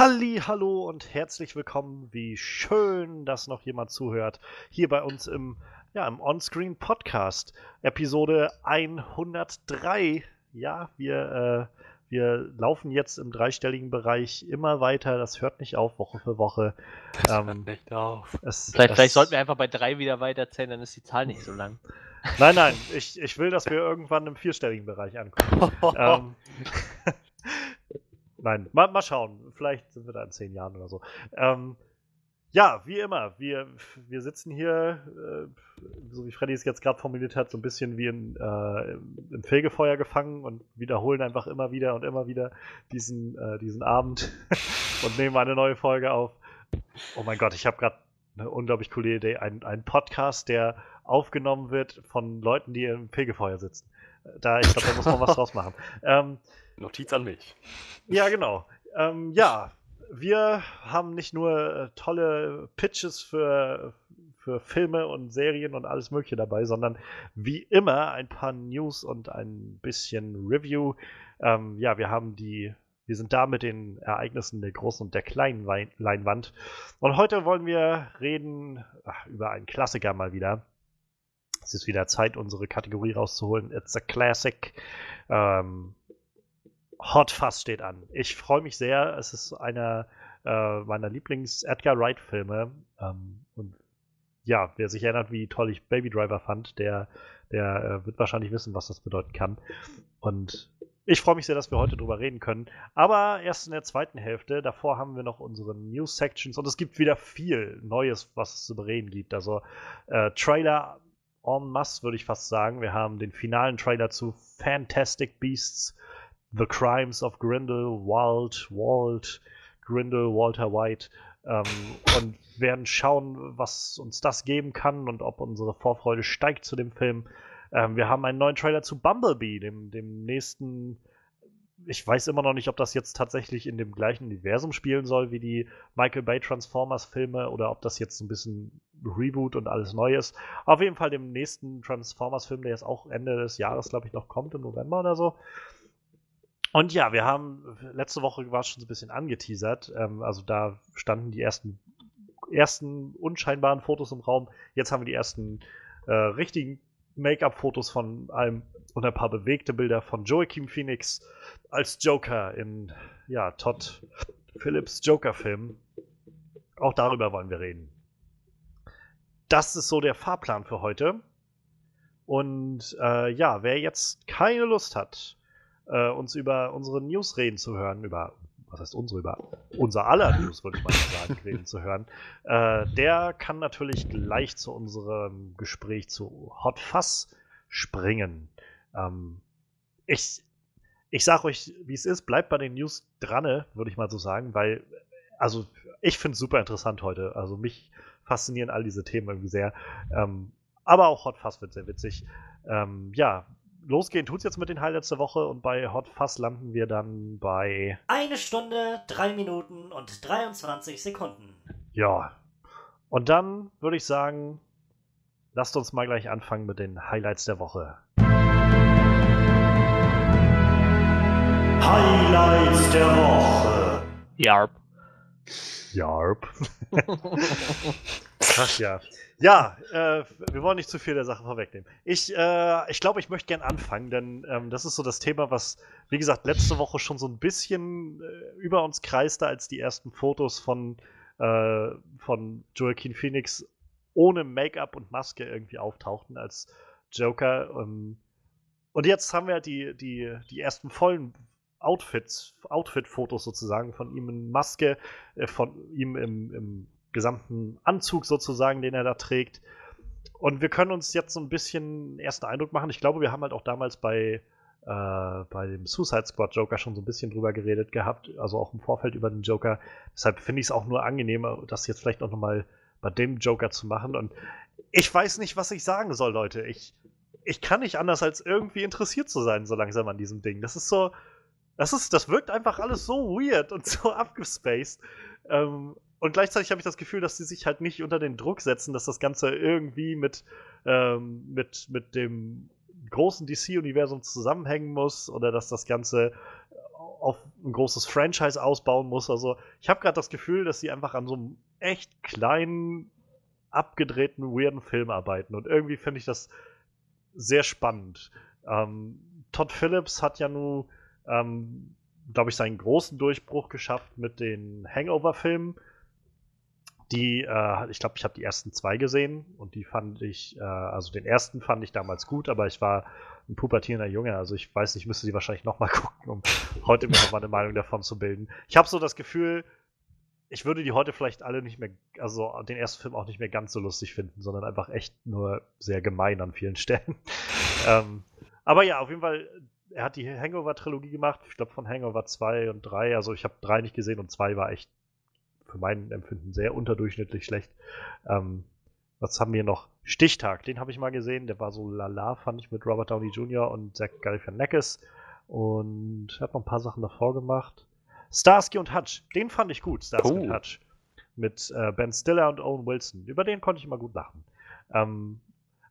Halli, hallo und herzlich willkommen. Wie schön, dass noch jemand zuhört. Hier bei uns im, ja, im Onscreen Podcast, Episode 103. Ja, wir, äh, wir laufen jetzt im dreistelligen Bereich immer weiter. Das hört nicht auf, Woche für Woche. Das ähm, hört nicht auf. Es, vielleicht, vielleicht sollten wir einfach bei drei wieder weiterzählen, dann ist die Zahl nicht so lang. Nein, nein, ich, ich will, dass wir irgendwann im vierstelligen Bereich ankommen. ähm, Nein, mal, mal schauen. Vielleicht sind wir da in zehn Jahren oder so. Ähm, ja, wie immer, wir, wir sitzen hier, äh, so wie Freddy es jetzt gerade formuliert hat, so ein bisschen wie in, äh, im Fegefeuer gefangen und wiederholen einfach immer wieder und immer wieder diesen, äh, diesen Abend und nehmen eine neue Folge auf. Oh mein Gott, ich habe gerade eine unglaublich coole Idee. Ein, ein Podcast, der aufgenommen wird von Leuten, die im Fegefeuer sitzen. Da, ich glaube, da muss man was draus machen. Ähm, Notiz an mich. Ja, genau. Ähm, ja, wir haben nicht nur äh, tolle Pitches für, für Filme und Serien und alles Mögliche dabei, sondern wie immer ein paar News und ein bisschen Review. Ähm, ja, wir haben die, wir sind da mit den Ereignissen der großen und der kleinen Leinwand. Und heute wollen wir reden ach, über einen Klassiker mal wieder. Es ist wieder Zeit, unsere Kategorie rauszuholen. It's a Classic. Ähm, Hot Fuzz steht an. Ich freue mich sehr. Es ist einer äh, meiner Lieblings-Edgar Wright-Filme. Ähm, und ja, wer sich erinnert, wie toll ich Baby Driver fand, der, der äh, wird wahrscheinlich wissen, was das bedeuten kann. Und ich freue mich sehr, dass wir heute drüber reden können. Aber erst in der zweiten Hälfte. Davor haben wir noch unsere News-Sections und es gibt wieder viel Neues, was es zu bereden gibt. Also äh, Trailer en masse, würde ich fast sagen. Wir haben den finalen Trailer zu Fantastic Beasts The Crimes of Grindelwald, Walt, Grindel, Walter White ähm, und werden schauen, was uns das geben kann und ob unsere Vorfreude steigt zu dem Film. Ähm, wir haben einen neuen Trailer zu Bumblebee, dem, dem nächsten. Ich weiß immer noch nicht, ob das jetzt tatsächlich in dem gleichen Universum spielen soll wie die Michael Bay Transformers Filme oder ob das jetzt ein bisschen Reboot und alles neu ist. Auf jeden Fall dem nächsten Transformers Film, der jetzt auch Ende des Jahres, glaube ich, noch kommt, im November oder so. Und ja, wir haben, letzte Woche war schon so ein bisschen angeteasert. Ähm, also da standen die ersten, ersten unscheinbaren Fotos im Raum. Jetzt haben wir die ersten äh, richtigen Make-up-Fotos von allem und ein paar bewegte Bilder von Joaquin Phoenix als Joker in ja, Todd Phillips Joker-Film. Auch darüber wollen wir reden. Das ist so der Fahrplan für heute. Und äh, ja, wer jetzt keine Lust hat, äh, uns über unsere News reden zu hören, über, was heißt unsere, über unser aller News, würde ich mal sagen, reden zu hören, äh, der kann natürlich gleich zu unserem Gespräch zu Hot Fuss springen. Ähm, ich, ich sag euch, wie es ist, bleibt bei den News dran, würde ich mal so sagen, weil, also, ich finde es super interessant heute. Also, mich faszinieren all diese Themen irgendwie sehr. Ähm, aber auch Hot Fuss wird sehr witzig. Ähm, ja, losgehen tut es jetzt mit den Highlights der Woche und bei Hot Fuzz landen wir dann bei. Eine Stunde, drei Minuten und 23 Sekunden. Ja. Und dann würde ich sagen, lasst uns mal gleich anfangen mit den Highlights der Woche. Highlights der Woche. Yarp. Yarp. Ach ja. Ja, äh, wir wollen nicht zu viel der Sache vorwegnehmen. Ich, äh, ich glaube, ich möchte gern anfangen, denn ähm, das ist so das Thema, was, wie gesagt, letzte Woche schon so ein bisschen äh, über uns kreiste, als die ersten Fotos von, äh, von Joaquin Phoenix ohne Make-up und Maske irgendwie auftauchten als Joker. Ähm, und jetzt haben wir die, die, die ersten vollen Outfits, Outfit-Fotos sozusagen von ihm in Maske, äh, von ihm im, im gesamten Anzug sozusagen, den er da trägt. Und wir können uns jetzt so ein bisschen ersten Eindruck machen. Ich glaube, wir haben halt auch damals bei, äh, bei dem Suicide Squad Joker schon so ein bisschen drüber geredet gehabt, also auch im Vorfeld über den Joker. Deshalb finde ich es auch nur angenehmer, das jetzt vielleicht auch nochmal bei dem Joker zu machen. Und ich weiß nicht, was ich sagen soll, Leute. Ich, ich kann nicht anders, als irgendwie interessiert zu sein, so langsam an diesem Ding. Das ist so, das ist, das wirkt einfach alles so weird und so abgespaced. Ähm, und gleichzeitig habe ich das Gefühl, dass sie sich halt nicht unter den Druck setzen, dass das Ganze irgendwie mit, ähm, mit, mit dem großen DC-Universum zusammenhängen muss oder dass das Ganze auf ein großes Franchise ausbauen muss. Also ich habe gerade das Gefühl, dass sie einfach an so einem echt kleinen, abgedrehten, weirden Film arbeiten. Und irgendwie finde ich das sehr spannend. Ähm, Todd Phillips hat ja nun, ähm, glaube ich, seinen großen Durchbruch geschafft mit den Hangover-Filmen. Die, äh, ich glaube, ich habe die ersten zwei gesehen und die fand ich, äh, also den ersten fand ich damals gut, aber ich war ein pubertierender Junge, also ich weiß nicht, ich müsste sie wahrscheinlich nochmal gucken, um heute mir nochmal eine Meinung davon zu bilden. Ich habe so das Gefühl, ich würde die heute vielleicht alle nicht mehr, also den ersten Film auch nicht mehr ganz so lustig finden, sondern einfach echt nur sehr gemein an vielen Stellen. ähm, aber ja, auf jeden Fall, er hat die Hangover-Trilogie gemacht, ich glaube von Hangover 2 und 3, also ich habe 3 nicht gesehen und 2 war echt für mein Empfinden sehr unterdurchschnittlich schlecht. Ähm, was haben wir noch? Stichtag, den habe ich mal gesehen, der war so lala, fand ich, mit Robert Downey Jr. und Zach Galifianakis und hat noch ein paar Sachen davor gemacht. Starsky und Hutch, den fand ich gut, Starsky Oh. und Hutch. Mit äh, Ben Stiller und Owen Wilson. Über den konnte ich mal gut lachen. Ähm,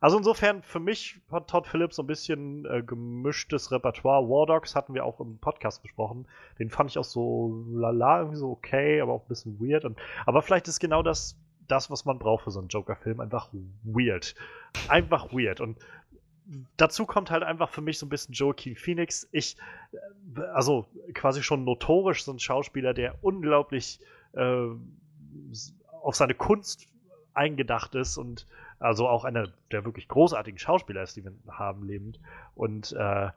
also insofern, für mich hat Todd Phillips so ein bisschen äh, gemischtes Repertoire. War Dogs hatten wir auch im Podcast besprochen. Den fand ich auch so lala, irgendwie so okay, aber auch ein bisschen weird. Und, aber vielleicht ist genau das, das, was man braucht für so einen Joker-Film. Einfach weird. Einfach weird. Und dazu kommt halt einfach für mich so ein bisschen Joaquin Phoenix. Ich, äh, also quasi schon notorisch so ein Schauspieler, der unglaublich äh, auf seine Kunst eingedacht ist und also auch einer der wirklich großartigen Schauspieler ist, die wir haben lebend. Und äh,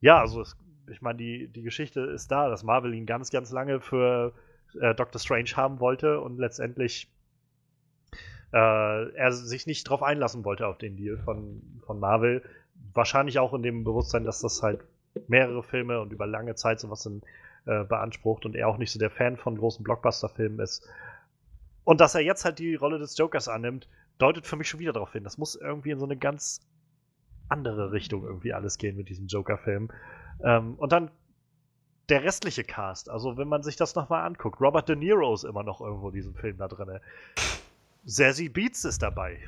ja, also es, ich meine, die, die Geschichte ist da, dass Marvel ihn ganz, ganz lange für äh, Doctor Strange haben wollte und letztendlich äh, er sich nicht drauf einlassen wollte auf den Deal von, von Marvel. Wahrscheinlich auch in dem Bewusstsein, dass das halt mehrere Filme und über lange Zeit sowas in, äh, beansprucht und er auch nicht so der Fan von großen Blockbuster-Filmen ist. Und dass er jetzt halt die Rolle des Jokers annimmt, deutet für mich schon wieder darauf hin. Das muss irgendwie in so eine ganz andere Richtung irgendwie alles gehen mit diesem Joker-Film. Ähm, und dann der restliche Cast, also wenn man sich das nochmal anguckt, Robert De Niro ist immer noch irgendwo in diesem Film da drin. Zazie Beats ist dabei,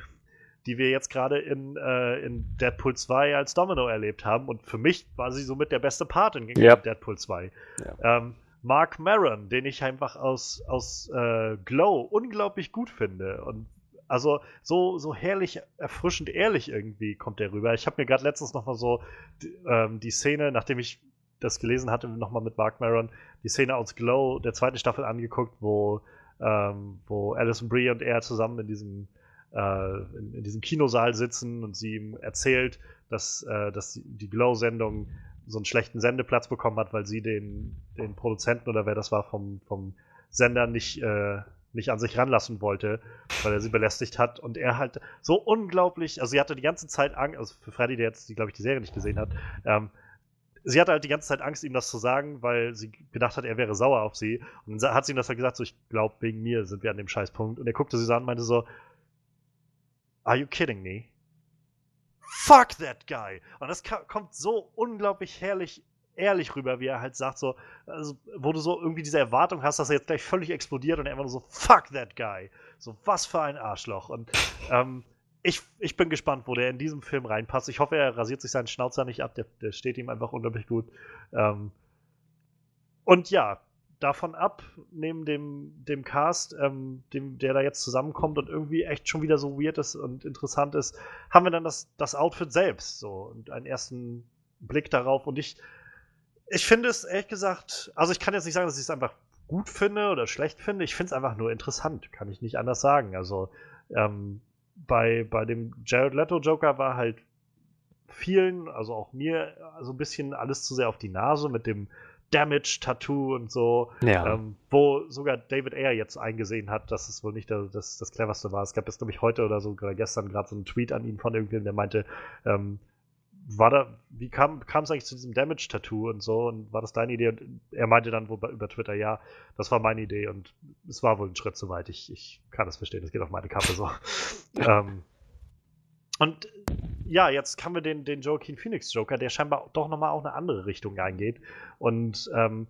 die wir jetzt gerade in, äh, in Deadpool 2 als Domino erlebt haben. Und für mich war sie somit der beste Part in Ja. Deadpool 2. Ja. Ähm, Mark Maron, den ich einfach aus, aus äh, Glow unglaublich gut finde. Und also so, so herrlich, erfrischend ehrlich irgendwie kommt der rüber. Ich habe mir gerade letztens noch mal so die, ähm, die Szene, nachdem ich das gelesen hatte, noch mal mit Mark Maron, die Szene aus Glow der zweiten Staffel angeguckt, wo, ähm, wo Alison Brie und er zusammen in diesem, äh, in, in diesem Kinosaal sitzen und sie ihm erzählt, dass, äh, dass die Glow-Sendung so einen schlechten Sendeplatz bekommen hat, weil sie den, den Produzenten oder wer das war vom, vom Sender nicht, äh, nicht an sich ranlassen wollte, weil er sie belästigt hat und er halt so unglaublich, also sie hatte die ganze Zeit Angst, also für Freddy, der jetzt, glaube ich, die Serie nicht gesehen hat, ähm, sie hatte halt die ganze Zeit Angst, ihm das zu sagen, weil sie gedacht hat, er wäre sauer auf sie. Und dann hat sie ihm das halt gesagt, so, ich glaube, wegen mir sind wir an dem Scheißpunkt. Und er guckte sie so an und meinte so, Are you kidding me? Fuck that guy! Und das kommt so unglaublich herrlich ehrlich rüber, wie er halt sagt, so, also, wo du so irgendwie diese Erwartung hast, dass er jetzt gleich völlig explodiert und er einfach so, fuck that guy. So, was für ein Arschloch. Und ähm, ich, ich bin gespannt, wo der in diesem Film reinpasst. Ich hoffe, er rasiert sich seinen Schnauzer nicht ab, der, der steht ihm einfach unglaublich gut. Ähm, und ja, davon ab, neben dem, dem Cast, ähm, dem, der da jetzt zusammenkommt und irgendwie echt schon wieder so weird ist und interessant ist, haben wir dann das, das Outfit selbst so und einen ersten Blick darauf. Und ich, ich finde es ehrlich gesagt, also ich kann jetzt nicht sagen, dass ich es einfach gut finde oder schlecht finde. Ich finde es einfach nur interessant, kann ich nicht anders sagen. Also ähm, bei, bei dem Jared Leto Joker war halt vielen, also auch mir, so ein bisschen alles zu sehr auf die Nase mit dem Damage-Tattoo und so, Ja. ähm, wo sogar David Ayer jetzt eingesehen hat, dass es wohl nicht das, das, das cleverste war. Es gab jetzt, glaube ich, heute oder so, oder gestern gerade so einen Tweet an ihn von irgendwem, der meinte, ähm, war da, wie kam es eigentlich zu diesem Damage-Tattoo und so und war das deine Idee? Und er meinte dann wo, über Twitter, ja, das war meine Idee und es war wohl ein Schritt zu weit. Ich, ich kann das verstehen, das geht auf meine Kappe so. ähm, und ja, jetzt haben wir den, den Joaquin Phoenix Joker, der scheinbar doch nochmal auch eine andere Richtung eingeht. Und ähm,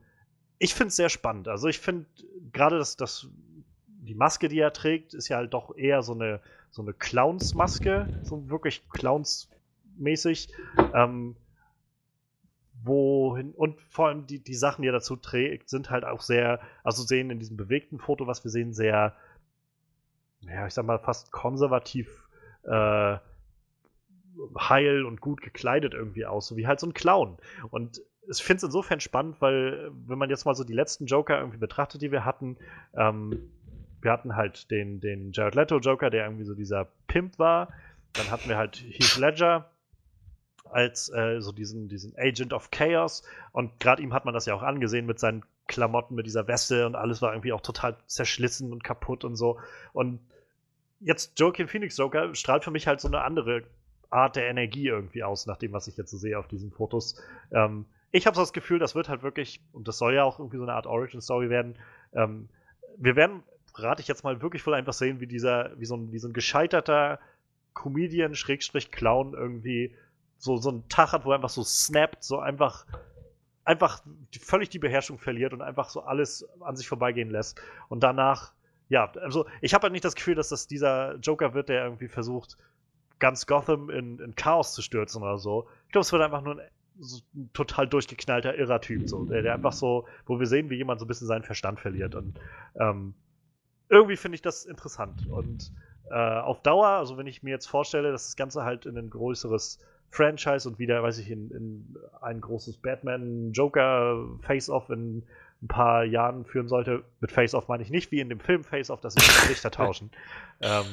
ich finde es sehr spannend. Also ich finde gerade das, das, die Maske, die er trägt, ist ja halt doch eher so eine, so eine Clowns-Maske, so wirklich Clowns-mäßig. Ähm, wohin, und vor allem die, die Sachen, die er dazu trägt, sind halt auch sehr, also sehen in diesem bewegten Foto, was wir sehen, sehr, ja, ich sag mal, fast konservativ äh, heil und gut gekleidet irgendwie aus, so wie halt so ein Clown. Und ich finde es insofern spannend, weil, wenn man jetzt mal so die letzten Joker irgendwie betrachtet, die wir hatten, ähm, wir hatten halt den, den Jared Leto Joker, der irgendwie so dieser Pimp war. Dann hatten wir halt Heath Ledger als äh, so diesen, diesen Agent of Chaos. Und gerade ihm hat man das ja auch angesehen mit seinen Klamotten, mit dieser Weste und alles war irgendwie auch total zerschlissen und kaputt und so. Und jetzt Joaquin Phoenix Joker strahlt für mich halt so eine andere Art der Energie irgendwie aus, nach dem, was ich jetzt so sehe auf diesen Fotos. Ähm, ich habe so das Gefühl, das wird halt wirklich, und das soll ja auch irgendwie so eine Art Origin-Story werden. Ähm, wir werden, rate ich jetzt mal, wirklich wohl einfach sehen, wie dieser, wie so ein, wie so ein gescheiterter Comedian, Schrägstrich, Clown irgendwie so, so einen Tag hat, wo er einfach so snappt, so einfach, einfach völlig die Beherrschung verliert und einfach so alles an sich vorbeigehen lässt. Und danach, ja, also ich habe halt nicht das Gefühl, dass das dieser Joker wird, der irgendwie versucht, ganz Gotham in, in Chaos zu stürzen oder so. Ich glaube, es wird einfach nur ein, so ein total durchgeknallter irrer Typ, so, der, der, einfach so, wo wir sehen, wie jemand so ein bisschen seinen Verstand verliert. Und ähm, irgendwie finde ich das interessant. Und äh, auf Dauer, also wenn ich mir jetzt vorstelle, dass das Ganze halt in ein größeres Franchise und wieder, weiß ich, in, in ein großes Batman-Joker-Face-Off in ein paar Jahren führen sollte. Mit Face-Off meine ich nicht wie in dem Film Face-Off, dass sie die Gesichter tauschen. ähm,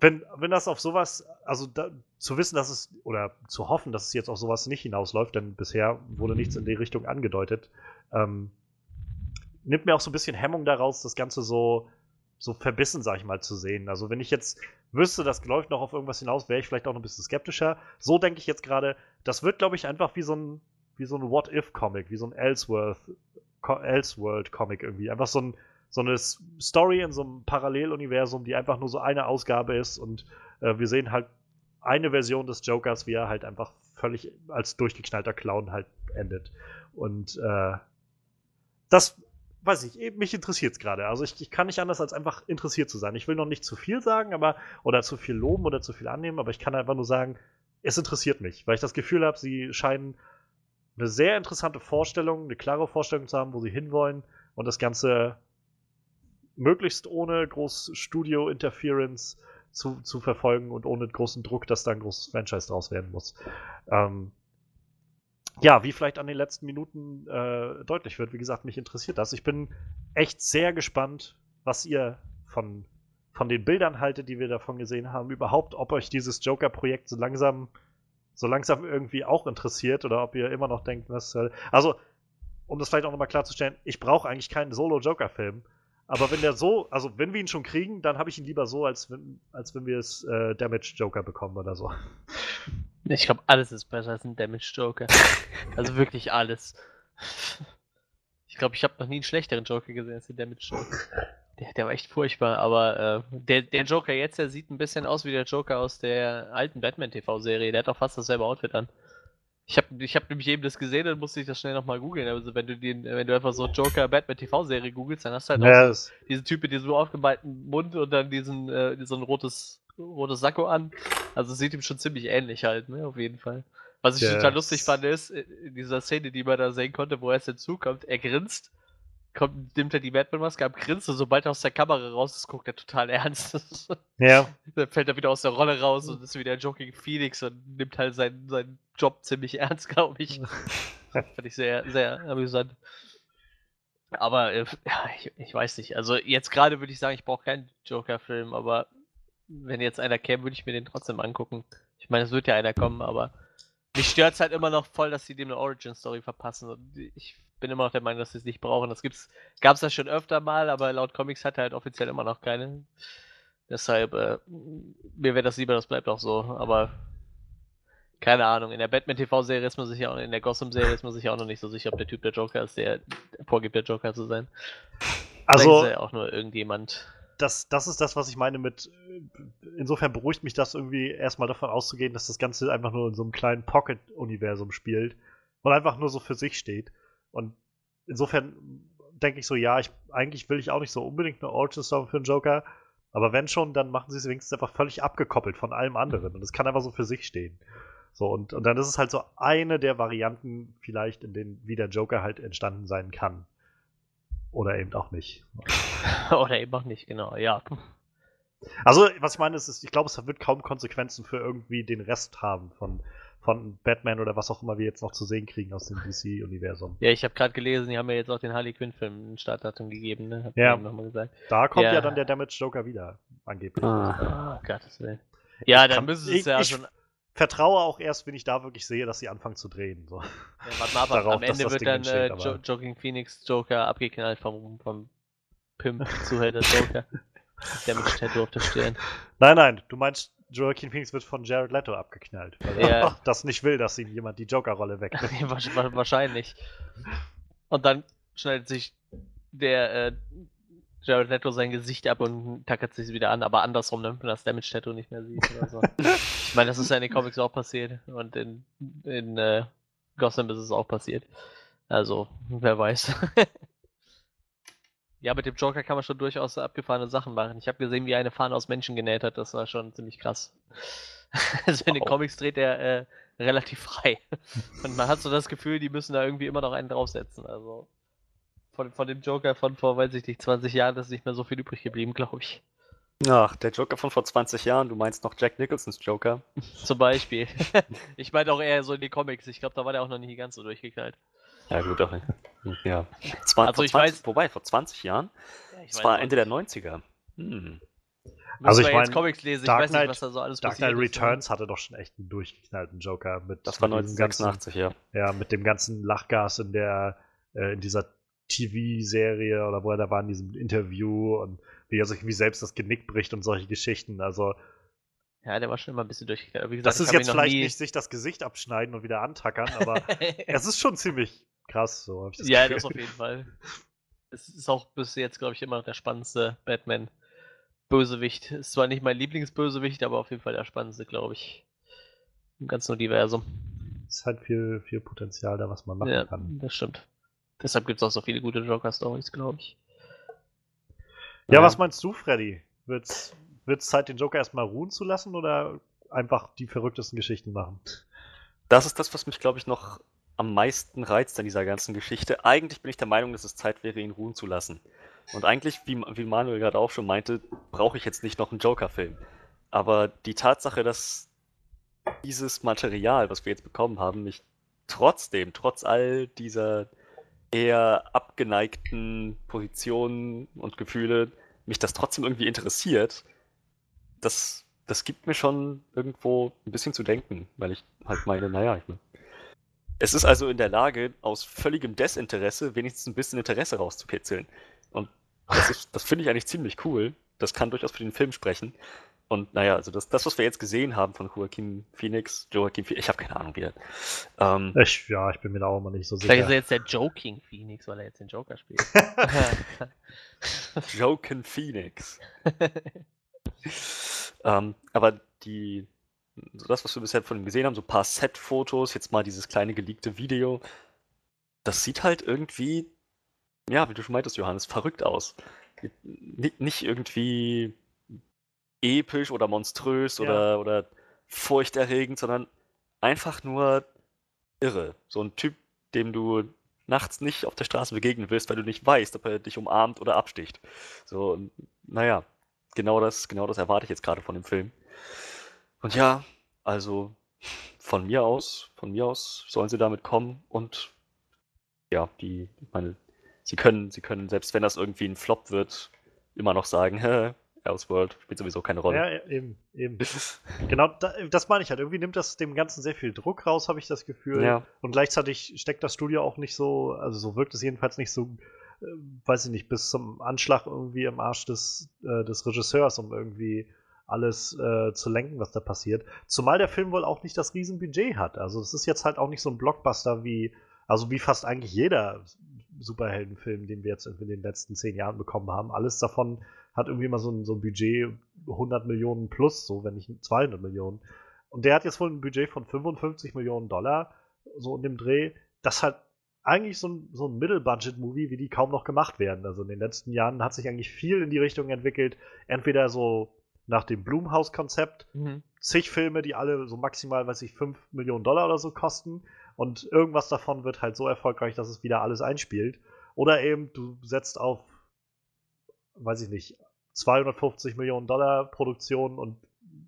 wenn, wenn das auf sowas, also da, zu wissen, dass es, oder zu hoffen, dass es jetzt auf sowas nicht hinausläuft, denn bisher wurde nichts in die Richtung angedeutet, ähm, nimmt mir auch so ein bisschen Hemmung daraus, das Ganze so, so verbissen, sag ich mal, zu sehen. Also wenn ich jetzt wüsste, das läuft noch auf irgendwas hinaus, wäre ich vielleicht auch noch ein bisschen skeptischer. So denke ich jetzt gerade, das wird, glaube ich, einfach wie so ein, wie so ein What-If-Comic, wie so ein Elseworld-Comic irgendwie. Einfach so, ein, so eine Story in so einem Paralleluniversum, die einfach nur so eine Ausgabe ist und äh, wir sehen halt eine Version des Jokers, wie er halt einfach völlig als durchgeknallter Clown halt endet. Und äh, das weiß ich, mich interessiert es gerade. Also ich, ich, kann nicht anders als einfach interessiert zu sein. Ich will noch nicht zu viel sagen, aber oder zu viel loben oder zu viel annehmen, aber ich kann einfach nur sagen, es interessiert mich, weil ich das Gefühl habe, sie scheinen eine sehr interessante Vorstellung, eine klare Vorstellung zu haben, wo sie hinwollen und das Ganze möglichst ohne groß Studio-Interference zu, zu verfolgen und ohne großen Druck, dass da ein großes Franchise draus werden muss. Ähm, ja, wie vielleicht an den letzten Minuten äh, deutlich wird, wie gesagt, mich interessiert das. Ich bin echt sehr gespannt, was ihr von, von den Bildern haltet, die wir davon gesehen haben, überhaupt, ob euch dieses Joker-Projekt so langsam, so langsam irgendwie auch interessiert oder ob ihr immer noch denkt, was. Also, um das vielleicht auch nochmal klarzustellen, ich brauche eigentlich keinen Solo-Joker-Film. Aber wenn der so, also wenn wir ihn schon kriegen, dann habe ich ihn lieber so, als wenn, als wenn wir es äh, Damage Joker bekommen oder so. Ich glaube, alles ist besser als ein Damage Joker. also wirklich alles. Ich glaube, ich habe noch nie einen schlechteren Joker gesehen als den Damage Joker. Der, der war echt furchtbar, aber äh, der, der Joker jetzt, der sieht ein bisschen aus wie der Joker aus der alten Batman TV-Serie. Der hat auch fast dasselbe Outfit an. Ich habe ich hab nämlich eben das gesehen, dann musste ich das schnell nochmal googeln. Also wenn du den, wenn du einfach so Joker Batman TV-Serie googelst, dann hast du halt yes. auch so, diesen Typ mit diesem so aufgemalten Mund und dann diesen, äh, so ein rotes, rotes Sakko an. Also sieht ihm schon ziemlich ähnlich halt, ne, auf jeden Fall. Was ich yes. total lustig fand, ist, in dieser Szene, die man da sehen konnte, wo er jetzt hinzukommt, er grinst kommt, nimmt er die Batman-Maske ab, grinst und sobald er aus der Kamera raus ist, guckt er total ernst. Ja. Dann fällt er wieder aus der Rolle raus und ist wieder Joking Phoenix und nimmt halt seinen, seinen Job ziemlich ernst, glaube ich. Fand ich sehr, sehr amüsant. Aber äh, ja, ich, ich, weiß nicht. Also jetzt gerade würde ich sagen, ich brauche keinen Joker-Film, aber wenn jetzt einer käme, würde ich mir den trotzdem angucken. Ich meine, es wird ja einer kommen, aber mich stört es halt immer noch voll, dass sie dem eine Origin-Story verpassen. Und ich bin immer noch der Meinung, dass sie es nicht brauchen. Das gab es ja schon öfter mal, aber laut Comics hat er halt offiziell immer noch keine. Deshalb, äh, mir wäre das lieber, das bleibt auch so. Aber keine Ahnung, in der Batman TV-Serie ist man sich ja auch, in der Gotham-Serie ist man sich auch noch nicht so sicher, ob der Typ der Joker ist, der vorgibt, der Joker zu sein. Also. Vielleicht ist ja auch nur irgendjemand. Das, das ist das, was ich meine mit. Insofern beruhigt mich das irgendwie erstmal davon auszugehen, dass das Ganze einfach nur in so einem kleinen Pocket-Universum spielt und einfach nur so für sich steht. Und insofern denke ich so, ja, ich, eigentlich will ich auch nicht so unbedingt eine Origin Story für einen Joker, aber wenn schon, dann machen sie es wenigstens einfach völlig abgekoppelt von allem anderen und es kann einfach so für sich stehen. So, und, und dann ist es halt so eine der Varianten, vielleicht, in denen wie der Joker halt entstanden sein kann. Oder eben auch nicht. Oder eben auch nicht, genau, ja. Also, was ich meine, ist, ist ich glaube, es wird kaum Konsequenzen für irgendwie den Rest haben von, von Batman oder was auch immer wir jetzt noch zu sehen kriegen aus dem DC-Universum. Ja, ich habe gerade gelesen, die haben ja jetzt auch den Harley Quinn-Film ein Startdatum gegeben, ne? Hab Ja. ich nochmal gesagt. Da kommt ja, Ja. dann der Damage Joker wieder, angeblich. Ah. Oh, Gottes Willen. Ja, dann müssen sie es ich- ja ich- schon. Vertraue auch erst, wenn ich da wirklich sehe, dass sie anfangen zu drehen. So. Ja, warte mal ab, darauf, am Ende wird dann äh, aber- jo Joking Phoenix Joker abgeknallt vom, vom Pimp Zuhälter Joker. Der mit Tattoo auf der Stirn. Nein, nein, du meinst, Joaquin Phoenix wird von Jared Leto abgeknallt, weil er Ja. das nicht will, dass ihm jemand die Joker-Rolle wegnimmt. Wahrscheinlich. Und dann schneidet sich der äh, Jared Leto sein Gesicht ab und tackert sich wieder an, aber andersrum, ne? Wenn das Damage Tattoo nicht mehr sieht oder so. ich meine, das ist ja in den Comics auch passiert und in, in äh, Gotham ist es auch passiert. Also, wer weiß. ja, mit dem Joker kann man schon durchaus abgefahrene Sachen machen. Ich habe gesehen, wie er eine Fahne aus Menschen genäht hat. Das war schon ziemlich krass. also in den. Comics dreht er äh, relativ frei. Und man hat so das Gefühl, die müssen da irgendwie immer noch einen draufsetzen. Also von, von dem Joker von vor, weiß ich nicht, 20 Jahren ist nicht mehr so viel übrig geblieben, glaube ich. Ach, der Joker von vor 20 Jahren, du meinst noch Jack Nicholsons Joker? Zum Beispiel. ich meine auch eher so in die Comics. Ich glaube, da war der auch noch nicht ganz so durchgeknallt. Ja, gut, auch nicht. Ja. Zwar, Also ich 20, weiß- Wobei, vor 20 Jahren? Ja, war Ende der nicht. 90er. Hm. Also Müssen ich wir jetzt mein, Comics lesen. Dark ich weiß nicht, Knight- was da so alles Dark Knight passiert ist, ne? Returns hatte doch schon echt einen durchgeknallten Joker mit, Das war mit diesem ganzen, 1986, ja. ja, mit dem ganzen Lachgas in der, äh, in dieser TV-Serie oder wo er da war in diesem Interview und wie er sich irgendwie selbst das Genick bricht und solche Geschichten. Also, Ja, der war schon immer ein bisschen durchgeknallt. Wie gesagt, das ist jetzt vielleicht nie... nicht sich das Gesicht abschneiden und wieder antackern, aber es ist schon ziemlich krass, so hab ich das ja, Gefühl. das auf jeden Fall. Es ist auch bis jetzt, glaube ich, immer der spannendste Batman-Bösewicht. Ist zwar nicht mein Lieblingsbösewicht, aber auf jeden Fall der spannendste, glaube ich. Im ganzen Universum. ist halt viel, viel Potenzial da, was man machen Ja, kann. das stimmt. Deshalb gibt es auch so viele gute Joker-Stories, glaube ich. Ja, Ja. was meinst du, Freddy? Wird's, wird's Zeit, den Joker erstmal ruhen zu lassen oder einfach die verrücktesten Geschichten machen? Das ist das, was mich, glaube ich, noch am meisten reizt an dieser ganzen Geschichte. Eigentlich bin ich der Meinung, dass es Zeit wäre, ihn ruhen zu lassen. Und eigentlich, wie, wie Manuel gerade auch schon meinte, brauche ich jetzt nicht noch einen Joker-Film. Aber die Tatsache, dass dieses Material, was wir jetzt bekommen haben, mich trotzdem, trotz all dieser eher abgeneigten Positionen und Gefühle, mich das trotzdem irgendwie interessiert, das, das gibt mir schon irgendwo ein bisschen zu denken, weil ich halt meine, naja, ich, es ist also in der Lage, aus völligem Desinteresse wenigstens ein bisschen Interesse rauszukitzeln. Und das, das finde ich eigentlich ziemlich cool. Das kann durchaus für den Film sprechen. Und naja, also das, das was wir jetzt gesehen haben von Joaquin Phoenix, Joaquin Phoenix, ich habe keine Ahnung wieder. Ähm, Ich, ja, ich bin mir da auch immer nicht so Vielleicht ist er sicher. jetzt der Joking Phoenix, weil er jetzt den Joker spielt. Joaquin Phoenix. ähm, aber die, so das, was wir bisher von ihm gesehen haben, so ein paar Set-Fotos, jetzt mal dieses kleine geleakte Video, das sieht halt irgendwie, ja, wie du schon meintest, Johannes, verrückt aus. Nicht, nicht irgendwie episch oder monströs Ja. oder, oder furchterregend, sondern einfach nur irre. So ein Typ, dem du nachts nicht auf der Straße begegnen willst, weil du nicht weißt, ob er dich umarmt oder absticht. So, naja, genau das, genau das erwarte ich jetzt gerade von dem Film. Und ja, also von mir aus, von mir aus sollen sie damit kommen und ja, die, ich meine, sie können, sie können, selbst wenn das irgendwie ein Flop wird, immer noch sagen, hä, Elseworld spielt sowieso keine Rolle. Ja, eben, eben. Genau, da, das meine ich halt. Irgendwie nimmt das dem Ganzen sehr viel Druck raus, habe ich das Gefühl. Ja. Und gleichzeitig steckt das Studio auch nicht so, also so wirkt es jedenfalls nicht so, äh, weiß ich nicht, bis zum Anschlag irgendwie im Arsch des, äh, des Regisseurs, um irgendwie alles äh, zu lenken, was da passiert. Zumal der Film wohl auch nicht das Riesenbudget hat. Also es ist jetzt halt auch nicht so ein Blockbuster wie, also wie fast eigentlich jeder Superheldenfilm, den wir jetzt in den letzten zehn Jahren bekommen haben. Alles davon hat irgendwie immer so ein, so ein Budget 100 Millionen plus, so wenn nicht 200 Millionen. Und der hat jetzt wohl ein Budget von 55 Millionen Dollar, so in dem Dreh. Das halt eigentlich so ein, so ein Middle-Budget-Movie, wie die kaum noch gemacht werden. Also in den letzten Jahren hat sich eigentlich viel in die Richtung entwickelt, entweder so nach dem Blumhouse-Konzept. Mhm. Zig Filme, die alle so maximal, weiß ich, 5 Millionen Dollar oder so kosten. Und irgendwas davon wird halt so erfolgreich, dass es wieder alles einspielt. Oder eben, du setzt auf, weiß ich nicht, 250 Millionen Dollar Produktion und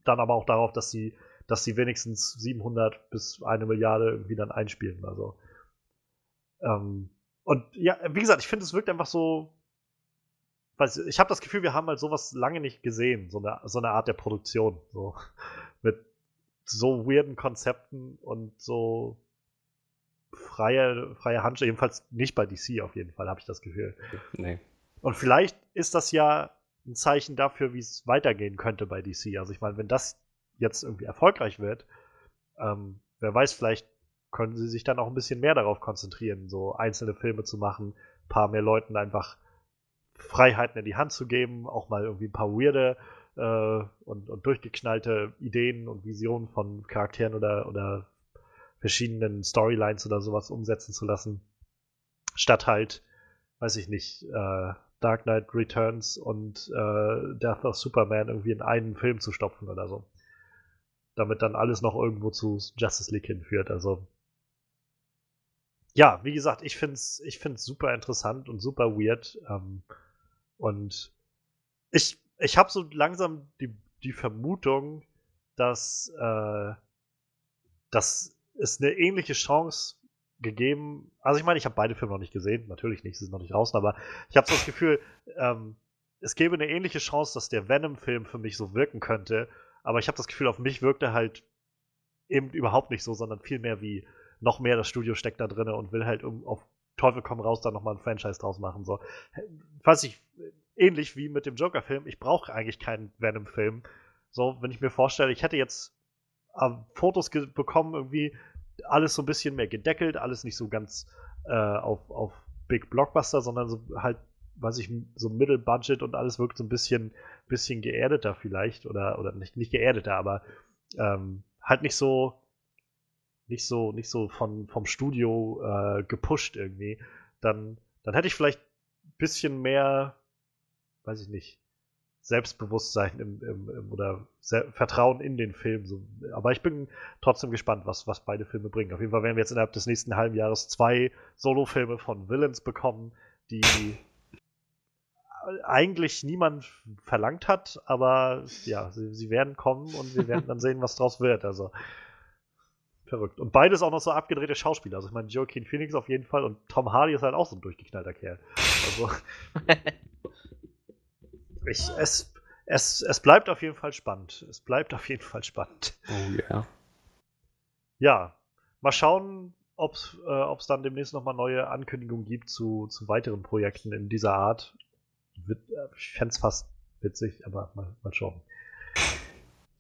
dann aber auch darauf, dass sie, dass sie wenigstens 700 bis eine Milliarde irgendwie dann einspielen. Also, ähm, und ja, wie gesagt, ich finde, es wirkt einfach so. Weiß, ich habe das Gefühl, wir haben halt sowas lange nicht gesehen, so eine, so eine Art der Produktion. So, mit so weirden Konzepten und so freie, freie Handschrift, jedenfalls nicht bei DC auf jeden Fall, habe ich das Gefühl. Nee. Und vielleicht ist das ja ein Zeichen dafür, wie es weitergehen könnte bei DC. Also ich meine, wenn das jetzt irgendwie erfolgreich wird, ähm, wer weiß, vielleicht können sie sich dann auch ein bisschen mehr darauf konzentrieren, so einzelne Filme zu machen, ein paar mehr Leuten einfach Freiheiten in die Hand zu geben, auch mal irgendwie ein paar weirde äh, und, und durchgeknallte Ideen und Visionen von Charakteren oder, oder verschiedenen Storylines oder sowas umsetzen zu lassen, statt halt, weiß ich nicht, äh, Dark Knight Returns und äh, Death of Superman irgendwie in einen Film zu stopfen oder so. Damit dann alles noch irgendwo zu Justice League hinführt. Also ja, wie gesagt, ich finde es ich find's super interessant und super weird. Ähm, und ich, ich habe so langsam die, die Vermutung, dass, äh, dass es eine ähnliche Chance gegeben. Also ich meine, ich habe beide Filme noch nicht gesehen, natürlich nicht, sie sind noch nicht draußen, aber ich habe so das Gefühl, ähm, es gäbe eine ähnliche Chance, dass der Venom-Film für mich so wirken könnte. Aber ich habe das Gefühl, auf mich wirkt er halt eben überhaupt nicht so, sondern vielmehr wie noch mehr das Studio steckt da drin und will halt um, auf Teufel komm raus da nochmal ein Franchise draus machen. So. Weiß ich, ähnlich wie mit dem Joker-Film, ich brauche eigentlich keinen Venom-Film. So, wenn ich mir vorstelle, ich hätte jetzt äh, Fotos bekommen, irgendwie alles so ein bisschen mehr gedeckelt, alles nicht so ganz äh, auf, auf Big Blockbuster, sondern so halt, weiß ich, so Middle Budget und alles wirkt so ein bisschen, bisschen geerdeter vielleicht oder, oder nicht, nicht geerdeter, aber ähm, halt nicht so, nicht so, nicht so von, vom Studio äh, gepusht irgendwie, dann, dann hätte ich vielleicht ein bisschen mehr, weiß ich nicht, Selbstbewusstsein im, im, im oder Se Vertrauen in den Film. So. Aber ich bin trotzdem gespannt, was, was beide Filme bringen. Auf jeden Fall werden wir jetzt innerhalb des nächsten halben Jahres zwei Solo-Filme von Villains bekommen, die eigentlich niemand verlangt hat, aber ja, sie, sie werden kommen und wir werden dann sehen, was draus wird. Also verrückt. Und beides auch noch so abgedrehte Schauspieler. Also ich meine, Joaquin Phoenix auf jeden Fall und Tom Hardy ist halt auch so ein durchgeknallter Kerl. Also ich, es, es, es bleibt auf jeden Fall spannend. Es bleibt auf jeden Fall spannend. Oh ja. Yeah. Ja, mal schauen, ob es äh, dann demnächst nochmal neue Ankündigungen gibt zu, zu weiteren Projekten in dieser Art. Äh, ich fände es fast witzig, aber mal, mal schauen.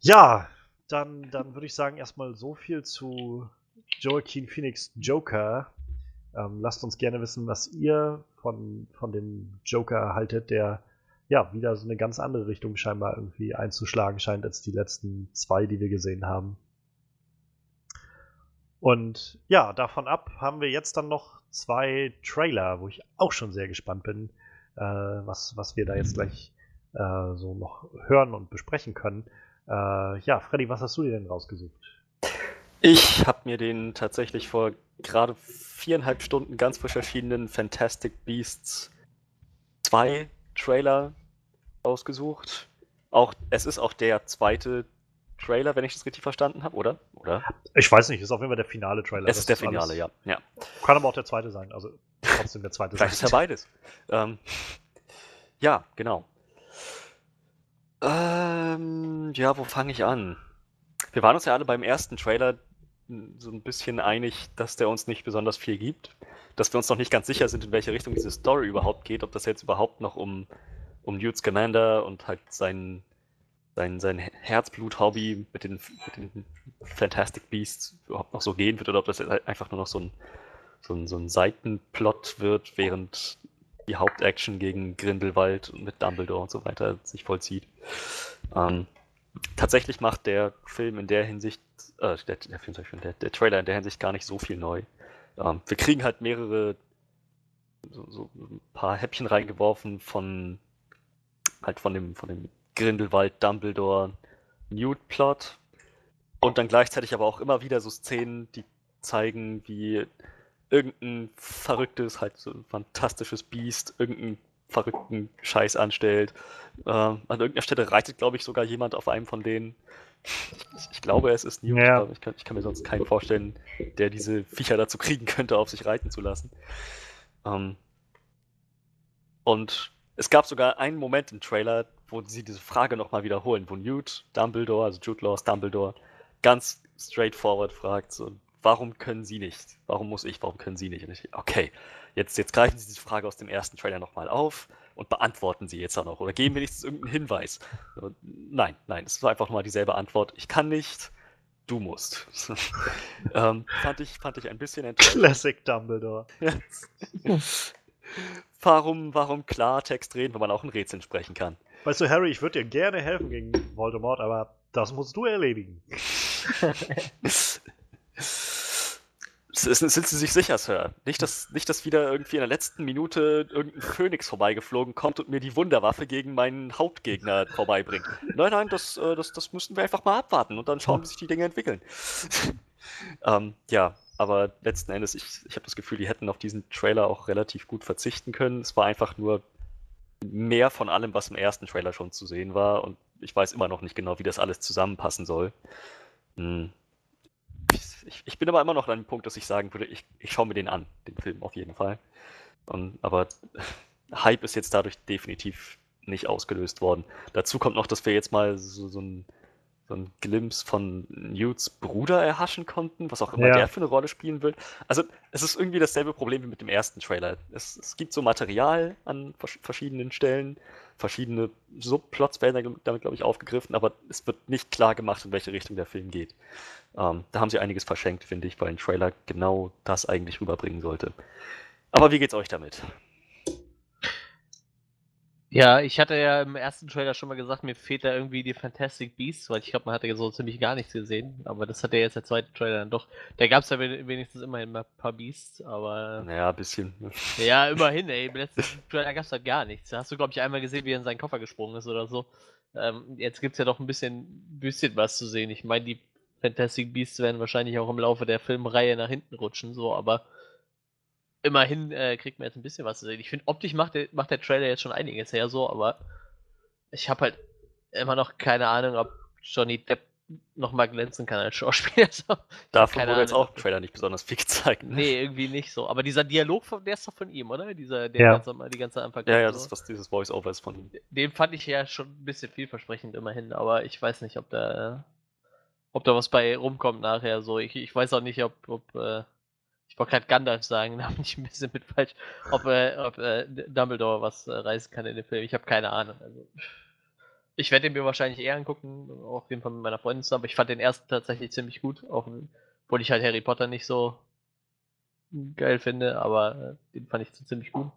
Ja, dann, dann würde ich sagen, erstmal so viel zu Joaquin Phoenix Joker. Ähm, lasst uns gerne wissen, was ihr von, von dem Joker haltet, der ja wieder so eine ganz andere Richtung scheinbar irgendwie einzuschlagen scheint als die letzten zwei, die wir gesehen haben. Und ja, davon ab haben wir jetzt dann noch zwei Trailer, wo ich auch schon sehr gespannt bin, äh, was, was wir da jetzt gleich äh, so noch hören und besprechen können. Äh, ja, Freddy, was hast du dir denn rausgesucht? Ich habe mir den tatsächlich vor gerade viereinhalb Stunden ganz frisch erschienenen Fantastic Beasts 2 Trailer ausgesucht. Auch, es ist auch der zweite Trailer, wenn ich das richtig verstanden habe, oder? oder? Ich weiß nicht, ist auf jeden Fall der finale Trailer. Es ist der Finale, alles, ja. ja. Kann aber auch der zweite sein, also trotzdem der zweite Vielleicht sein. ist ja beides. Ähm, ja, genau. Ähm, ja, wo fange ich an? Wir waren uns ja alle beim ersten Trailer so ein bisschen einig, dass der uns nicht besonders viel gibt. Dass wir uns noch nicht ganz sicher sind, in welche Richtung diese Story überhaupt geht, ob das jetzt überhaupt noch um um Newt Scamander und halt sein, sein, sein Herzblut-Hobby mit den, mit den Fantastic Beasts überhaupt noch so gehen wird oder ob das halt einfach nur noch so ein, so ein, so ein Seitenplot wird, während die Hauptaction gegen Grindelwald und mit Dumbledore und so weiter sich vollzieht. Ähm, tatsächlich macht der Film in der Hinsicht, äh, der, der, Film, der, der Trailer in der Hinsicht gar nicht so viel neu. Ähm, wir kriegen halt mehrere, so, so ein paar Häppchen reingeworfen von halt von dem, von dem Grindelwald, Dumbledore, Newt-Plot. Und dann gleichzeitig aber auch immer wieder so Szenen, die zeigen, wie irgendein verrücktes, halt so ein fantastisches Biest, irgendeinen verrückten Scheiß anstellt. Äh, an irgendeiner Stelle reitet, glaube ich, sogar jemand auf einem von denen. Ich, ich glaube, es ist Newt. Ja. Ich, kann, ich kann mir sonst keinen vorstellen, der diese Viecher dazu kriegen könnte, auf sich reiten zu lassen. Ähm, und es gab sogar einen Moment im Trailer, wo sie diese Frage nochmal wiederholen, wo Newt Dumbledore, also Jude Laws Dumbledore, ganz straightforward fragt, so, warum können sie nicht? Warum muss ich? Warum können sie nicht? Und ich, okay, jetzt, jetzt greifen sie diese Frage aus dem ersten Trailer nochmal auf und beantworten sie jetzt auch noch oder geben wenigstens irgendeinen Hinweis. Nein, nein, es war einfach nochmal dieselbe Antwort. Ich kann nicht, du musst. ähm, fand, ich, fand ich ein bisschen enttäuschend. Classic Dumbledore. warum, warum Klartext reden, wenn man auch ein Rätsel sprechen kann? Weißt du, Harry, ich würde dir gerne helfen gegen Voldemort, aber das musst du erledigen. Sind Sie sich sicher, Sir? Nicht dass, nicht, dass wieder irgendwie in der letzten Minute irgendein Phönix vorbeigeflogen kommt und mir die Wunderwaffe gegen meinen Hauptgegner vorbeibringt. Nein, nein, das, äh, das, das müssen wir einfach mal abwarten und dann schauen, wie sich die Dinge entwickeln. ähm, ja, aber letzten Endes, ich, ich habe das Gefühl, die hätten auf diesen Trailer auch relativ gut verzichten können. Es war einfach nur mehr von allem, was im ersten Trailer schon zu sehen war und ich weiß immer noch nicht genau, wie das alles zusammenpassen soll. Hm. Ich, ich bin aber immer noch an dem Punkt, dass ich sagen würde, ich, ich schaue mir den an, den Film auf jeden Fall. Und, aber Hype ist jetzt dadurch definitiv nicht ausgelöst worden. Dazu kommt noch, dass wir jetzt mal so, so ein so ein Glimpse von Newts Bruder erhaschen konnten, was auch immer Ja. der für eine Rolle spielen will. Also es ist irgendwie dasselbe Problem wie mit dem ersten Trailer. Es, es gibt so Material an vers verschiedenen Stellen, verschiedene Subplots werden damit, glaube ich, aufgegriffen, aber es wird nicht klar gemacht, in welche Richtung der Film geht. Ähm, da haben sie einiges verschenkt, finde ich, weil ein Trailer genau das eigentlich rüberbringen sollte. Aber wie geht's euch damit? Ja, ich hatte ja im ersten Trailer schon mal gesagt, mir fehlt da irgendwie die Fantastic Beasts, weil ich glaube, man hatte ja so ziemlich gar nichts gesehen. Aber das hat ja jetzt der zweite Trailer dann doch. Da gab es ja wen- wenigstens immerhin mal ein paar Beasts, aber. Naja, ein bisschen. Ja, immerhin, ey. Im letzten Trailer gab es halt gar nichts. Da hast du, glaube ich, einmal gesehen, wie er in seinen Koffer gesprungen ist oder so. Ähm, jetzt gibt es ja doch ein bisschen, bisschen was zu sehen. Ich meine, die Fantastic Beasts werden wahrscheinlich auch im Laufe der Filmreihe nach hinten rutschen, so, aber immerhin äh, kriegt man jetzt ein bisschen was zu sehen. Ich finde, optisch macht der, macht der Trailer jetzt schon einiges her, so, aber ich habe halt immer noch keine Ahnung, ob Johnny Depp nochmal glänzen kann als Schauspieler. So. Davon wurde jetzt Ahnung. auch im Trailer nicht besonders viel gezeigt. ne? Nee, irgendwie nicht so. Aber dieser Dialog, von, der ist doch von ihm, oder? Dieser, der Ja. ganz am- die ganze Anfang. Ja, ja, so. das, was dieses Voice-Over ist von ihm. Den fand ich ja schon ein bisschen vielversprechend immerhin, aber ich weiß nicht, ob da, ob da was bei rumkommt nachher. So, ich, ich weiß auch nicht, ob, ob äh, ich wollte gerade Gandalf sagen, da bin ich ein bisschen mit falsch, ob, äh, ob äh, Dumbledore was äh, reißen kann in dem Film. Ich habe keine Ahnung. Also, ich werde den mir wahrscheinlich eher angucken, auf jeden Fall mit meiner Freundin zusammen. Ich fand den ersten tatsächlich ziemlich gut, obwohl ich halt Harry Potter nicht so geil finde, aber äh, den fand ich ziemlich gut.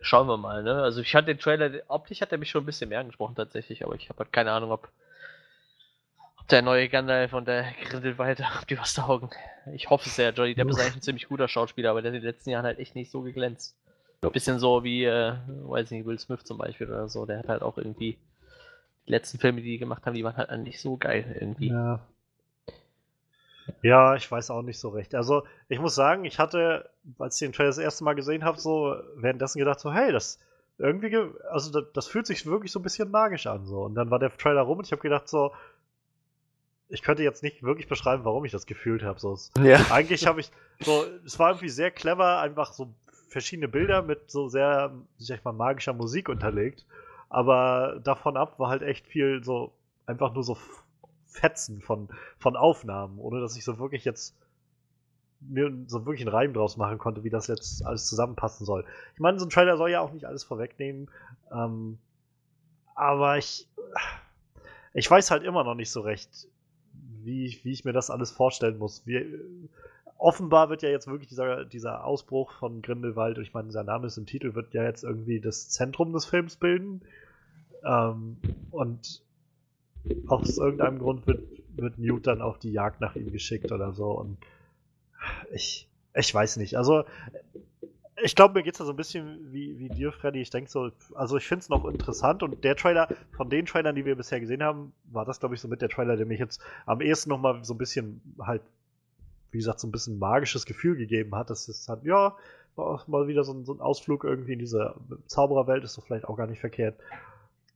Schauen wir mal, ne? Also ich hatte den Trailer, optisch hat er mich schon ein bisschen mehr angesprochen tatsächlich, aber ich habe halt keine Ahnung, ob der neue Gandalf und der Grindelwald, ob die was taugen. Ich hoffe es sehr. Johnny Depp ist eigentlich ein ziemlich guter Schauspieler, aber der hat in den letzten Jahren halt echt nicht so geglänzt. Ja. Bisschen so wie, äh, weiß nicht, Will Smith zum Beispiel oder so. Der hat halt auch irgendwie die letzten Filme, die die gemacht haben, die waren halt nicht so geil irgendwie. Ja. Ja, ich weiß auch nicht so recht. Also, ich muss sagen, ich hatte, als ich den Trailer das erste Mal gesehen habe, so währenddessen gedacht, so, hey, das irgendwie, ge- also das, das fühlt sich wirklich so ein bisschen magisch an, so. Und dann war der Trailer rum und ich habe gedacht, so, ich könnte jetzt nicht wirklich beschreiben, warum ich das gefühlt habe. So, Ja. eigentlich habe ich so, es war irgendwie sehr clever, einfach so verschiedene Bilder mit so sehr, sag ich mal, magischer Musik unterlegt. Aber davon ab war halt echt viel so, einfach nur so Fetzen von, von Aufnahmen, ohne dass ich so wirklich jetzt mir so wirklich einen Reim draus machen konnte, wie das jetzt alles zusammenpassen soll. Ich meine, so ein Trailer soll ja auch nicht alles vorwegnehmen. Ähm, aber ich, ich weiß halt immer noch nicht so recht, wie, ich- wie ich mir das alles vorstellen muss. Wie, offenbar wird ja jetzt wirklich dieser, dieser Ausbruch von Grindelwald, und ich meine, sein Name ist im Titel, wird ja jetzt irgendwie das Zentrum des Films bilden. Ähm, und aus irgendeinem Grund wird, wird Newt dann auf die Jagd nach ihm geschickt oder so. Und ich, ich weiß nicht. Also, ich glaube, mir geht es da so ein bisschen wie, wie dir, Freddy. Ich denke so, also ich finde es noch interessant und der Trailer, von den Trailern, die wir bisher gesehen haben, war das, glaube ich, so mit der Trailer, der mich jetzt am ehesten nochmal so ein bisschen halt, wie gesagt, so ein bisschen magisches Gefühl gegeben hat. Das ist halt, ja, mal wieder so ein, so ein Ausflug irgendwie in diese Zaubererwelt, ist doch vielleicht auch gar nicht verkehrt.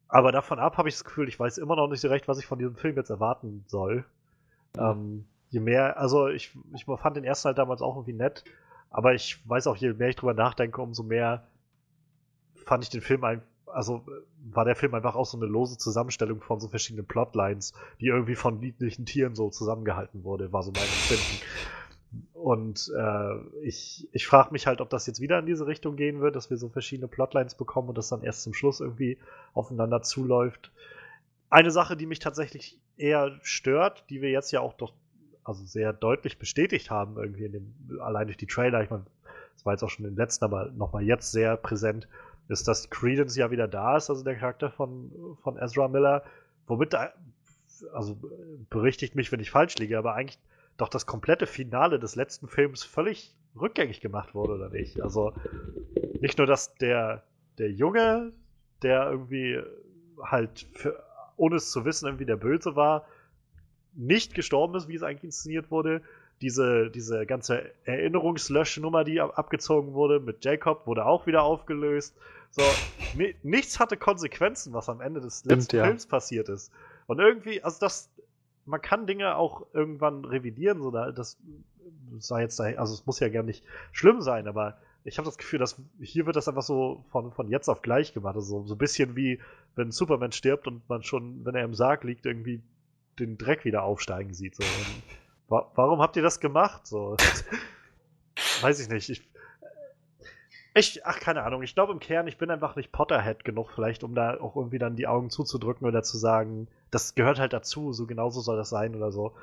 Aber davon ab habe ich das Gefühl, ich weiß immer noch nicht so recht, was ich von diesem Film jetzt erwarten soll. Mhm. Ähm, je mehr, also ich, ich fand den ersten halt damals auch irgendwie nett, aber ich weiß auch, je mehr ich drüber nachdenke, umso mehr fand ich den Film ein, also war der Film einfach auch so eine lose Zusammenstellung von so verschiedenen Plotlines, die irgendwie von niedlichen Tieren so zusammengehalten wurde, war so mein Empfinden. Und äh, ich, ich frage mich halt, ob das jetzt wieder in diese Richtung gehen wird, dass wir so verschiedene Plotlines bekommen und das dann erst zum Schluss irgendwie aufeinander zuläuft. Eine Sache, die mich tatsächlich eher stört, die wir jetzt ja auch doch also sehr deutlich bestätigt haben, irgendwie in dem, allein durch die Trailer, ich meine, das war jetzt auch schon im letzten, aber nochmal jetzt sehr präsent, ist, dass Credence ja wieder da ist, also der Charakter von, von Ezra Miller, womit da, also berichtigt mich, wenn ich falsch liege, aber eigentlich doch das komplette Finale des letzten Films völlig rückgängig gemacht wurde, oder nicht? Also nicht nur, dass der, der Junge, der irgendwie halt, für, ohne es zu wissen, irgendwie der Böse war, nicht gestorben ist, wie es eigentlich inszeniert wurde. Diese, diese ganze Erinnerungslöschnummer, die abgezogen wurde mit Jacob, wurde auch wieder aufgelöst. So, nichts hatte Konsequenzen, was am Ende des letzten Stimmt, ja. Films passiert ist. Und irgendwie, also das, man kann Dinge auch irgendwann revidieren, so da, das sei jetzt, also es muss ja gar nicht schlimm sein, aber ich habe das Gefühl, dass hier wird das einfach so von, von jetzt auf gleich gemacht. Also so ein bisschen wie wenn Superman stirbt und man schon, wenn er im Sarg liegt, irgendwie den Dreck wieder aufsteigen sieht. So. Wa warum habt ihr das gemacht? So. Weiß ich nicht. Ich, ich, ach, keine Ahnung. Ich glaube im Kern, ich bin einfach nicht Potterhead genug, vielleicht, um da auch irgendwie dann die Augen zuzudrücken oder zu sagen, das gehört halt dazu, so genauso soll das sein oder so.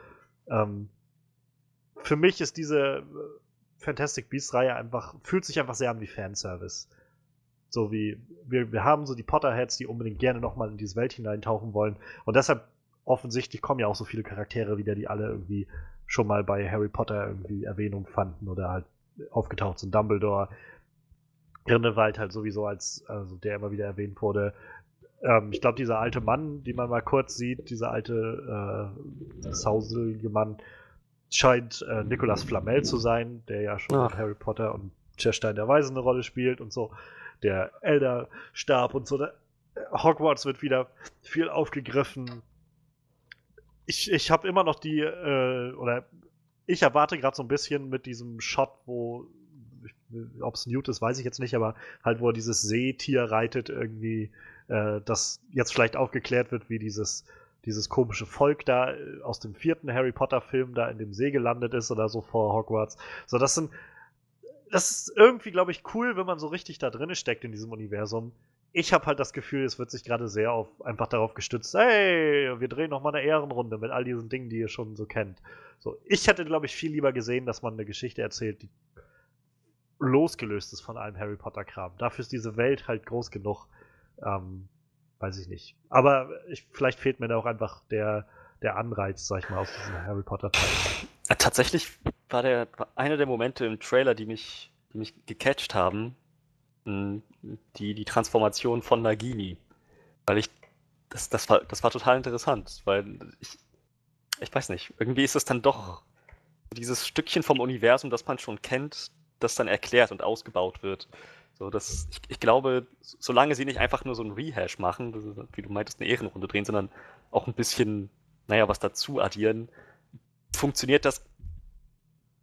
Ähm, für mich ist diese äh, Fantastic Beasts-Reihe einfach, fühlt sich einfach sehr an wie Fanservice. So wie, wir, wir haben so die Potterheads, die unbedingt gerne nochmal in diese Welt hineintauchen wollen. Und deshalb offensichtlich kommen ja auch so viele Charaktere wieder, die alle irgendwie schon mal bei Harry Potter irgendwie Erwähnung fanden oder halt aufgetaucht sind. Dumbledore, Grindelwald halt sowieso als, also der immer wieder erwähnt wurde. Ähm, ich glaube, dieser alte Mann, den man mal kurz sieht, dieser alte äh, sauselige Mann, scheint äh, Nicolas Flamel zu sein, der ja schon Ach. Harry Potter und Stein der Weisen eine Rolle spielt und so. Der Elderstab und so. Der, Hogwarts wird wieder viel aufgegriffen ich, ich habe immer noch die, äh, oder ich erwarte gerade so ein bisschen mit diesem Shot, wo, ob es Newt ist, weiß ich jetzt nicht, aber halt, wo er dieses Seetier reitet, irgendwie, äh, das jetzt vielleicht aufgeklärt wird, wie dieses, dieses komische Volk da äh, aus dem vierten Harry Potter-Film da in dem See gelandet ist oder so vor Hogwarts. So, das sind, das ist irgendwie, glaube ich, cool, wenn man so richtig da drin steckt in diesem Universum ich habe halt das Gefühl, es wird sich gerade sehr auf, einfach darauf gestützt, hey, wir drehen noch mal eine Ehrenrunde mit all diesen Dingen, die ihr schon so kennt. So, ich hätte, glaube ich, viel lieber gesehen, dass man eine Geschichte erzählt, die losgelöst ist von allem Harry Potter-Kram. Dafür ist diese Welt halt groß genug. Ähm, weiß ich nicht. Aber ich, vielleicht fehlt mir da auch einfach der, der Anreiz, sag ich mal, aus diesem Harry Potter-Teil. Tatsächlich war der einer der Momente im Trailer, die mich, die mich gecatcht haben, die, die Transformation von Nagini. Weil ich, das, das, war, das war total interessant, weil ich, ich weiß nicht, irgendwie ist es dann doch dieses Stückchen vom Universum, das man schon kennt, das dann erklärt und ausgebaut wird. So, das, ich, ich glaube, solange sie nicht einfach nur so ein Rehash machen, wie du meintest, eine Ehrenrunde drehen, sondern auch ein bisschen, naja, was dazu addieren, funktioniert das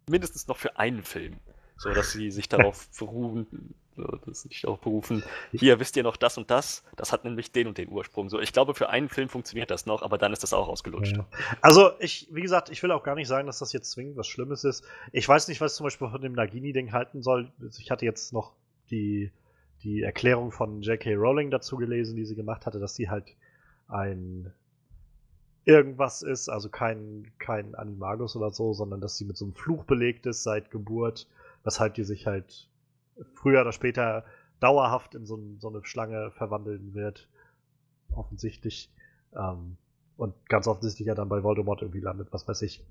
mindestens noch für einen Film. So, dass sie sich darauf beruhen, das nicht aufberufen. Hier wisst ihr noch das und das. Das hat nämlich den und den Ursprung. So, ich glaube, für einen Film funktioniert das noch, aber dann ist das auch ausgelutscht. Ja. Also, ich, wie gesagt, ich will auch gar nicht sagen, dass das jetzt zwingend was Schlimmes ist. Ich weiß nicht, was ich zum Beispiel von dem Nagini-Ding halten soll. Ich hatte jetzt noch die, die Erklärung von J.K. Rowling dazu gelesen, die sie gemacht hatte, dass sie halt ein irgendwas ist, also kein, kein Animagus oder so, sondern dass sie mit so einem Fluch belegt ist seit Geburt, weshalb die sich halt früher oder später dauerhaft in so, so eine Schlange verwandeln wird. Offensichtlich. Ähm, und ganz offensichtlich ja dann bei Voldemort irgendwie landet, was weiß ich.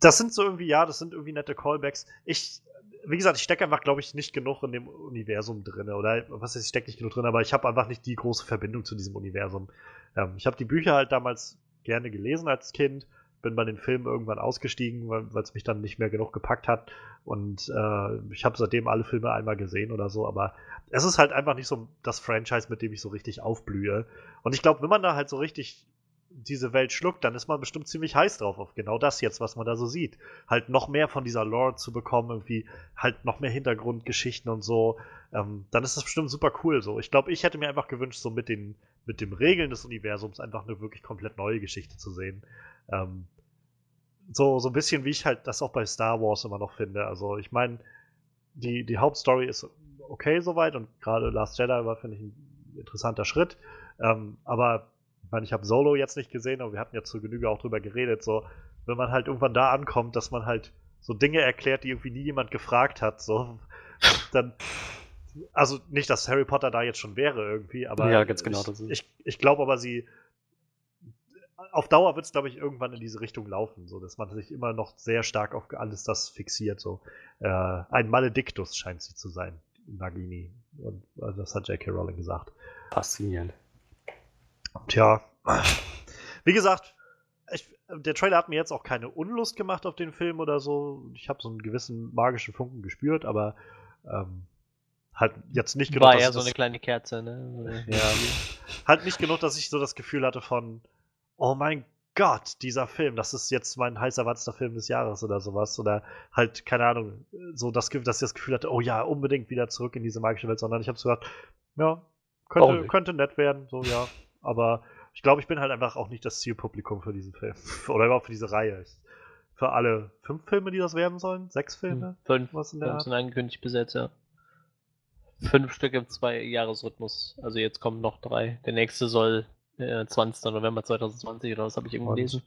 Das sind so irgendwie, ja, das sind irgendwie nette Callbacks. Ich, wie gesagt, ich stecke einfach, glaube ich, nicht genug in dem Universum drin. Oder was heißt, ich stecke nicht genug drin, aber ich habe einfach nicht die große Verbindung zu diesem Universum. Ähm, ich habe die Bücher halt damals gerne gelesen als Kind, bin bei den Filmen irgendwann ausgestiegen, weil es mich dann nicht mehr genug gepackt hat. Und äh, ich habe seitdem alle Filme einmal gesehen oder so, aber es ist halt einfach nicht so das Franchise, mit dem ich so richtig aufblühe. Und ich glaube, wenn man da halt so richtig diese Welt schluckt, dann ist man bestimmt ziemlich heiß drauf auf genau das jetzt, was man da so sieht. Halt noch mehr von dieser Lore zu bekommen, irgendwie halt noch mehr Hintergrundgeschichten und so. Ähm, dann ist das bestimmt super cool so. Ich glaube, ich hätte mir einfach gewünscht, so mit den, mit den Regeln des Universums einfach eine wirklich komplett neue Geschichte zu sehen. Ähm, so, so ein bisschen wie ich halt das auch bei Star Wars immer noch finde. Also ich meine, die, die Hauptstory ist okay soweit und gerade Last Jedi war, finde ich, ein interessanter Schritt. Ähm, aber ich meine, ich habe Solo jetzt nicht gesehen, aber wir hatten ja zu Genüge auch drüber geredet, so, wenn man halt irgendwann da ankommt, dass man halt so Dinge erklärt, die irgendwie nie jemand gefragt hat, so, dann, also nicht, dass Harry Potter da jetzt schon wäre irgendwie, aber Ja, ganz genau, ich, ich, ich glaube aber, sie auf Dauer wird es, glaube ich, irgendwann in diese Richtung laufen, so dass man sich immer noch sehr stark auf alles das fixiert. So äh, ein Malediktus scheint sie zu sein, Nagini. Und äh, das hat J.K. Rowling gesagt. Faszinierend. Tja, wie gesagt, ich, der Trailer hat mir jetzt auch keine Unlust gemacht auf den Film oder so. Ich habe so einen gewissen magischen Funken gespürt, aber ähm, halt jetzt nicht genug, War eher so das- eine kleine Kerze, ne? ja, halt nicht genug, dass ich so das Gefühl hatte von, oh mein Gott, dieser Film, das ist jetzt mein heiß erwarteter Film des Jahres oder sowas. Oder halt, keine Ahnung, so das, dass ich das Gefühl hatte, oh ja, unbedingt wieder zurück in diese magische Welt, sondern ich habe so gedacht, ja, könnte, könnte nett werden, so ja. Aber ich glaube, ich bin halt einfach auch nicht das Zielpublikum für diesen Film. Oder überhaupt für diese Reihe. Ich, für alle fünf Filme, die das werden sollen? Sechs Filme? Fünf, Was in der fünf sind angekündigt bis jetzt, ja. Fünf Stück im Zwei-Jahres-Rhythmus. Also jetzt kommen noch drei. Der nächste soll äh, 20. November 2020 oder was habe ich irgendwo gelesen.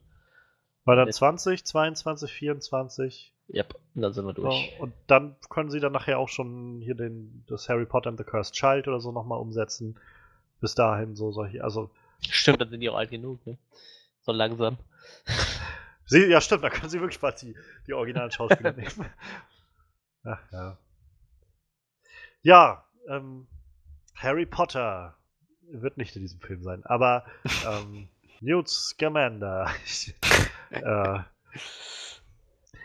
War dann Jetzt- 20, 22, 24. Yep, und dann sind wir durch. Ja, und dann können sie dann nachher auch schon hier den, das Harry Potter and the Cursed Child oder so nochmal umsetzen. Bis dahin so solche, also. Stimmt, dann sind die auch alt genug, ne? So langsam. Sie, ja, stimmt, da können sie wirklich bald die, die originalen Schauspieler nehmen. Ach ja. Ja, ähm, Harry Potter wird nicht in diesem Film sein, aber ähm, Newt Scamander. Ich, äh,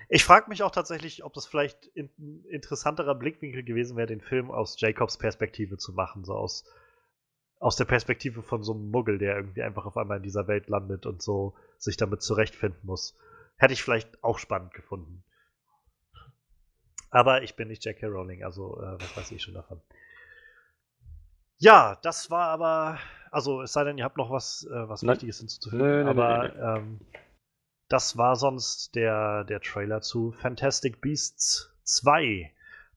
ich frage mich auch tatsächlich, ob das vielleicht in, ein interessanterer Blickwinkel gewesen wäre, den Film aus Jacobs Perspektive zu machen, so aus, aus der Perspektive von so einem Muggel, der irgendwie einfach auf einmal in dieser Welt landet und so sich damit zurechtfinden muss. Hätte ich vielleicht auch spannend gefunden. Aber ich bin nicht J.K. Rowling, also äh, was weiß ich schon davon. Ja, das war aber, also es sei denn, ihr habt noch was, äh, was Nein. Wichtiges hinzuzufügen, Nö, nö, nö, aber nö, Ähm, das war sonst der, der Trailer zu Fantastic Beasts 2,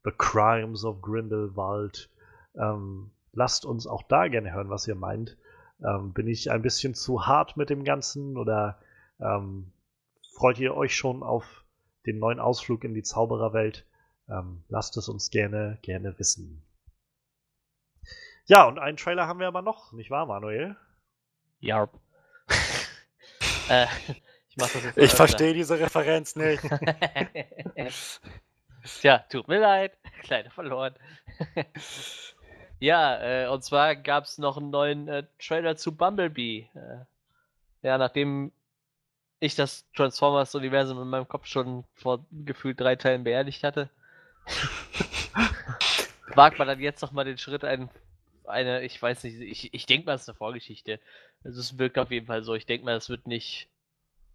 The Crimes of Grindelwald. Ähm, lasst uns auch da gerne hören, was ihr meint. Ähm, bin ich ein bisschen zu hart mit dem Ganzen oder ähm, freut ihr euch schon auf den neuen Ausflug in die Zaubererwelt? Ähm, lasst es uns gerne, gerne wissen. Ja, und einen Trailer haben wir aber noch, nicht wahr, Manuel? Yarp. äh, ich mach das jetzt Ich verstehe diese Referenz nicht. Tja, tut mir leid. Kleine verloren. ja, äh, und zwar gab es noch einen neuen äh, Trailer zu Bumblebee. Äh, ja, nachdem ich das Transformers-Universum in meinem Kopf schon vor gefühlt drei Teilen beerdigt hatte, wagt man dann jetzt noch mal den Schritt, ein, eine, ich weiß nicht, ich, ich denke mal, es ist eine Vorgeschichte. Also es wirkt auf jeden Fall so. Ich denke mal, es wird nicht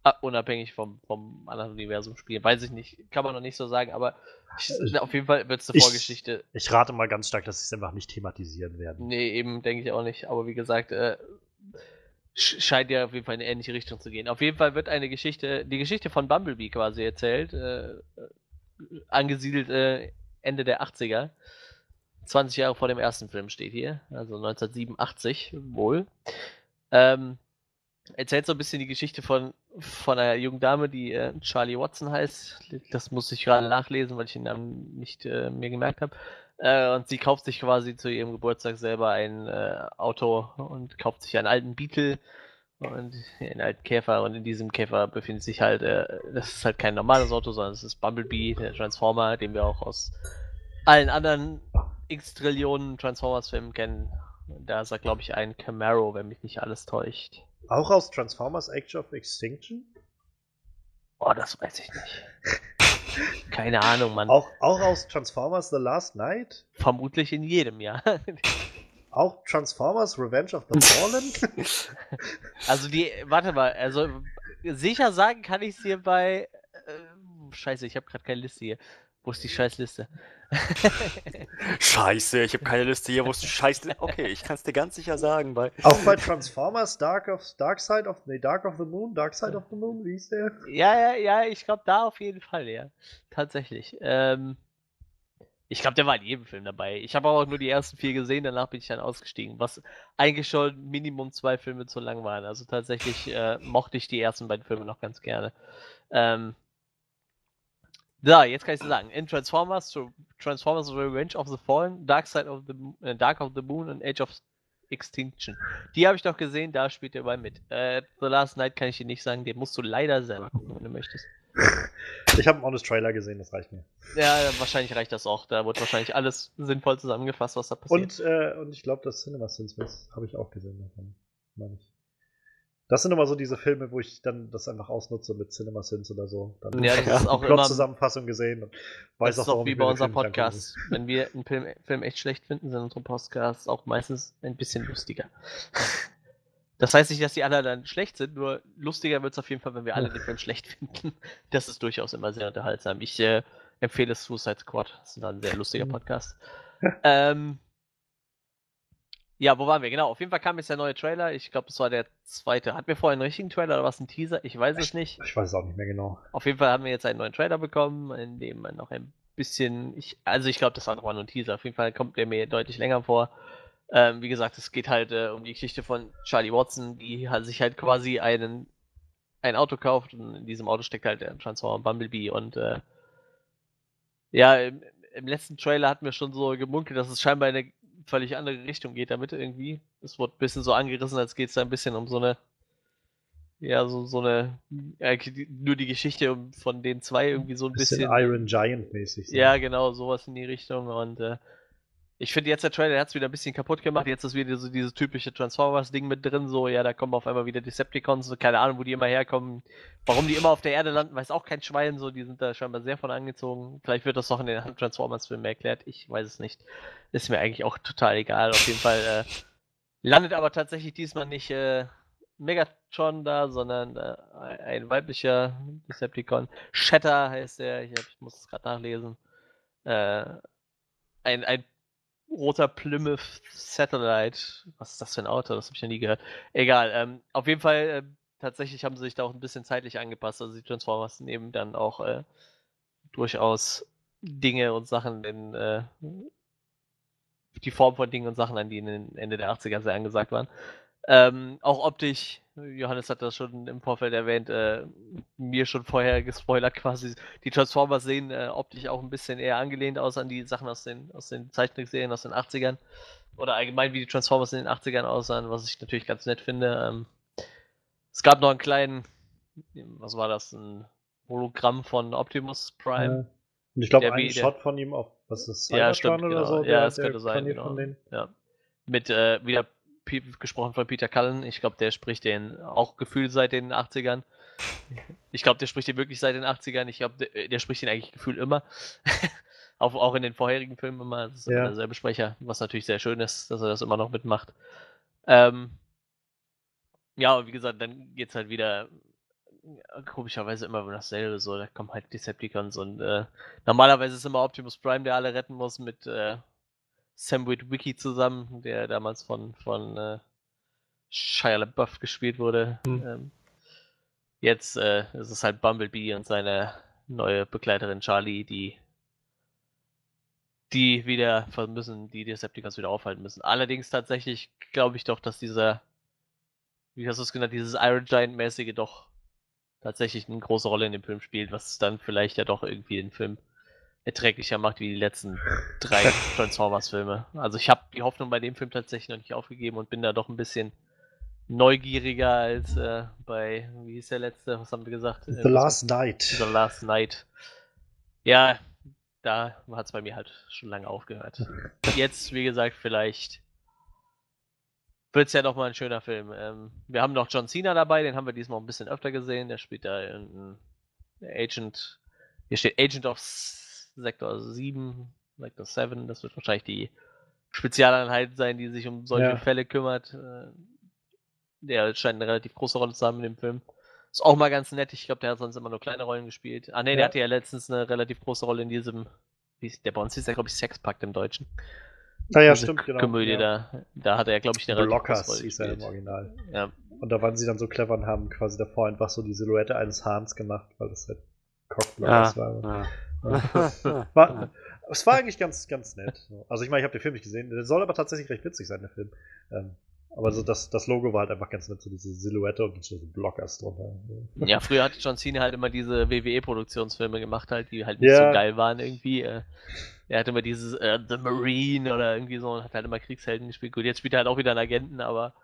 ah, unabhängig vom, vom anderen Universum spielen. Weiß ich nicht, kann man noch nicht so sagen, aber ich, auf jeden Fall wird es eine Ich- Vorgeschichte. Ich rate mal ganz stark, dass sie es einfach nicht thematisieren werden. Nee, eben denke ich auch nicht. Aber wie gesagt, äh, sch- scheint ja auf jeden Fall in eine ähnliche Richtung zu gehen. Auf jeden Fall wird eine Geschichte, die Geschichte von Bumblebee quasi erzählt, äh, äh, angesiedelt äh, Ende der 80er. 20 Jahre vor dem ersten Film steht hier, also 1987 wohl. Ähm, erzählt so ein bisschen die Geschichte von, von einer jungen Dame, die äh, Charlie Watson heißt. Das muss ich gerade nachlesen, weil ich den Namen nicht äh, mir gemerkt habe. Äh, und sie kauft sich quasi zu ihrem Geburtstag selber ein äh, Auto und kauft sich einen alten Beetle und in alten Käfer und in diesem Käfer befindet sich halt, äh, das ist halt kein normales Auto, sondern es ist Bumblebee, der Transformer, den wir auch aus allen anderen x Trillionen Transformers-Filmen kennen. Da ist er, glaube ich, ein Camaro, wenn mich nicht alles täuscht. Auch aus Transformers Age of Extinction? Oh, das weiß ich nicht. Keine Ahnung, Mann. Auch, auch aus Transformers The Last Night? Vermutlich in jedem Jahr. Auch Transformers Revenge of the Fallen? Also die, warte mal, also sicher sagen kann ich es dir bei. Äh, scheiße, ich habe gerade keine Liste hier. Wo ist die Scheißliste? Scheiße, ich habe keine Liste hier, wo ist die Scheiße? Okay, ich kann es dir ganz sicher sagen. Bei Auch bei Transformers Dark of Dark Side of nee, Dark of the Moon, Dark Side of the Moon, wie hieß der? Ja, ja, ja, ich glaube da auf jeden Fall, ja. Tatsächlich. Ähm, ich glaube, der war in jedem Film dabei. Ich habe auch nur die ersten vier gesehen, danach bin ich dann ausgestiegen, was eigentlich schon Minimum zwei Filme zu lang waren. Also tatsächlich äh, mochte ich die ersten beiden Filme noch ganz gerne. Ähm, da, jetzt kann ich sagen, in Transformers, Transformers Revenge of the Fallen, Dark Side of the äh, Dark of the Moon und Age of Extinction. Die habe ich doch gesehen, da spielt er bei mit. Äh, the Last Night kann ich dir nicht sagen, den musst du leider selber gucken, wenn du möchtest. Ich habe einen Honest Trailer gesehen, das reicht mir. Ja, wahrscheinlich reicht das auch. Da wird wahrscheinlich alles sinnvoll zusammengefasst, was da passiert. Und, äh, und ich glaube, das Cinema Sins habe ich auch gesehen davon. Meine ich. Das sind immer so diese Filme, wo ich dann das einfach ausnutze mit Cinema Sins oder so. Dann Ja, das ist auch immer- Plot-Zusammenfassung gesehen und weiß das ist auch, auch warum wie bei unserem. Podcast. Wenn wir einen Film, Film echt schlecht finden, sind unsere Podcasts auch meistens ein bisschen lustiger. Das heißt nicht, dass die alle dann schlecht sind, nur lustiger wird es auf jeden Fall, wenn wir alle den Film schlecht finden. Das ist durchaus immer sehr unterhaltsam. Ich äh, empfehle Suicide Squad. Das ist ein sehr lustiger Mhm. Podcast. ähm, ja, wo waren wir? Genau, auf jeden Fall kam jetzt der neue Trailer. Ich glaube, es war der zweite. Hatten wir vorher einen richtigen Trailer oder was ein Teaser? Ich weiß es nicht. Ich weiß es auch nicht mehr genau. Auf jeden Fall haben wir jetzt einen neuen Trailer bekommen, in dem man noch ein bisschen, ich, also ich glaube, das war nochmal nur ein Teaser. Auf jeden Fall kommt der mir deutlich länger vor. Ähm, wie gesagt, es geht halt äh, um die Geschichte von Charlie Watson, die halt sich halt quasi einen ein Auto kauft und in diesem Auto steckt halt der Transformer Bumblebee und äh, ja, im, im letzten Trailer hatten wir schon so gemunkelt, dass es scheinbar in eine völlig andere Richtung geht damit irgendwie. Es wurde ein bisschen so angerissen, als geht es da ein bisschen um so eine ja, so, so eine, die- nur die Geschichte um- von den zwei irgendwie so ein Bisschen, bisschen. Iron Giant mäßig. so. Ja, genau, sowas in die Richtung. Und äh, ich finde jetzt der Trailer hat es wieder ein bisschen kaputt gemacht. Jetzt ist wieder so dieses typische Transformers-Ding mit drin. So, ja, da kommen auf einmal wieder Decepticons. So, keine Ahnung, wo die immer herkommen. Warum die immer auf der Erde landen, weiß auch kein Schwein. So, die sind da scheinbar sehr von angezogen. Vielleicht wird das noch in den Transformers-Filmen erklärt. Ich weiß es nicht. Ist mir eigentlich auch total egal. Auf jeden Fall äh, landet aber tatsächlich diesmal nicht äh, Megatron da, sondern äh, ein weiblicher Decepticon. Shatter heißt er. Ich, hab, ich muss es gerade nachlesen. Äh, ein, ein roter Plymouth Satellite. Was ist das für ein Auto? Das habe ich noch nie gehört. Egal. Ähm, auf jeden Fall, äh, tatsächlich haben sie sich da auch ein bisschen zeitlich angepasst. Also die Transformers nehmen dann auch äh, durchaus Dinge und Sachen in äh, die Form von Dingen und Sachen an, die in den Ende der 80er sehr angesagt waren. Ähm, auch optisch, Johannes hat das schon im Vorfeld erwähnt, äh, mir schon vorher gespoilert quasi. Die Transformers sehen äh, optisch auch ein bisschen eher angelehnt aus an die Sachen aus den, aus den Zeichentrickserien aus den 80ern. Oder allgemein wie die Transformers in den 80ern aussahen, was ich natürlich ganz nett finde. Ähm, es gab noch einen kleinen, was war das, ein Hologramm von Optimus Prime. Ja. Und ich glaube, Der ein der- Shot von ihm auf, was ist das, Ja, Cybertron stimmt, oder genau. so? ja, das könnte sein, genau. Ja. Mit äh, wieder P gesprochen von Peter Cullen. Ich glaube, der spricht den auch gefühlt seit den 80ern. Ich glaube, der spricht den wirklich seit den 80ern. Ich glaube, der, der spricht den eigentlich gefühlt immer. auch, auch in den vorherigen Filmen immer. Das ist immer Ja. derselbe Sprecher, was natürlich sehr schön ist, dass er das immer noch mitmacht. Ähm, ja, und wie gesagt, dann geht's halt wieder ja, komischerweise immer dasselbe. So, da kommen halt Decepticons und äh, normalerweise ist immer Optimus Prime, der alle retten muss, mit äh, Sam Witwicky zusammen, der damals von, von äh, Shia LaBeouf gespielt wurde. Hm. Ähm, jetzt äh, ist es halt Bumblebee und seine neue Begleiterin Charlie, die die wieder müssen, die Decepticons wieder aufhalten müssen. Allerdings tatsächlich glaube ich doch, dass dieser, wie hast du es genannt, dieses Iron Giant-mäßige doch tatsächlich eine große Rolle in dem Film spielt, was dann vielleicht ja doch irgendwie den Film erträglicher macht wie die letzten drei Transformers-Filme. Also ich habe die Hoffnung bei dem Film tatsächlich noch nicht aufgegeben und bin da doch ein bisschen neugieriger als äh, bei, wie hieß der letzte, was haben wir gesagt? The Last Night. The Last Night. Ja, da hat es bei mir halt schon lange aufgehört. Jetzt, wie gesagt, vielleicht wird es ja noch mal ein schöner Film. Ähm, wir haben noch John Cena dabei, den haben wir diesmal ein bisschen öfter gesehen. Der spielt da irgendein Agent. Hier steht Agent of Sektor 7, Sektor 7. Das wird wahrscheinlich die Spezialeinheit sein, die sich um solche Ja. Fälle kümmert. Äh, der scheint eine relativ große Rolle zu haben in dem Film. Ist auch mal ganz nett. Ich glaube, der hat sonst immer nur kleine Rollen gespielt. Ah, ne, der Ja. hatte ja letztens eine relativ große Rolle in diesem. Wie ist, der bei uns hieß ja, glaube ich, Sexpakt im Deutschen. Ah ja, Diese stimmt, genau. Komödie ja. da. Da hat er, glaube ich, eine relativ große Blockers Rolle hieß er im. Original. Ja, Und da waren sie dann so clever und haben quasi davor einfach so die Silhouette eines Hahns gemacht, weil das halt Cockblockers war. Ja. War, es war eigentlich ganz, ganz nett. So. Also ich meine, ich habe den Film nicht gesehen. Der soll aber tatsächlich recht witzig sein, der Film. Ähm, aber so das, das Logo war halt einfach ganz nett, so diese Silhouette und so Blockers drunter. Ja, früher hat John Cena halt immer diese WWE-Produktionsfilme gemacht, halt, die halt nicht Ja. so geil waren irgendwie. Äh, er hat immer dieses äh, The Marine oder irgendwie so und hat halt immer Kriegshelden gespielt. Gut, jetzt spielt er halt auch wieder einen Agenten, aber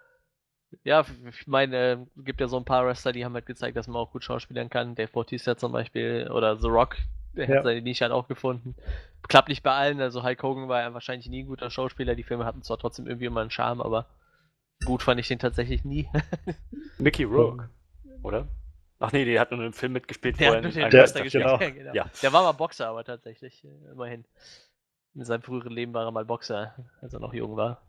ja, ich meine, äh, gibt ja so ein paar Wrestler, die haben halt gezeigt, dass man auch gut schauspielern kann. Dave Bautista zum Beispiel oder The Rock, der Ja. hat seine Nische halt auch gefunden. Klappt nicht bei allen, also Hulk Hogan war ja wahrscheinlich nie ein guter Schauspieler. Die Filme hatten zwar trotzdem irgendwie immer einen Charme, aber gut fand ich den tatsächlich nie. Mickey Rourke, oder? Ach nee, der hat nur in einem Film mitgespielt, Der wo hat er einen den Wrestler gespielt. genau. Ja, genau. Ja. Der war mal Boxer, aber tatsächlich, äh, immerhin. In seinem früheren Leben war er mal Boxer, als er noch jung war.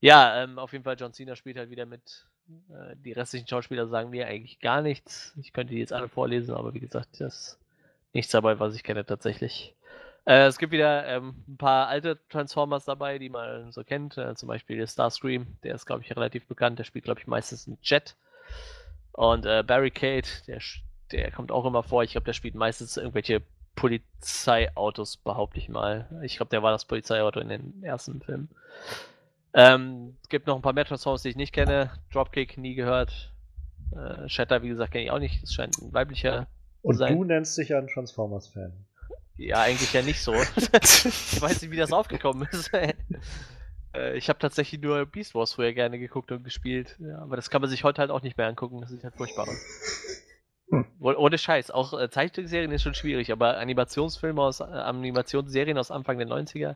Ja, ähm, auf jeden Fall, John Cena spielt halt wieder mit. Äh, die restlichen Schauspieler sagen mir eigentlich gar nichts. Ich könnte die jetzt alle vorlesen, aber wie gesagt, das nichts dabei, was ich kenne tatsächlich. Äh, es gibt wieder ähm, ein paar alte Transformers dabei, die man so kennt. Äh, zum Beispiel Starscream, der ist, glaube ich, relativ bekannt. Der spielt, glaube ich, meistens einen Jet. Und äh, Barricade, der, der kommt auch immer vor. Ich glaube, der spielt meistens irgendwelche Polizeiautos, behaupte ich mal. Ich glaube, der war das Polizeiauto in den ersten Filmen. Ähm, es gibt noch ein paar mehr Transformers, die ich nicht kenne. Dropkick, nie gehört. Äh, Shatter, wie gesagt, kenne ich auch nicht. Das scheint ein weiblicher. Und sein. du nennst dich ja ein Transformers-Fan. Ja, eigentlich ja nicht so. ich weiß nicht, wie das aufgekommen ist. Äh, ich habe tatsächlich nur Beast Wars früher gerne geguckt und gespielt. Ja, aber das kann man sich heute halt auch nicht mehr angucken. Das sieht halt furchtbar. Hm. Oh- Ohne Scheiß. Auch äh, Zeichentrickserien ist schon schwierig, aber Animationsfilme aus, äh, Animationsserien aus Anfang der 90er.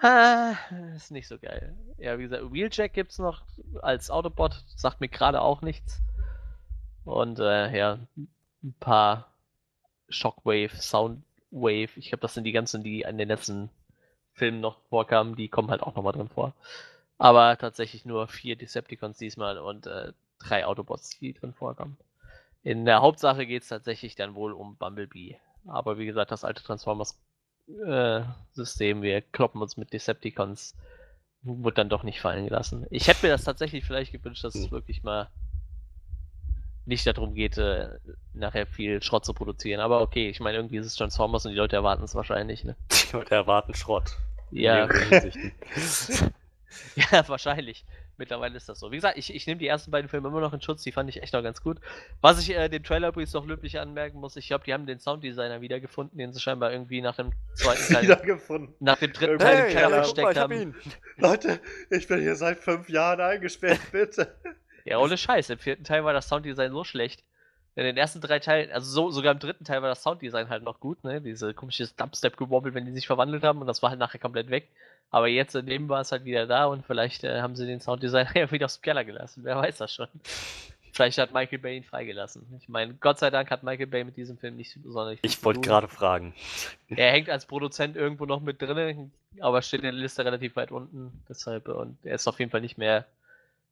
Ah, ist nicht so geil. Ja, wie gesagt, Wheeljack gibt's noch als Autobot. Sagt mir gerade auch nichts. Und äh, ja, ein paar Shockwave, Soundwave. Ich glaube, das sind die ganzen, die in den letzten Filmen noch vorkamen. Die kommen halt auch nochmal drin vor. Aber tatsächlich nur vier Decepticons diesmal und äh, drei Autobots, die drin vorkommen. In der Hauptsache geht es tatsächlich dann wohl um Bumblebee. Aber wie gesagt, das alte Transformers-System, wir kloppen uns mit Decepticons, wird dann doch nicht fallen gelassen. Ich hätte mir das tatsächlich vielleicht gewünscht, dass es Hm. wirklich mal nicht darum geht, äh, nachher viel Schrott zu produzieren. Aber okay, ich meine, irgendwie ist es Transformers und die Leute erwarten es wahrscheinlich. Ne? Die Leute erwarten Schrott. Ja, ja, wahrscheinlich. Mittlerweile ist das so. Wie gesagt, ich, ich nehme die ersten beiden Filme immer noch in Schutz, die fand ich echt noch ganz gut. Was ich äh, dem Trailer übrigens noch löblich anmerken muss, ich glaube, die haben den Sounddesigner wiedergefunden, den sie scheinbar irgendwie nach dem zweiten Teil, Wiedergefunden. nach dem dritten Hey, Teil im ja, Keller versteckt hab haben. Leute, ich bin hier seit fünf Jahren eingesperrt, bitte. Ja, ohne Scheiß. Im vierten Teil war das Sounddesign so schlecht. In den ersten drei Teilen, also so, sogar im dritten Teil war das Sounddesign halt noch gut, ne? Diese komische Dubstep-Gewobbel, wenn die sich verwandelt haben und das war halt nachher komplett weg. Aber jetzt in dem war es halt wieder da und vielleicht äh, haben sie den Sounddesigner ja wieder aus dem Keller gelassen. Wer weiß das schon. Vielleicht hat Michael Bay ihn freigelassen. Ich meine, Gott sei Dank hat Michael Bay mit diesem Film nicht sonderlich viel Ich wollte gerade fragen. Er hängt als Produzent irgendwo noch mit drin, aber steht in der Liste relativ weit unten. Deshalb, und er ist auf jeden Fall nicht mehr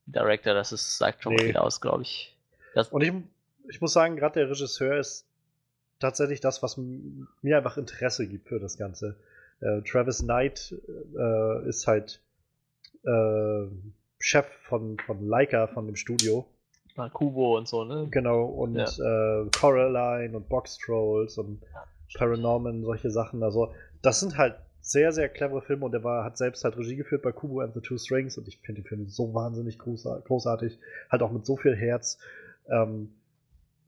Director. Das ist, sagt schon Nee. viel aus, glaube ich. Das, Und ich, ich muss sagen, gerade der Regisseur ist tatsächlich das, was mir einfach Interesse gibt für das Ganze. Äh, Travis Knight äh, ist halt äh, Chef von, von Leica, von dem Studio. Na, Kubo und so, ne? Genau, und äh, Coraline und Box Trolls und Paranorman, solche Sachen. Also, das sind halt sehr, sehr clevere Filme und er war, hat selbst halt Regie geführt bei Kubo and the Two Strings und ich finde die Filme so wahnsinnig großar- großartig. Halt auch mit so viel Herz. Ähm,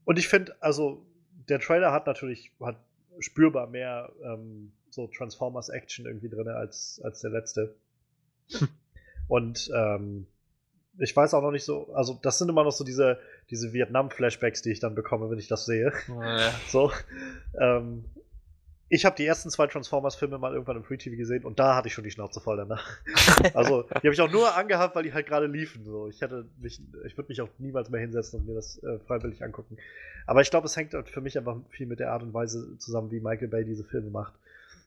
und ich finde, also, der Trailer hat natürlich hat spürbar mehr ähm, so Transformers Action irgendwie drin als, als der letzte. und ähm, ich weiß auch noch nicht so, also das sind immer noch so diese, diese Vietnam-Flashbacks, die ich dann bekomme, wenn ich das sehe. Ja. So. Ähm, ich habe die ersten zwei Transformers-Filme mal irgendwann im Free TV gesehen und da hatte ich schon die Schnauze voll danach. also, die habe ich auch nur angehabt, weil die halt gerade liefen. So. Ich hätte mich, ich würde mich auch niemals mehr hinsetzen und mir das äh, freiwillig angucken. Aber ich glaube, es hängt halt für mich einfach viel mit der Art und Weise zusammen, wie Michael Bay diese Filme macht.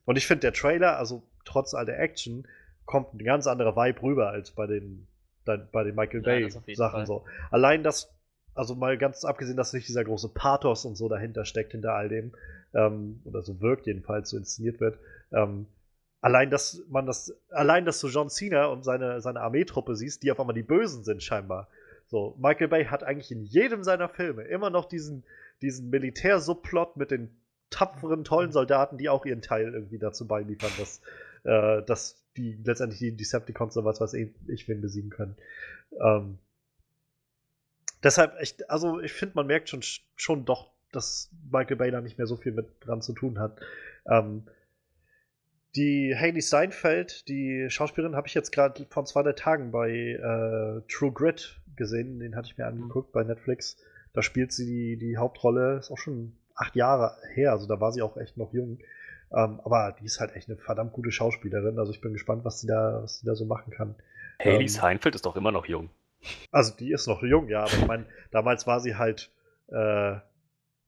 Und ich finde, der Trailer, also trotz all der Action, kommt ein ganz anderer Vibe rüber als bei den, bei den Michael Ja, Bay das auf jeden Sachen Fall. so. Allein das, also mal ganz abgesehen, dass nicht dieser große Pathos und so dahinter steckt, hinter all dem, ähm, oder so wirkt jedenfalls, so inszeniert wird, ähm, allein, dass man das, allein, dass du John Cena und seine, seine Armeetruppe siehst, die auf einmal die Bösen sind, scheinbar. So, Michael Bay hat eigentlich in jedem seiner Filme immer noch diesen, diesen Militärsubplot mit den tapferen, tollen Soldaten, die auch ihren Teil irgendwie dazu beiliefern, dass, äh, dass die letztendlich die Decepticons oder was weiß ich, ich wen besiegen können. Ähm, deshalb, echt, also ich finde, man merkt schon, schon doch, dass Michael Bay da nicht mehr so viel mit dran zu tun hat. Ähm, die Haley Steinfeld, die Schauspielerin, habe ich jetzt gerade vor zwei drei Tagen bei äh, True Grit gesehen. Den hatte ich mir angeguckt bei Netflix. Da spielt sie die, die Hauptrolle. Ist auch schon acht Jahre her, also da war sie auch echt noch jung. Ähm, aber die ist halt echt eine verdammt gute Schauspielerin. Also ich bin gespannt, was sie da, was sie da so machen kann. Haley Ähm, Seinfeld ist doch immer noch jung. Also die ist noch jung, ja, aber ich meine, damals war sie halt, äh,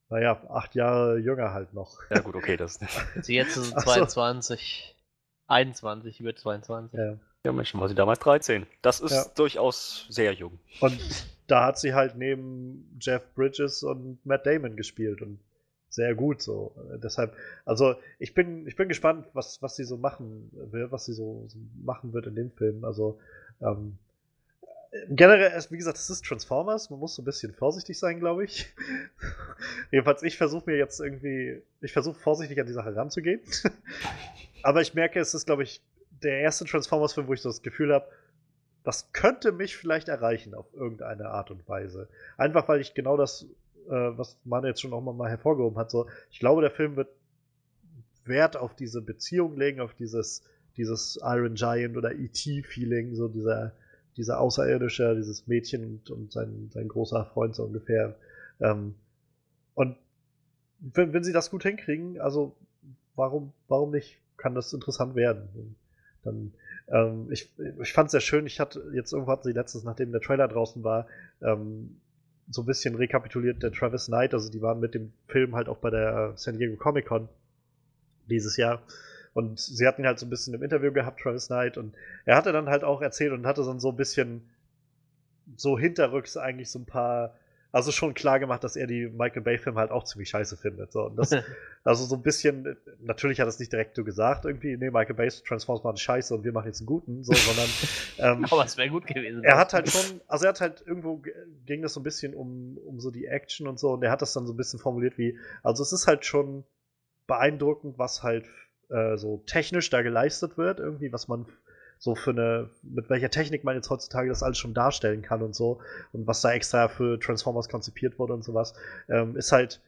naja, acht Jahre jünger halt noch. Ja gut, okay, das Sie jetzt ist Ach so. 22, 21, über 22. Ja. Ja, Mensch, war sie damals 13. Das ist Ja. durchaus sehr jung. Und da hat sie halt neben Jeff Bridges und Matt Damon gespielt und sehr gut so. Deshalb, also ich bin, ich bin gespannt, was, was sie so machen will, was sie so, so machen wird in dem Film. Also ähm, generell, wie gesagt, es ist Transformers, man muss so ein bisschen vorsichtig sein, glaube ich. Jedenfalls, ich versuche mir jetzt irgendwie, ich versuche vorsichtig an die Sache ranzugehen. Aber ich merke, es ist, glaube ich, der erste Transformers-Film, wo ich so das Gefühl habe, das könnte mich vielleicht erreichen auf irgendeine Art und Weise. Einfach weil ich genau das, äh, was Manu jetzt schon auch mal hervorgehoben hat, so, ich glaube, der Film wird Wert auf diese Beziehung legen, auf dieses, dieses Iron Giant oder E.T.-Feeling, so dieser, dieser Außerirdische, dieses Mädchen und, und sein, sein großer Freund so ungefähr. Ähm, und wenn, wenn sie das gut hinkriegen, also warum, warum nicht? Kann das interessant werden. Dann, ähm, ich, ich fand es sehr schön. Ich hatte jetzt irgendwo hatten sie letztens, nachdem der Trailer draußen war, ähm, so ein bisschen rekapituliert der Travis Knight. Also die waren mit dem Film halt auch bei der San Diego Comic Con dieses Jahr. Und sie hatten ihn halt so ein bisschen im Interview gehabt, Travis Knight. Und er hatte dann halt auch erzählt und hatte dann so ein bisschen so hinterrücks eigentlich so ein paar, also schon klar gemacht, dass er die Michael Bay-Filme halt auch ziemlich scheiße findet. So. Und das, also so ein bisschen, natürlich hat er es nicht direkt so gesagt, irgendwie, nee, Michael Bay's Transformers waren scheiße und wir machen jetzt einen guten, so, sondern ähm, Aber es wäre gut gewesen. er hat halt schon, also er hat halt irgendwo ging das so ein bisschen um, um so die Action und so und er hat das dann so ein bisschen formuliert wie, also es ist halt schon beeindruckend, was halt äh, so technisch da geleistet wird, irgendwie, was man so für eine, mit welcher Technik man jetzt heutzutage das alles schon darstellen kann und so und was da extra für Transformers konzipiert wurde und sowas, ähm, ist halt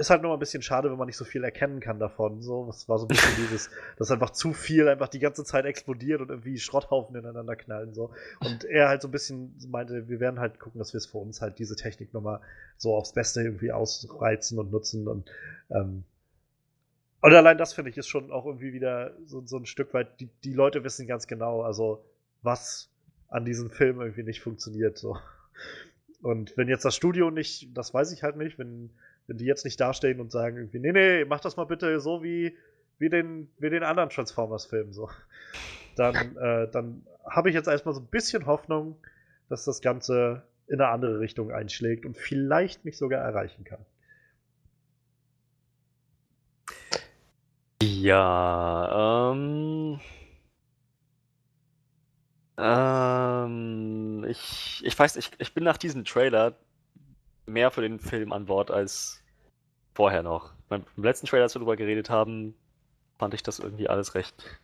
ist halt nur mal ein bisschen schade, wenn man nicht so viel erkennen kann davon. So, das war so ein bisschen dieses, dass einfach zu viel einfach die ganze Zeit explodiert und irgendwie Schrotthaufen ineinander knallen. So. Und er halt so ein bisschen meinte, wir werden halt gucken, dass wir es für uns halt diese Technik nochmal so aufs Beste irgendwie ausreizen und nutzen. Und, ähm, und allein das finde ich ist schon auch irgendwie wieder so, so ein Stück weit, die, die Leute wissen ganz genau, also was an diesem Film irgendwie nicht funktioniert. So. Und wenn jetzt das Studio nicht, das weiß ich halt nicht, wenn, wenn die jetzt nicht dastehen und sagen irgendwie, nee, nee, mach das mal bitte so wie, wie den, wie den anderen Transformers-Filmen so. Dann, äh, dann habe ich jetzt erstmal so ein bisschen Hoffnung, dass das Ganze in eine andere Richtung einschlägt und vielleicht mich sogar erreichen kann. Ja, ähm. Ähm, ich, ich weiß, ich, ich bin nach diesem Trailer mehr für den Film an Bord als vorher noch. Beim, letzten Trailer, als wir darüber geredet haben, fand ich das irgendwie alles recht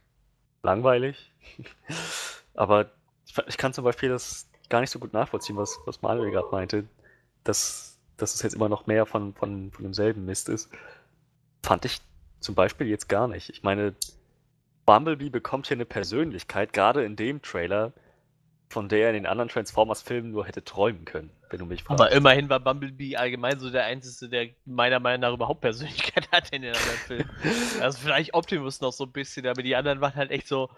langweilig. Aber ich, ich kann zum Beispiel das gar nicht so gut nachvollziehen, was, was Manuel gerade meinte, dass, dass es jetzt immer noch mehr von, von, von demselben Mist ist. Fand ich zum Beispiel jetzt gar nicht. Ich meine, Bumblebee bekommt hier eine Persönlichkeit, gerade in dem Trailer, von der er in den anderen Transformers-Filmen nur hätte träumen können, wenn du mich fragst. Aber immerhin war Bumblebee allgemein so der Einzige, der meiner Meinung nach überhaupt Persönlichkeit hatte in den anderen Filmen. also vielleicht Optimus noch so ein bisschen, aber die anderen waren halt echt so,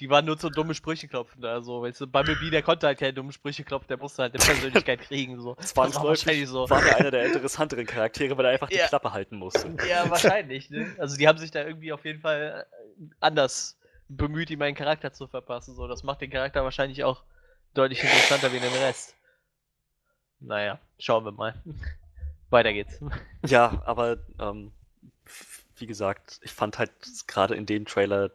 die waren nur so dumme Sprüche klopfen. Also, weißt du, Bumblebee, der konnte halt keine dummen Sprüche klopfen, der musste halt eine Persönlichkeit kriegen. So. Das war Das war wahrscheinlich so. war der einer der interessanteren Charaktere, weil er einfach Ja. die Klappe halten musste. Ja, wahrscheinlich, ne? Also die haben sich da irgendwie auf jeden Fall äh, anders bemüht, ihm einen Charakter zu verpassen. So, das macht den Charakter wahrscheinlich auch deutlich interessanter wie den Rest. Naja, schauen wir mal. Weiter geht's. Ja, aber ähm, wie gesagt, ich fand halt gerade in dem Trailer,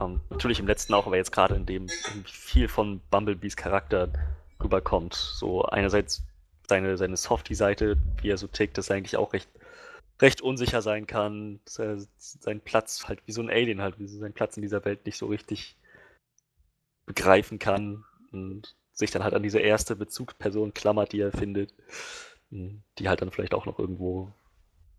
ähm, natürlich im letzten auch, aber jetzt gerade in dem viel von Bumblebees Charakter rüberkommt. So einerseits seine, seine Softie-Seite, wie er so tickt, dass er eigentlich auch recht, recht unsicher sein kann, dass er seinen Platz halt wie so ein Alien halt, wie so seinen Platz in dieser Welt nicht so richtig begreifen kann und sich dann halt an diese erste Bezugsperson klammert, die er findet, mh, die halt dann vielleicht auch noch irgendwo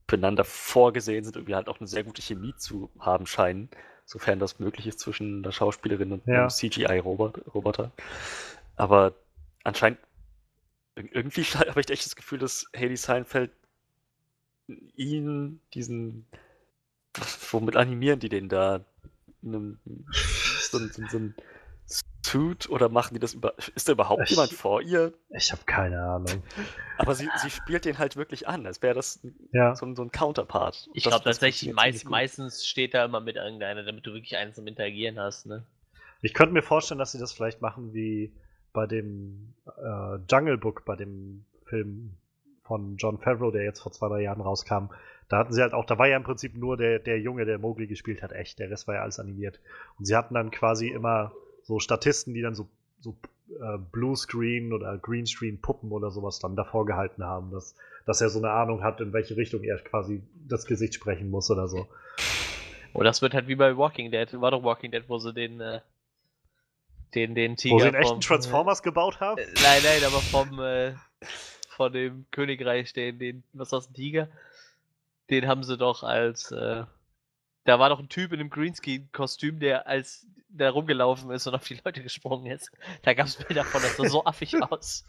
füreinander vorgesehen sind, irgendwie halt auch eine sehr gute Chemie zu haben scheinen, sofern das möglich ist zwischen der Schauspielerin und Ja. einem CGI-Roboter. Aber anscheinend, ir- irgendwie habe ich echt das Gefühl, dass Haley Seinfeld ihn, diesen, womit animieren die den da? Einem, so, so, so Suit oder machen die das über, ist da überhaupt Ich- jemand vor ihr? Ich habe keine Ahnung. Aber sie, sie spielt den halt wirklich an, als wäre das Ja. so ein, so ein Counterpart. Ich glaube das tatsächlich, meist, meistens steht da immer mit irgendeiner, damit du wirklich eins zum Interagieren hast, ne? Ich könnte mir vorstellen, dass sie das vielleicht machen wie bei dem äh, Jungle Book, bei dem Film von John Favreau, der jetzt vor zwei, drei Jahren rauskam. Da hatten sie halt auch, da war ja im Prinzip nur der, der Junge, der Mowgli gespielt hat, echt. Der Rest war ja alles animiert. Und sie hatten dann quasi immer so Statisten, die dann so, so äh, Bluescreen oder Greenscreen Puppen oder sowas dann davor gehalten haben, dass, dass er so eine Ahnung hat, in welche Richtung er quasi das Gesicht sprechen muss oder so. Oder das wird halt wie bei Walking Dead. War doch Walking Dead, wo sie den, äh, den, den Tiger. Wo sie einen echten vom- Transformers gebaut haben? Äh, Nein, nein, aber vom, äh, von dem Königreich, den, den, was ist das, ein Tiger? Den haben sie doch als, äh, da war doch ein Typ in einem Greenscreen-Kostüm, der als der rumgelaufen ist und auf die Leute gesprungen ist. Da gab es Bilder von, das sah so affig aus.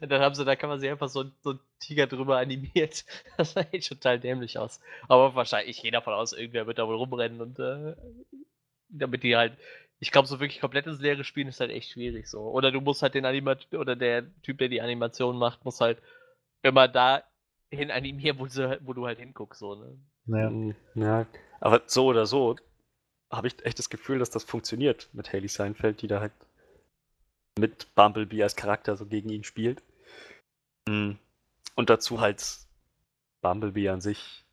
Und dann haben sie, da kann man sich einfach so, so einen Tiger drüber animiert. Das sah echt total dämlich aus. Aber wahrscheinlich, ich gehe davon aus, irgendwer wird da wohl rumrennen und äh, damit die halt ich glaube, so wirklich komplettes leere Spielen ist halt echt schwierig so. Oder du musst halt den Animat oder der Typ, der die Animation macht, muss halt immer dahin animieren, wo, sie, wo du halt hinguckst, so, ne? Ja. Mm, Ja, aber so oder so habe ich echt das Gefühl, dass das funktioniert mit Haley Seinfeld, die da halt mit Bumblebee als Charakter so gegen ihn spielt. Mm, Und dazu halt Bumblebee an sich.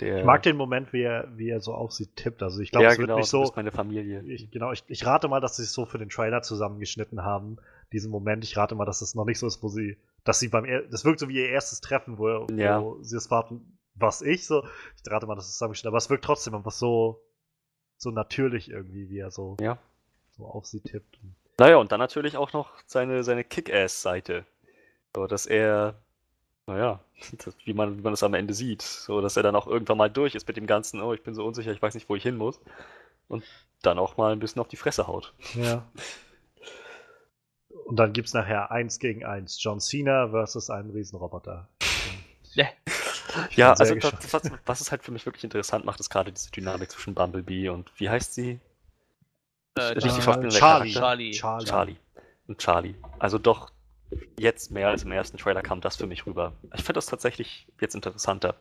Der, Ich mag den Moment, wie er, wie er so auf sie tippt. Also ich glaube, ja, es wird genau, nicht du so. bist meine Familie. Ich, genau, ich, ich rate mal, dass sie es so für den Trailer zusammengeschnitten haben. Diesen Moment. Ich rate mal, dass es noch nicht so ist, wo sie, dass sie beim, das wirkt so wie ihr erstes Treffen, wo, Ja. wo sie es warten, was ich so. Ich rate mal, dass es zusammengeschnitten, aber es wirkt trotzdem einfach so, so natürlich irgendwie, wie er so, Ja. so auf sie tippt. Naja, und dann natürlich auch noch seine, seine Kick-Ass-Seite. So, dass er, naja, das, wie, man, wie man das am Ende sieht. So, dass er dann auch irgendwann mal durch ist mit dem Ganzen, oh, ich bin so unsicher, ich weiß nicht, wo ich hin muss. Und dann auch mal ein bisschen auf die Fresse haut. Ja. Und dann gibt's nachher eins gegen eins. John Cena versus einen Riesenroboter. Ja. Ja, also das, was, was es halt für mich wirklich interessant macht, ist gerade diese Dynamik zwischen Bumblebee und wie heißt sie? Äh, Richtig Charlie. schauspielender Charlie. Charlie. Charlie. Charlie. Und Charlie. Also doch jetzt mehr als im ersten Trailer kam das für mich rüber. Ich finde das tatsächlich jetzt interessanter.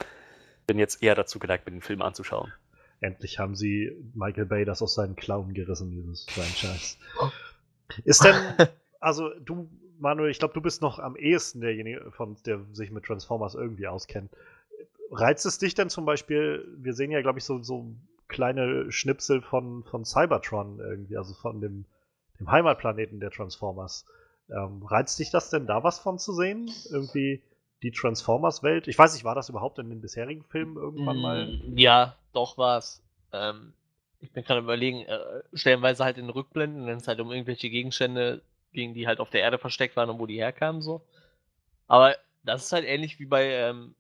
Bin jetzt eher dazu geneigt, mir den Film anzuschauen. Endlich haben sie Michael Bay das aus seinen Klauen gerissen, dieses Franchise. Ist denn, also du, Manuel, ich glaube, du bist noch am ehesten derjenige, von der sich mit Transformers irgendwie auskennt. Reizt es dich denn zum Beispiel, wir sehen ja, glaube ich, so, so kleine Schnipsel von, von Cybertron irgendwie, also von dem, dem Heimatplaneten der Transformers. Ähm, reizt dich das denn, da was von zu sehen? Irgendwie die Transformers-Welt? Ich weiß nicht, war das überhaupt in den bisherigen Filmen irgendwann mal? Mm, Ja, doch war's. Ähm, ich bin gerade überlegen, äh, stellenweise halt in Rückblenden, wenn es halt um irgendwelche Gegenstände ging, die halt auf der Erde versteckt waren und wo die herkamen, so. Aber das ist halt ähnlich wie bei ähm,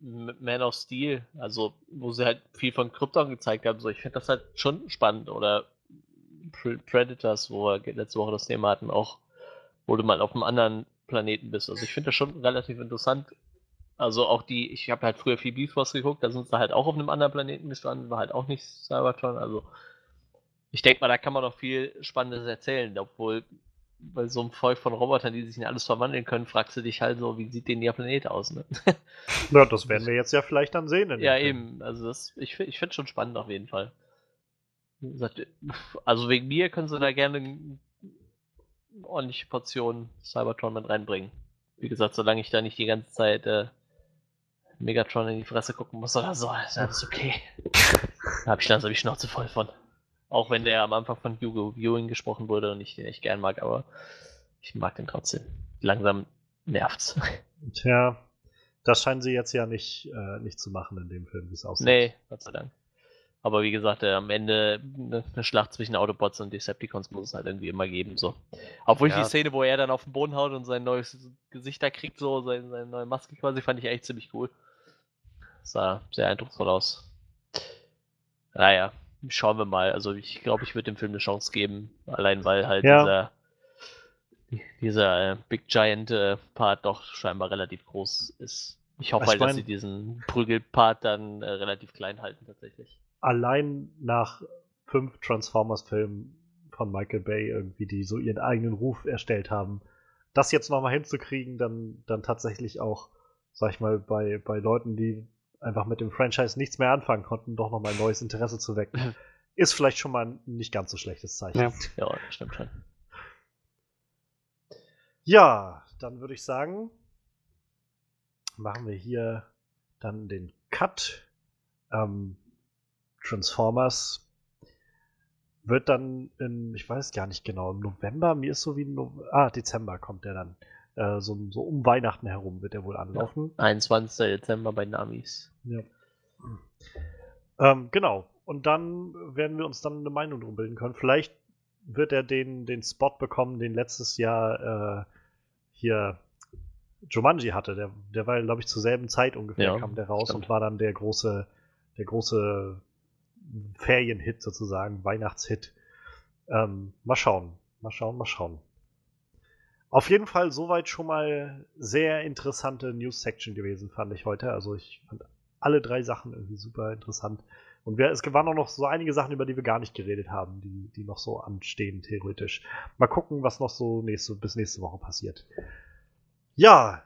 Man of Steel, also wo sie halt viel von Krypton gezeigt haben. So, ich finde das halt schon spannend. Oder Pre Predators, wo wir letzte Woche das Thema hatten, auch, wo du mal auf einem anderen Planeten bist. Also ich finde das schon relativ interessant. Also auch die, ich habe halt früher viel Beef Wars geguckt, da sind sie halt auch auf einem anderen Planeten gestanden, war halt auch nicht Cybertron. Also ich denke mal, da kann man noch viel Spannendes erzählen, obwohl bei so einem Volk von Robotern, die sich in alles verwandeln können, fragst du dich halt so, wie sieht denn ihr Planet aus, ne? Ja, das werden wir jetzt ja vielleicht dann sehen. Ja, eben. Also das, ich, ich finde schon spannend auf jeden Fall. Also wegen mir können sie da gerne eine ordentliche Portion Cybertron mit reinbringen. Wie gesagt, solange ich da nicht die ganze Zeit äh, Megatron in die Fresse gucken muss oder so, ist alles okay. da habe ich langsam die Schnauze voll von. Auch wenn der am Anfang von Hugo Viewing gesprochen wurde und ich den echt gern mag, aber ich mag den trotzdem. Langsam nervt's. Tja, das scheinen sie jetzt ja nicht, äh, nicht zu machen in dem Film, wie es aussieht. Nee, Gott sei Dank. Aber wie gesagt, äh, am Ende eine, Schlacht zwischen Autobots und Decepticons muss es halt irgendwie immer geben. So. Obwohl ich Ja. die Szene, wo er dann auf den Boden haut und sein neues Gesicht da kriegt, so sein, seine neue Maske quasi, fand ich echt ziemlich cool. Sah sehr eindrucksvoll aus. Naja, schauen wir mal. Also ich glaube, ich würde dem Film eine Chance geben. Allein weil halt Ja. dieser, die- dieser äh, Big Giant äh, Part doch scheinbar relativ groß ist. Ich hoffe Ich halt, dass sie diesen Prügelpart dann äh, relativ klein halten tatsächlich. Allein nach fünf Transformers-Filmen von Michael Bay irgendwie, die so ihren eigenen Ruf erstellt haben, das jetzt nochmal hinzukriegen, dann, dann tatsächlich auch, sag ich mal, bei, bei Leuten, die einfach mit dem Franchise nichts mehr anfangen konnten, doch nochmal neues Interesse zu wecken, ist vielleicht schon mal ein nicht ganz so schlechtes Zeichen. Ja. Ja, das stimmt schon. Ja, dann würde ich sagen, machen wir hier dann den Cut. Ähm, Transformers wird dann in, ich weiß gar nicht genau, im November, mir ist so wie, no ah, Dezember kommt der dann. Äh, so, so um Weihnachten herum wird er wohl anlaufen. 21. Dezember bei Namis. Ja. Ähm, genau. Und dann werden wir uns dann eine Meinung drum bilden können. Vielleicht wird er den, den Spot bekommen, den letztes Jahr äh, hier Jumanji hatte. Der, der war, glaube ich, zur selben Zeit ungefähr Ja, kam der raus stimmt. und war dann der große, der große Ferienhit sozusagen, Weihnachtshit. Ähm, mal schauen, mal schauen, mal schauen. Auf jeden Fall soweit schon mal sehr interessante News-Section gewesen, fand ich heute. Also ich fand alle drei Sachen irgendwie super interessant. Und wir, es waren auch noch so einige Sachen, über die wir gar nicht geredet haben, die, die noch so anstehen, theoretisch. Mal gucken, was noch so nächste, bis nächste Woche passiert. Ja.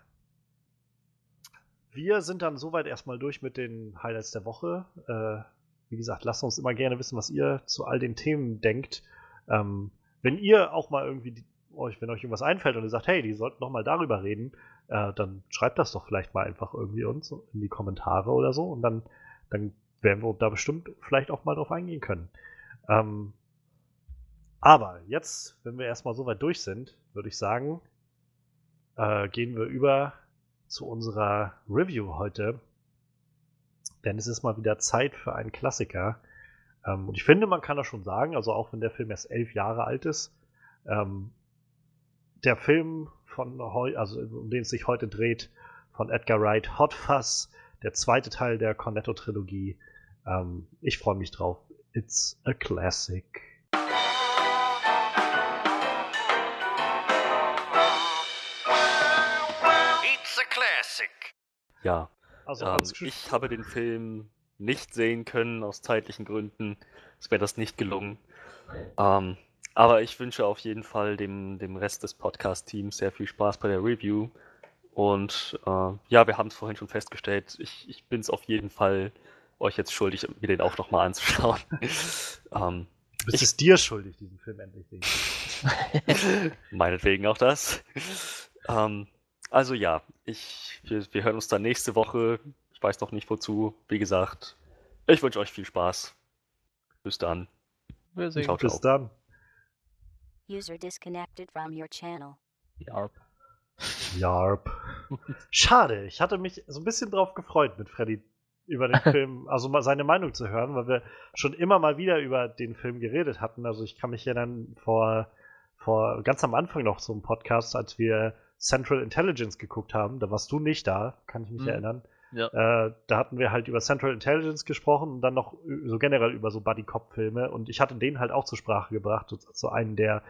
Wir sind dann soweit erstmal durch mit den Highlights der Woche. Äh, wie gesagt, lasst uns immer gerne wissen, was ihr zu all den Themen denkt. Ähm, wenn ihr auch mal irgendwie die, euch, wenn euch irgendwas einfällt und ihr sagt, hey, die sollten noch mal darüber reden, äh, dann schreibt das doch vielleicht mal einfach irgendwie uns in die Kommentare oder so und dann, dann werden wir da bestimmt vielleicht auch mal drauf eingehen können. Ähm, aber jetzt, wenn wir erstmal so weit durch sind, würde ich sagen, äh, gehen wir über zu unserer Review heute. Denn es ist mal wieder Zeit für einen Klassiker. Ähm, und ich finde, man kann das schon sagen, also auch wenn der Film erst elf Jahre alt ist, ähm, der Film von heu also um den es sich heute dreht, von Edgar Wright, Hot Fuzz, der zweite Teil der Cornetto-Trilogie. Ähm, ich freue mich drauf. It's a classic. It's a classic. Ja, Also ähm, ich habe den Film nicht sehen können aus zeitlichen Gründen. Es wäre das nicht gelungen. Ähm, aber ich wünsche auf jeden Fall dem, dem Rest des Podcast-Teams sehr viel Spaß bei der Review. Und äh, ja, wir haben es vorhin schon festgestellt. Ich, ich bin es auf jeden Fall euch jetzt schuldig, mir den auch nochmal anzuschauen. ähm, du bist es dir schuldig, diesen Film endlich sehen. Meinetwegen auch das. Ähm, also ja, ich, wir, wir hören uns dann nächste Woche. Ich weiß noch nicht wozu. Wie gesagt, ich wünsche euch viel Spaß. Bis dann. Wir sehen Ciao, uns. Bis dann. User disconnected from your channel. Yarp. Yarp. Schade, ich hatte mich so ein bisschen drauf gefreut, mit Freddy über den Film, also mal seine Meinung zu hören, weil wir schon immer mal wieder über den Film geredet hatten. Also ich kann mich ja dann vor, vor ganz am Anfang noch zum Podcast, als wir Central Intelligence geguckt haben, da warst du nicht da, kann ich mich Mhm. erinnern. Ja. Äh, da hatten wir halt über Central Intelligence gesprochen und dann noch so generell über so Buddy-Cop-Filme. Und ich hatte den halt auch zur Sprache gebracht, so- einen der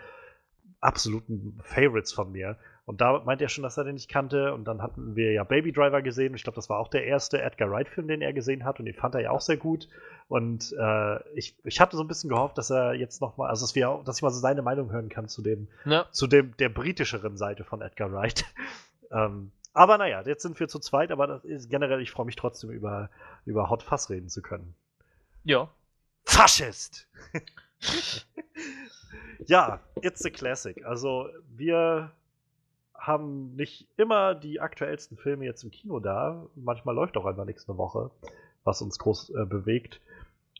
absoluten Favorites von mir. Und da meinte er schon, dass er den nicht kannte. Und dann hatten wir ja Baby Driver gesehen. Ich glaube, das war auch der erste Edgar Wright-Film, den er gesehen hat. Und den fand er ja auch sehr gut. Und äh, ich, ich hatte so ein bisschen gehofft, dass er jetzt noch mal, also dass, wir, auch- dass ich mal so seine Meinung hören kann zu dem, Ja. zu dem der britischeren Seite von Edgar Wright. ähm, aber naja, jetzt sind wir zu zweit, aber das ist generell, ich freue mich trotzdem über, über Hot Fuss reden zu können. Ja. Faschist! ja, it's a classic. Also wir haben nicht immer die aktuellsten Filme jetzt im Kino da. Manchmal läuft auch einfach nächste Woche, was uns groß äh, bewegt.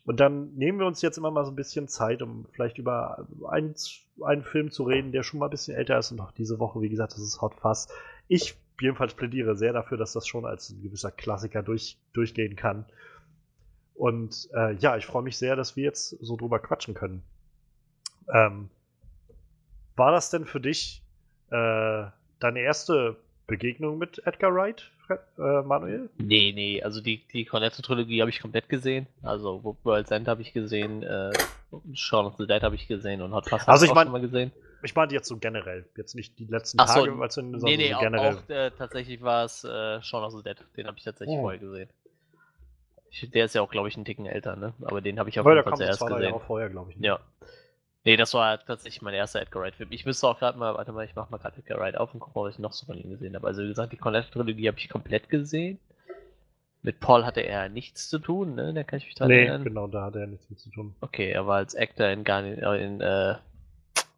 Und dann nehmen wir uns jetzt immer mal so ein bisschen Zeit, um vielleicht über einen, einen Film zu reden, der schon mal ein bisschen älter ist. Und auch diese Woche, wie gesagt, das ist Hot Fuzz. Ich jedenfalls plädiere sehr dafür, dass das schon als ein gewisser Klassiker durch, durchgehen kann. Und äh, ja, ich freue mich sehr, dass wir jetzt so drüber quatschen können. Ähm, war das denn für dich äh, deine erste Begegnung mit Edgar Wright, Fred, äh, Manuel? Nee, nee, also die, die Cornetto-Trilogie habe ich komplett gesehen. Also Wo- World's End habe ich gesehen, äh, Shaun of the Dead habe ich gesehen und Hot Fuzz habe Also ich ich auch mein- schon mal gesehen. Ich meinte jetzt so generell, jetzt nicht die letzten Ach so, Tage, weil sondern Nee, nee, so auch, generell. auch äh, tatsächlich war es äh, Shaun of the Dead. Den habe ich tatsächlich Oh. vorher gesehen. Ich, der ist ja auch, glaube ich, einen Ticken älter, ne? Aber den habe ich auf jeden Fall zuerst gesehen. Jahre vorher, glaube ich. ne? Ja. Nee, das war tatsächlich mein erster Edgar Wright-Film. Ich müsste auch gerade mal, warte mal, ich mach mal gerade Edgar Wright auf und gucke mal, was ich noch so von ihm gesehen habe. Also wie gesagt, die Cornetto-Trilogie habe ich komplett gesehen. Mit Paul hatte er nichts zu tun, ne? Da kann ich mich dran Nee, erinnern. genau, da hat er nichts mit zu tun. Okay, er war als Actor in, Guardian- äh, in äh,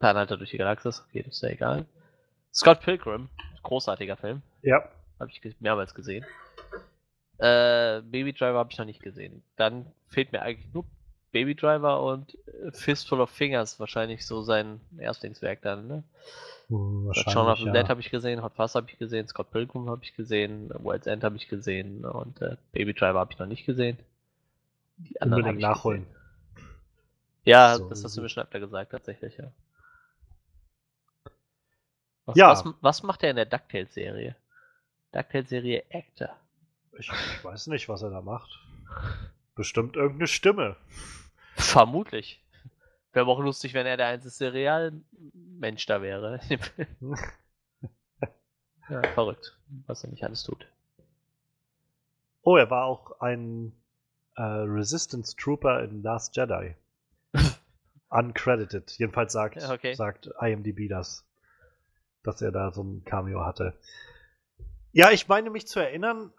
Planhalter durch die Galaxis. Okay, das ist ja egal. Scott Pilgrim, großartiger Film. Ja, Habe ich mehrmals gesehen. Äh, Baby Driver habe ich noch nicht gesehen. Dann fehlt mir eigentlich nur Baby Driver und äh, Fistful of Fingers, wahrscheinlich so sein Erstlingswerk dann, ne? hm, wahrscheinlich. Shaun of the ja. Dead habe ich gesehen, Hot Fuzz habe ich gesehen, Scott Pilgrim habe ich gesehen, World's End habe ich gesehen und äh, Baby Driver habe ich noch nicht gesehen. Die anderen Unbedingt nachholen. Gesehen. Ja, So, das hast du mir schon öfter gesagt, tatsächlich, ja. Was, Ja. was, was macht er in der DuckTales-Serie? DuckTales-Serie Actor. Ich, ich weiß nicht, was er da macht. Bestimmt irgendeine Stimme. Vermutlich. Wäre aber auch lustig, wenn er der einzige Realmensch da wäre. ja, verrückt, was er nicht alles tut. Oh, er war auch ein äh, Resistance Trooper in Last Jedi. Uncredited. Jedenfalls sagt, okay. sagt IMDb das, dass er da so ein Cameo hatte. Ja, ich meine mich zu erinnern,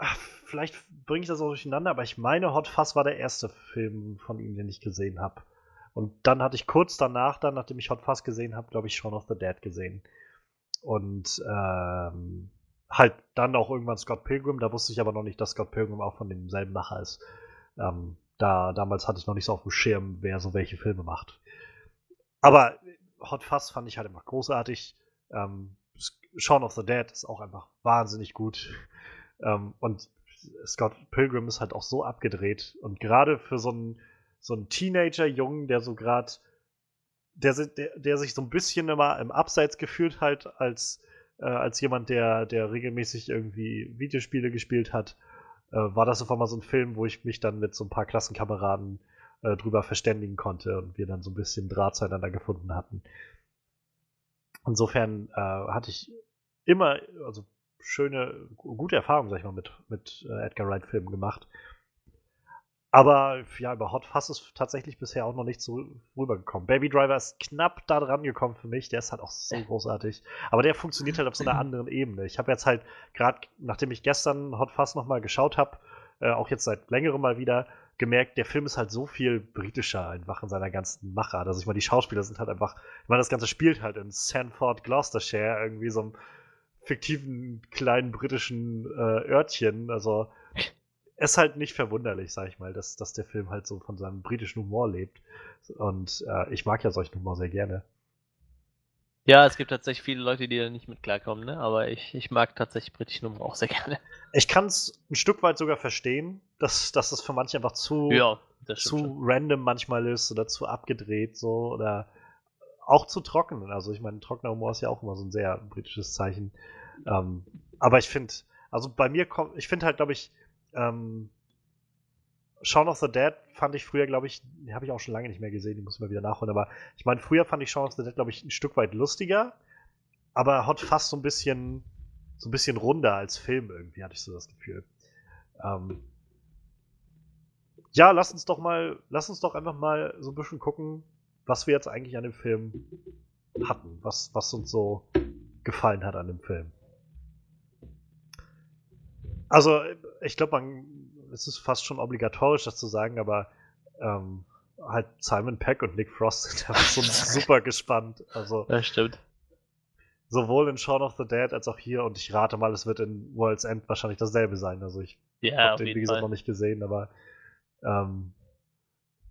vielleicht bringe ich das auch durcheinander, aber ich meine, Hot Fuzz war der erste Film von ihm, den ich gesehen habe. Und dann hatte ich kurz danach, dann, nachdem ich Hot Fuzz gesehen habe, glaube ich, Shaun of the Dead gesehen. Und ähm, halt dann auch irgendwann Scott Pilgrim, da wusste ich aber noch nicht, dass Scott Pilgrim auch von demselben Macher ist. Ähm, da, damals hatte ich noch nicht so auf dem Schirm, wer so welche Filme macht. Aber Hot Fuzz fand ich halt immer großartig. Ähm, Shaun of the Dead ist auch einfach wahnsinnig gut. Ähm, und Scott Pilgrim ist halt auch so abgedreht. Und gerade für so einen, so einen Teenager-Jungen, der so gerade, der, der, der sich so ein bisschen immer im Abseits gefühlt halt als, äh, als jemand, der, der regelmäßig irgendwie Videospiele gespielt hat, äh, war das auf einmal so ein Film, wo ich mich dann mit so ein paar Klassenkameraden äh, drüber verständigen konnte und wir dann so ein bisschen Draht zueinander gefunden hatten. Insofern äh, hatte ich immer, also schöne, gu- gute Erfahrungen, sag ich mal, mit, mit äh, Edgar Wright-Filmen gemacht. Aber ja, über Hot Fuzz ist tatsächlich bisher auch noch nicht so rübergekommen. Baby Driver ist knapp da dran gekommen für mich. Der ist halt auch so großartig. Aber der funktioniert halt auf so einer anderen Ebene. Ich habe jetzt halt gerade, nachdem ich gestern Hot Fuzz nochmal geschaut habe, äh, auch jetzt seit längerem mal wieder, gemerkt, der Film ist halt so viel britischer einfach in seiner ganzen Machart. Also ich meine, die Schauspieler sind halt einfach, ich meine, das Ganze spielt halt in Sanford, Gloucestershire, irgendwie so einem fiktiven kleinen britischen äh, Örtchen. Also ist halt nicht verwunderlich, sag ich mal, dass, dass der Film halt so von seinem britischen Humor lebt. Und äh, ich mag ja solchen Humor sehr gerne. Ja, es gibt tatsächlich viele Leute, die da nicht mit klarkommen, ne? Aber ich, ich mag tatsächlich britischen Humor auch sehr gerne. Ich kann es ein Stück weit sogar verstehen, dass, dass es für manche einfach zu, Ja, das zu schon. random manchmal ist oder zu abgedreht so oder auch zu trocken. Also ich meine, trockener Humor ist ja auch immer so ein sehr britisches Zeichen. Ähm, aber ich finde, also bei mir kommt, ich finde halt, glaube ich, Ähm, Shaun of the Dead fand ich früher, glaube ich, habe ich auch schon lange nicht mehr gesehen, die muss ich mal wieder nachholen, aber ich meine, früher fand ich Shaun of the Dead, glaube ich, ein Stück weit lustiger, aber hat fast so ein bisschen, so ein bisschen runder als Film irgendwie, hatte ich so das Gefühl. Ähm, ja, lass uns doch mal, lass uns doch einfach mal so ein bisschen gucken, was wir jetzt eigentlich an dem Film hatten, was, was uns so gefallen hat an dem Film. Also, ich glaube, man, es ist fast schon obligatorisch, das zu sagen, aber ähm, halt Simon Peck und Nick Frost sind einfach so super gespannt. Also, Das stimmt. sowohl in Shaun of the Dead als auch hier und ich rate mal, es wird in World's End wahrscheinlich dasselbe sein. Also, ich Ja, hab auf den, wie gesagt, Fall. noch nicht gesehen, aber ähm,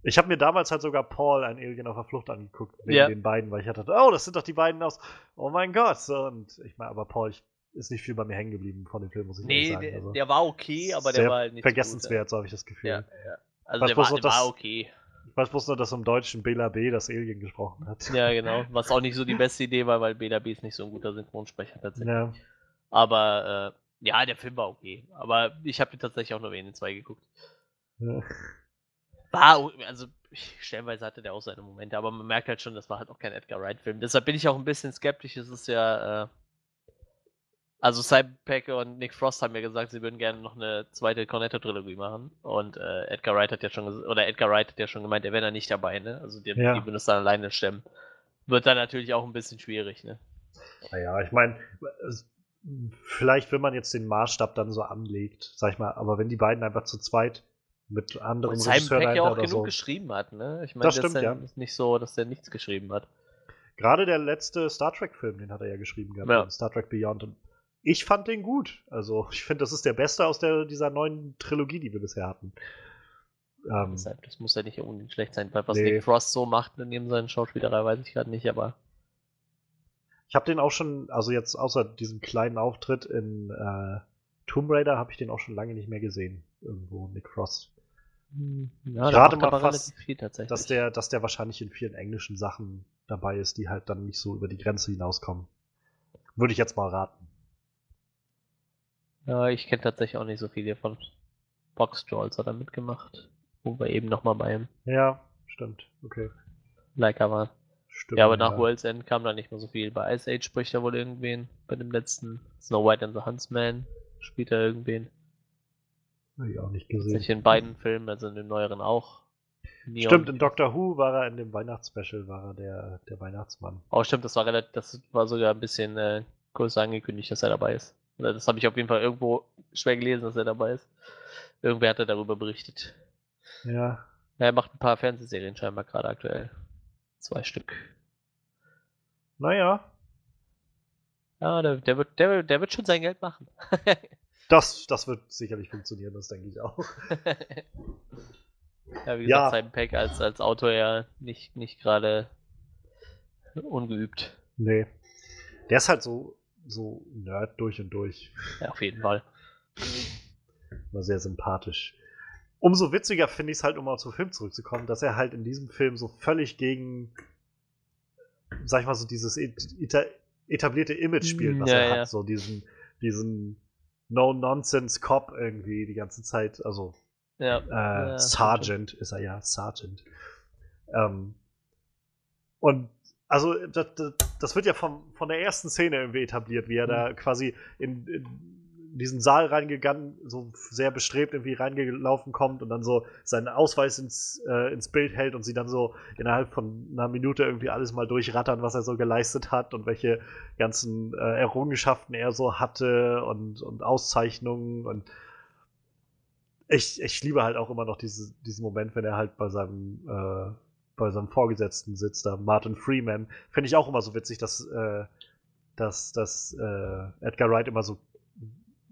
ich habe mir damals halt sogar Paul, ein Alien auf der Flucht, angeguckt, wegen Ja. den beiden, weil ich hatte, oh, das sind doch die beiden aus, oh mein Gott. Und ich meine, aber Paul ich, ist nicht viel bei mir hängen geblieben von dem Film, muss ich Nee, sagen. der, also, der war okay, aber der war halt nicht so vergessenswert, so habe ich das Gefühl. Ja, ja. Also der war, der war das- okay. Ich weiß bloß nur, dass im Deutschen Bela B. das Alien gesprochen hat. Ja, genau. Was auch nicht so die beste Idee war, weil Bela B ist nicht so ein guter Synchronsprecher tatsächlich. Ja. Aber äh, ja, der Film war okay. Aber ich habe tatsächlich auch nur WN 2 geguckt. Ja. War, also stellenweise hatte der auch seine Momente, aber man merkt halt schon, das war halt auch kein Edgar Wright-Film. Deshalb bin ich auch ein bisschen skeptisch. Es ist ja, äh, also Simon Peck und Nick Frost haben ja gesagt, sie würden gerne noch eine zweite Cornetto-Trilogie machen. Und äh, Edgar Wright hat ja schon oder Edgar Wright hat ja schon gemeint, er wäre da nicht dabei, ne? Also die, Ja. die würden es dann alleine stemmen. Wird dann natürlich auch ein bisschen schwierig, ne? Naja, ich meine, vielleicht, wenn man jetzt den Maßstab dann so anlegt, sag ich mal, aber wenn die beiden einfach zu zweit mit anderen Und Simon Regisseuren Peck ja auch genug so. geschrieben hat, ne? Ich meine, Das das stimmt, ist ja. nicht so, dass der nichts geschrieben hat. Gerade der letzte Star Trek-Film, den hat er ja geschrieben gehabt, Ja. Star Trek Beyond. Und ich fand den gut. Also, ich finde, das ist der beste aus der, dieser neuen Trilogie, die wir bisher hatten. Ähm, Deshalb, das muss ja nicht unbedingt schlecht sein, weil was Nee. Nick Frost so macht neben seinen Schauspielerei, weiß ich gerade nicht, aber ich habe den auch schon, also jetzt außer diesem kleinen Auftritt in äh, Tomb Raider, habe ich den auch schon lange nicht mehr gesehen. Irgendwo, Nick Frost. ja, der rate macht mal fast, viel tatsächlich. Dass der, dass der wahrscheinlich in vielen englischen Sachen dabei ist, die halt dann nicht so über die Grenze hinauskommen. Würde ich jetzt mal raten. Ja, ich kenne tatsächlich auch nicht so viel davon. Box Trolls hat er mitgemacht, wo wir eben nochmal beim Ja, stimmt. Okay. Leica waren. Stimmt. ja, aber nach World's End kam da nicht mehr so viel. Bei Ice Age spricht er wohl irgendwen. Bei dem letzten Snow White and the Huntsman spielt er irgendwen. Hab ich auch nicht gesehen. Sich in beiden Filmen, also in dem neueren auch. Neon. Stimmt, in Doctor Who war er in dem Weihnachtsspecial, war er der, der Weihnachtsmann. Oh, stimmt, das war relativ, das war sogar ein bisschen äh, größer angekündigt, dass er dabei ist. Oder das habe ich auf jeden Fall irgendwo schwer gelesen, dass er dabei ist. Irgendwer hatte darüber berichtet. Ja. Ja, er macht ein paar Fernsehserien scheinbar gerade aktuell. Zwei Stück. Naja, Ja, der, der, wird, der, der wird schon sein Geld machen. das, das wird sicherlich funktionieren, das denke ich auch. ja, wie Ja. gesagt, Simon Peck als, als Autor ja nicht, nicht gerade ungeübt. Nee. Der ist halt so, so Nerd durch und durch. Ja, auf jeden Fall. War sehr sympathisch. Umso witziger finde ich es halt, um mal zum Film zurückzukommen, dass er halt in diesem Film so völlig gegen, sag ich mal, so dieses et- eta etablierte Image spielt, was Ja, er ja. hat. So diesen, diesen No-Nonsense-Cop irgendwie die ganze Zeit. Also, Ja. äh, Sergeant ist er ja, Sergeant. Ähm, und also das, das, wird ja vom, von der ersten Szene irgendwie etabliert, wie er Mhm. da quasi in, in diesen Saal reingegangen, so sehr bestrebt irgendwie reingelaufen kommt und dann so seinen Ausweis ins, äh, ins Bild hält und sie dann so innerhalb von einer Minute irgendwie alles mal durchrattern, was er so geleistet hat und welche ganzen äh, Errungenschaften er so hatte und, und Auszeichnungen und ich, ich liebe halt auch immer noch diese, diesen Moment, wenn er halt bei seinem, äh, bei seinem Vorgesetzten sitzt, da Martin Freeman. Finde ich auch immer so witzig, dass, äh, dass, dass äh, Edgar Wright immer so,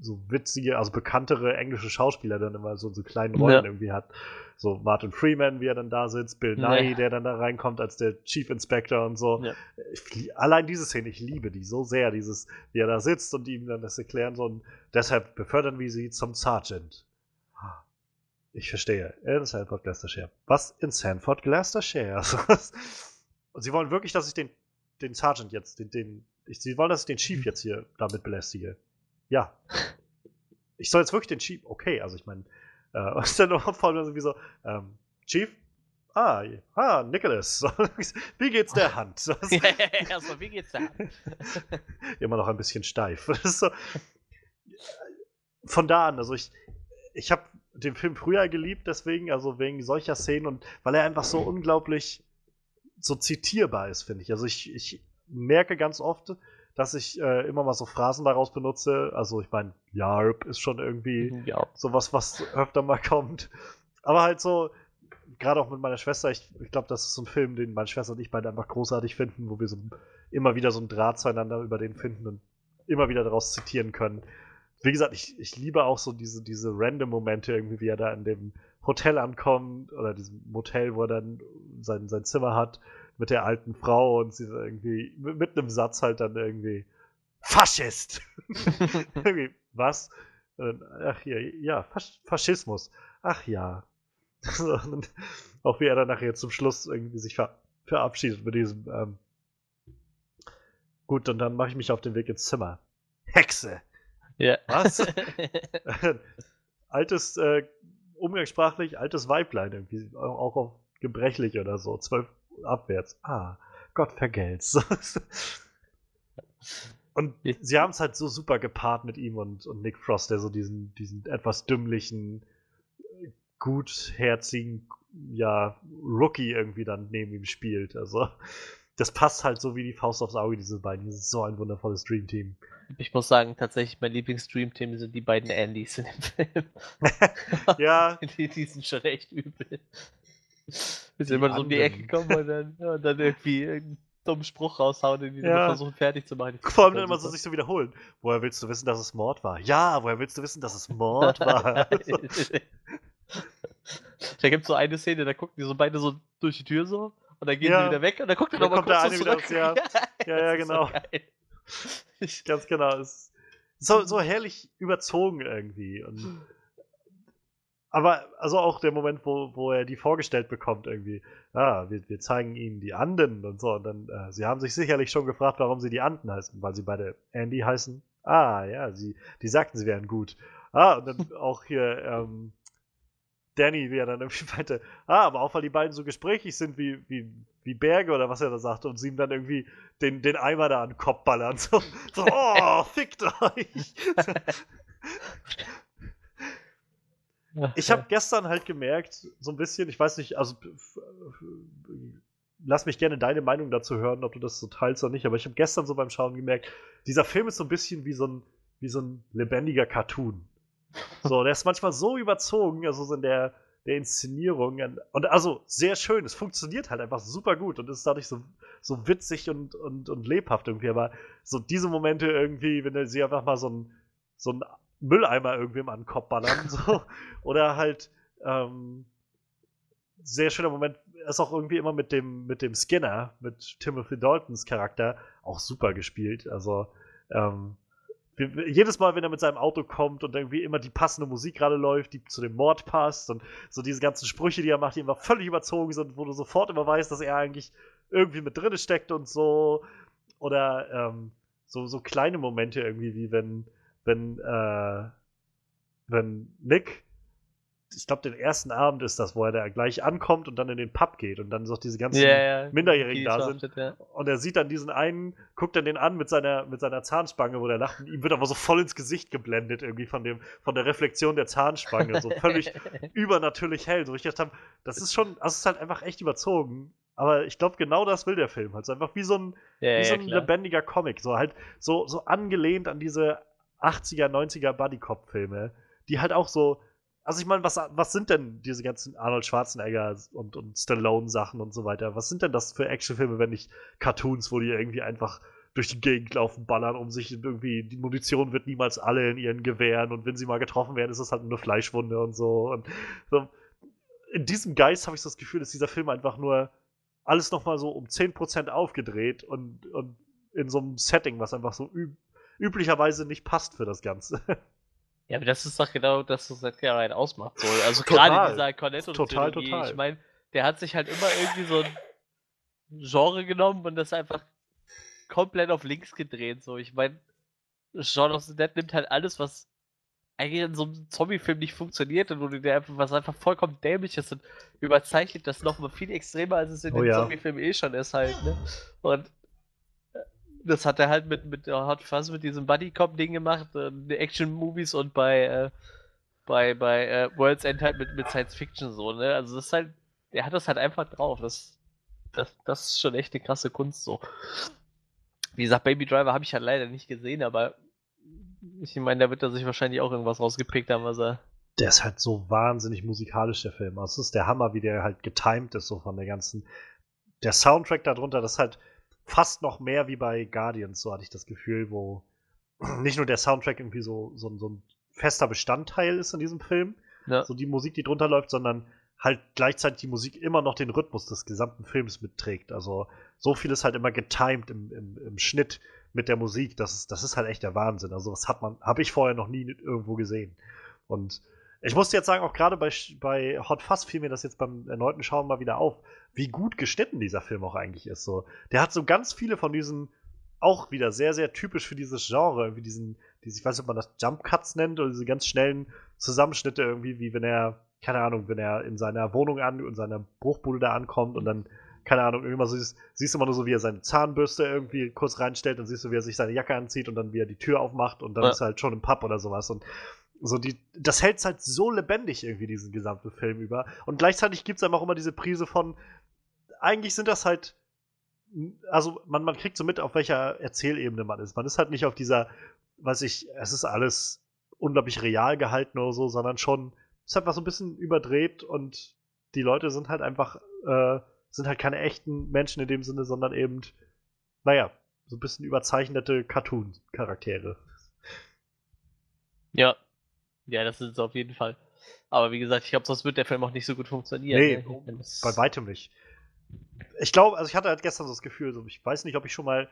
so witzige, also bekanntere englische Schauspieler dann immer so, so kleinen Rollen Ja. irgendwie hat. So Martin Freeman, wie er dann da sitzt, Bill Ja. Nye, der dann da reinkommt als der Chief Inspector und so. Ja. Ich, allein diese Szene, ich liebe die so sehr, dieses, wie er da sitzt und ihm dann das erklären so und deshalb befördern wir sie zum Sergeant. Ich verstehe. In Sanford Gloucestershire. Was? In Sanford Gloucestershire? und sie wollen wirklich, dass ich den, den Sergeant jetzt, den, den, ich, sie wollen, dass ich den Chief jetzt hier damit belästige. Ja. ich soll jetzt wirklich den Chief, okay, also ich meine, äh, und dann noch vor allem irgendwie so, ähm, Chief, ah, ah, Nicholas, wie geht's der Hand? So, Ja, Erstmal, wie geht's da? immer noch ein bisschen steif. Ist so, von da an, also ich, ich habe den Film früher geliebt, deswegen, also wegen solcher Szenen und weil er einfach so unglaublich so zitierbar ist, finde ich. Also ich, ich merke ganz oft, dass ich äh, immer mal so Phrasen daraus benutze. Also ich meine, Yarp ist schon irgendwie Ja. sowas, was öfter mal kommt. Aber halt so, gerade auch mit meiner Schwester, ich, ich glaube, das ist so ein Film, den meine Schwester und ich beide einfach großartig finden, wo wir so immer wieder so einen Draht zueinander über den finden und immer wieder daraus zitieren können. Wie gesagt, ich, ich liebe auch so diese, diese random Momente irgendwie, wie er da in dem Hotel ankommt oder diesem Motel, wo er dann sein, sein Zimmer hat mit der alten Frau und sie irgendwie mit, einem Satz halt dann irgendwie Faschist! irgendwie, was? Ach hier, ja, Fasch Faschismus. Ach ja. Auch wie er dann nachher zum Schluss irgendwie sich ver verabschiedet mit diesem, ähm, gut, und dann mache ich mich auf den Weg ins Zimmer. Hexe! Ja. Was? altes, äh, umgangssprachlich, altes Weiblein irgendwie, auch auf gebrechlich oder so, zwölf abwärts. Ah, Gott vergelt's. und sie haben es halt so super gepaart mit ihm und, und Nick Frost, der so diesen, diesen etwas dümmlichen, äh, gutherzigen, ja, Rookie irgendwie dann neben ihm spielt. Also, das passt halt so wie die Faust aufs Auge, diese beiden. Das ist so ein wundervolles Dream Team. Ich muss sagen, tatsächlich mein Lieblings-Dream-Team sind die beiden Andys in dem Film. Ja, Die, die sind schon echt übel. Bis immer so um die Ecke kommen und dann, ja, und dann irgendwie irgendeinen dummen Spruch raushauen, den die Ja. versuchen fertig zu machen. Vor allem dann immer so sich so wiederholen. Woher willst du wissen, dass es Mord war? Ja, woher willst du wissen, dass es Mord war? da gibt es so eine Szene, da gucken die so beide so durch die Tür so und dann gehen Ja. sie wieder weg und dann guckt er nochmal kommt der kurz wieder zurück. raus, ja. Ja, ja, genau. So Ganz genau. Es ist so, so herrlich überzogen irgendwie. Und, aber also auch der Moment, wo, wo er die vorgestellt bekommt, irgendwie. Ah, wir, wir zeigen ihnen die Anden und so. Und dann, äh, sie haben sich sicherlich schon gefragt, warum sie die Anden heißen, weil sie beide Andy heißen. Ah, ja, sie, die sagten, sie wären gut. Ah, und dann auch hier, ähm, Danny, wie er dann irgendwie meinte, ah, aber auch weil die beiden so gesprächig sind wie, wie, wie Berge oder was er da sagte und sie ihm dann irgendwie den, den Eimer da an den Kopf ballern. So, so oh, fickt euch. Ich habe gestern halt gemerkt, so ein bisschen, ich weiß nicht, also lass mich gerne deine Meinung dazu hören, ob du das so teilst oder nicht, aber ich habe gestern so beim Schauen gemerkt, dieser Film ist so ein bisschen wie so ein, wie so ein lebendiger Cartoon. So, der ist manchmal so überzogen, also so in der, der Inszenierung. Und also sehr schön, es funktioniert halt einfach super gut und ist dadurch so, so witzig und, und, und lebhaft irgendwie. Aber so diese Momente irgendwie, wenn sie einfach mal so ein, so ein Mülleimer irgendwem an den Kopf ballern, so. Oder halt, ähm, sehr schöner Moment ist auch irgendwie immer mit dem, mit dem Skinner, mit Timothy Daltons Charakter, auch super gespielt. Also, ähm, jedes Mal, wenn er mit seinem Auto kommt und irgendwie immer die passende Musik gerade läuft, die zu dem Mord passt und so diese ganzen Sprüche, die er macht, die immer völlig überzogen sind, wo du sofort immer weißt, dass er eigentlich irgendwie mit drin steckt und so. Oder ähm, so, so kleine Momente irgendwie, wie wenn, wenn, äh, wenn Nick, ich glaube, den ersten Abend ist das, wo er da gleich ankommt und dann in den Pub geht und dann so diese ganzen ja, ja. Minderjährigen Die da sind. Ja. Und er sieht dann diesen einen, guckt dann den an mit seiner, mit seiner Zahnspange, wo der lacht. Und ihm wird aber so voll ins Gesicht geblendet, irgendwie von, dem, von der Reflexion der Zahnspange. So völlig übernatürlich hell. So ich dachte, das ist schon, es ist halt einfach echt überzogen. Aber ich glaube, genau das will der Film. halt. Ist einfach wie so ein, ja, wie so ein klar. lebendiger Comic. So halt, so, so angelehnt an diese 80er, 90er Buddy-Cop-Filme, die halt auch so. Also ich meine, was, was sind denn diese ganzen Arnold Schwarzenegger und, und Stallone-Sachen und so weiter? Was sind denn das für Actionfilme, wenn nicht Cartoons, wo die irgendwie einfach durch die Gegend laufen, ballern um sich irgendwie, die Munition wird niemals alle in ihren Gewehren und wenn sie mal getroffen werden, ist es halt nur eine Fleischwunde und so. Und so. In diesem Geist habe ich das Gefühl, dass dieser Film einfach nur alles nochmal so um 10% aufgedreht und, und in so einem Setting, was einfach so üb üblicherweise nicht passt für das Ganze. Ja, aber das ist doch genau das, was Edgar Wright ausmacht. So. Also gerade dieser Cornetto Total, total. Ich meine, der hat sich halt immer irgendwie so ein Genre genommen und das einfach komplett auf links gedreht. So, ich meine, Shaun of the Dead nimmt halt alles, was eigentlich in so einem Zombie-Film nicht funktioniert und wo dir einfach, was einfach vollkommen dämlich ist und überzeichnet das nochmal viel extremer, als es in Oh dem ja. Zombie-Film eh schon ist halt, ne? Und das hat er halt mit, mit Hot Fuzz mit diesem Buddy-Cop-Ding gemacht, äh, Action-Movies und bei, äh, bei, bei äh, World's End halt mit, mit Science-Fiction so, ne? Also das ist halt, er hat das halt einfach drauf. Das, das, das ist schon echt eine krasse Kunst so. Wie gesagt, Baby Driver habe ich halt leider nicht gesehen, aber ich meine, da wird er sich wahrscheinlich auch irgendwas rausgepickt haben, was er. Der ist halt so wahnsinnig musikalisch, der Film. Also es ist der Hammer, wie der halt getimed ist, so von der ganzen. Der Soundtrack darunter, das ist halt fast noch mehr wie bei Guardians, so hatte ich das Gefühl, wo nicht nur der Soundtrack irgendwie so, so, so ein fester Bestandteil ist in diesem Film, Ja. so die Musik, die drunter läuft, sondern halt gleichzeitig die Musik immer noch den Rhythmus des gesamten Films mitträgt. Also so viel ist halt immer getimed im, im, im Schnitt mit der Musik. Das ist, das ist halt echt der Wahnsinn. Also das hat man, habe ich vorher noch nie irgendwo gesehen. Und ich musste jetzt sagen, auch gerade bei, bei Hot Fuzz fiel mir das jetzt beim erneuten Schauen mal wieder auf, wie gut geschnitten dieser Film auch eigentlich ist. So, der hat so ganz viele von diesen, auch wieder sehr, sehr typisch für dieses Genre, irgendwie diesen, diese, ich weiß nicht, ob man das Jump Cuts nennt oder diese ganz schnellen Zusammenschnitte irgendwie, wie wenn er, keine Ahnung, wenn er in seiner Wohnung an, in seiner Bruchbude da ankommt und dann, keine Ahnung, irgendwann so siehst, siehst du immer nur so, wie er seine Zahnbürste irgendwie kurz reinstellt, dann siehst du, wie er sich seine Jacke anzieht und dann wie er die Tür aufmacht und dann Ja. ist er halt schon im Pub oder sowas und so die, das hält halt so lebendig irgendwie diesen gesamten Film über und gleichzeitig gibt es einem auch immer diese Prise von, eigentlich sind das halt also man, man kriegt so mit, auf welcher Erzählebene man ist. Man ist halt nicht auf dieser, weiß ich, es ist alles unglaublich real gehalten oder so, sondern schon, es ist einfach so ein bisschen überdreht und die Leute sind halt einfach, äh, sind halt keine echten Menschen in dem Sinne, sondern eben, naja, so ein bisschen überzeichnete Cartoon-Charaktere. Ja. Ja, das ist es auf jeden Fall. Aber wie gesagt, ich glaube, sonst wird der Film auch nicht so gut funktionieren. Nee, ne? Bei weitem nicht. Ich glaube, also ich hatte halt gestern so das Gefühl, so, ich weiß nicht, ob ich schon mal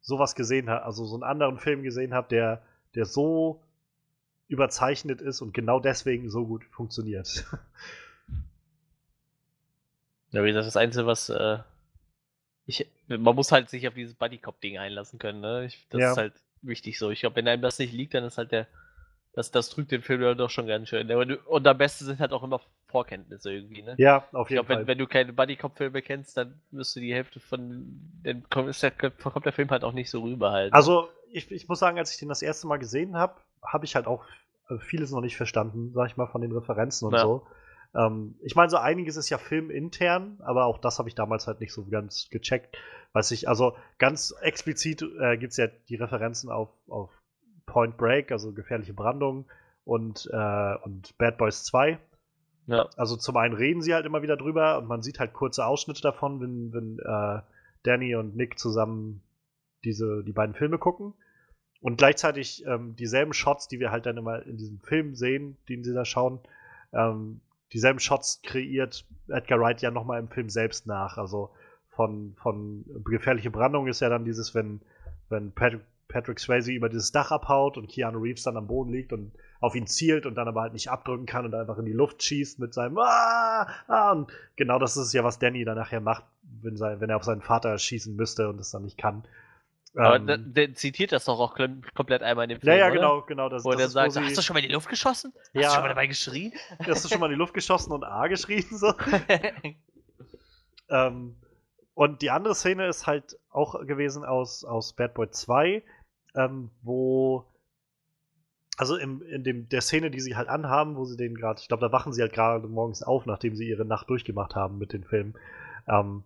sowas gesehen habe, also so einen anderen Film gesehen habe, der, der so überzeichnet ist und genau deswegen so gut funktioniert. Ja, wie gesagt, das Einzige, was äh, ich, man muss halt sich auf dieses Buddy Cop Ding einlassen können, ne? Ich, das Ja. ist halt wichtig so. Ich glaube, wenn einem das nicht liegt, dann ist halt der, das, das trügt den Film ja doch schon ganz schön. Und, am besten sind halt auch immer Vorkenntnisse irgendwie, ne? ja, auf Ich jeden glaube, wenn, Fall. wenn du keine Buddy Cop Filme kennst, dann wirst du die Hälfte von, dann kommt, der, Film halt auch nicht so rüber halt. Also, ich, ich muss sagen, als ich den das erste Mal gesehen habe, habe ich halt auch äh, vieles noch nicht verstanden, sag ich mal, von den Referenzen und Ja. so. Ähm, ich meine, so einiges ist ja filmintern, aber auch das habe ich damals halt nicht so ganz gecheckt. Weiß ich, also ganz explizit äh, gibt es ja die Referenzen auf, auf Point Break, also gefährliche Brandung und, äh, und Bad Boys 2. ja. Also zum einen reden sie halt immer wieder drüber und man sieht halt kurze Ausschnitte davon, wenn, wenn äh, Danny und Nick zusammen diese, die beiden Filme gucken. Und gleichzeitig ähm, dieselben Shots, die wir halt dann immer in diesem Film sehen, den sie da schauen, ähm, dieselben Shots kreiert Edgar Wright ja nochmal im Film selbst nach. Also von, von gefährliche Brandung ist ja dann dieses, wenn, wenn Patrick, Patrick Swayze über dieses Dach abhaut und Keanu Reeves dann am Boden liegt und auf ihn zielt und dann aber halt nicht abdrücken kann und einfach in die Luft schießt mit seinem ah, ah, und genau das ist ja, was Danny dann nachher macht, wenn, sein, wenn er auf seinen Vater schießen müsste und es dann nicht kann. Aber Ähm, der, der zitiert das doch auch komplett einmal in dem ja, Film. ja, oder? genau, genau. Das, Wo das ist, sagt, wo hast du schon mal in die Luft geschossen? Hast Ja. du schon mal dabei geschrien? hast du schon mal in die Luft geschossen und A geschrien? So. Ähm, und die andere Szene ist halt auch gewesen aus, aus Bad Boy 2, ähm, wo, also im, in dem, der Szene, die sie halt anhaben, wo sie den gerade, ich glaube, da wachen sie halt gerade morgens auf, nachdem sie ihre Nacht durchgemacht haben mit den Filmen. Ähm,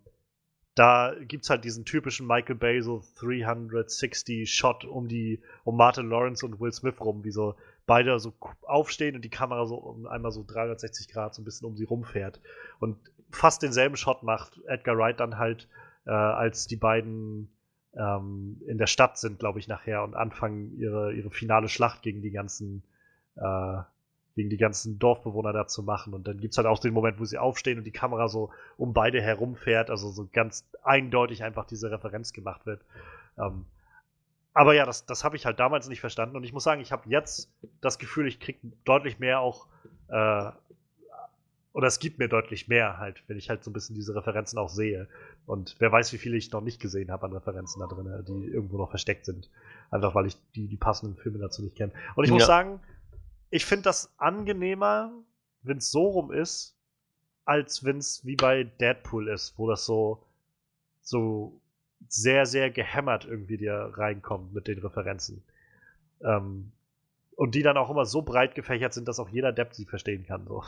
da gibt es halt diesen typischen Michael Bay so 360 Shot um die um Martin Lawrence und Will Smith rum, wie so beide so aufstehen und die Kamera so einmal so 360 Grad so ein bisschen um sie rumfährt. Und fast denselben Shot macht Edgar Wright dann halt, äh, als die beiden ähm, in der Stadt sind, glaube ich, nachher und anfangen ihre, ihre finale Schlacht gegen die ganzen äh, gegen die ganzen Dorfbewohner da zu machen. Und dann gibt es halt auch den Moment, wo sie aufstehen und die Kamera so um beide herumfährt, also so ganz eindeutig einfach diese Referenz gemacht wird. Ähm, aber ja, das, das habe ich halt damals nicht verstanden und ich muss sagen, ich habe jetzt das Gefühl, ich kriege deutlich mehr auch, äh, oder es gibt mir deutlich mehr halt, wenn ich halt so ein bisschen diese Referenzen auch sehe. Und wer weiß, wie viele ich noch nicht gesehen habe an Referenzen da drin, die irgendwo noch versteckt sind. Einfach weil ich die, die passenden Filme dazu nicht kenne. Und ich muss Ja. sagen, ich finde das angenehmer, wenn es so rum ist, als wenn es wie bei Deadpool ist, wo das so, so sehr, sehr gehämmert irgendwie dir reinkommt mit den Referenzen. Ähm, und die dann auch immer so breit gefächert sind, dass auch jeder Depp sie verstehen kann. So,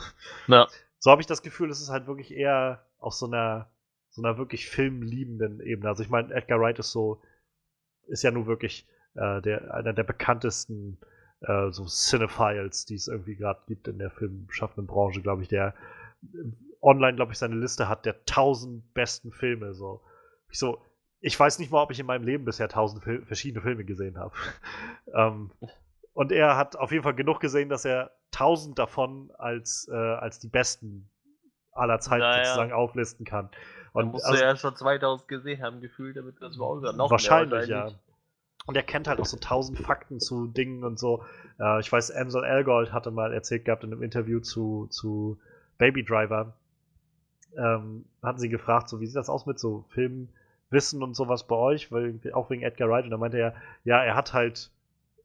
Ja. So habe ich das Gefühl, es ist halt wirklich eher auf so einer, so einer wirklich filmliebenden Ebene. Also ich meine, Edgar Wright ist so, ist ja nur wirklich äh, der, einer der bekanntesten äh, so Cinephiles, die es irgendwie gerade gibt in der filmschaffenden Branche, glaube ich, der äh, online, glaube ich, seine Liste hat der tausend besten Filme. So, ich so, ich weiß nicht mal, ob ich in meinem Leben bisher tausend Fil verschiedene Filme gesehen habe. ähm, und er hat auf jeden Fall genug gesehen, dass er tausend davon als, äh, als die besten aller Zeiten Naja. sozusagen auflisten kann. Und Und musst also- du ja schon 2000 gesehen haben, gefühlt, damit das überhaupt noch Wahrscheinlich, ja. Und er kennt halt auch so tausend Fakten zu Dingen und so. Äh, ich weiß, Ansel Elgold hatte mal erzählt gehabt in einem Interview zu, zu Baby Driver. Ähm, hatten sie gefragt, so wie sieht das aus mit so Filmwissen und sowas bei euch, weil auch wegen Edgar Wright. Und da meinte er, ja, er hat halt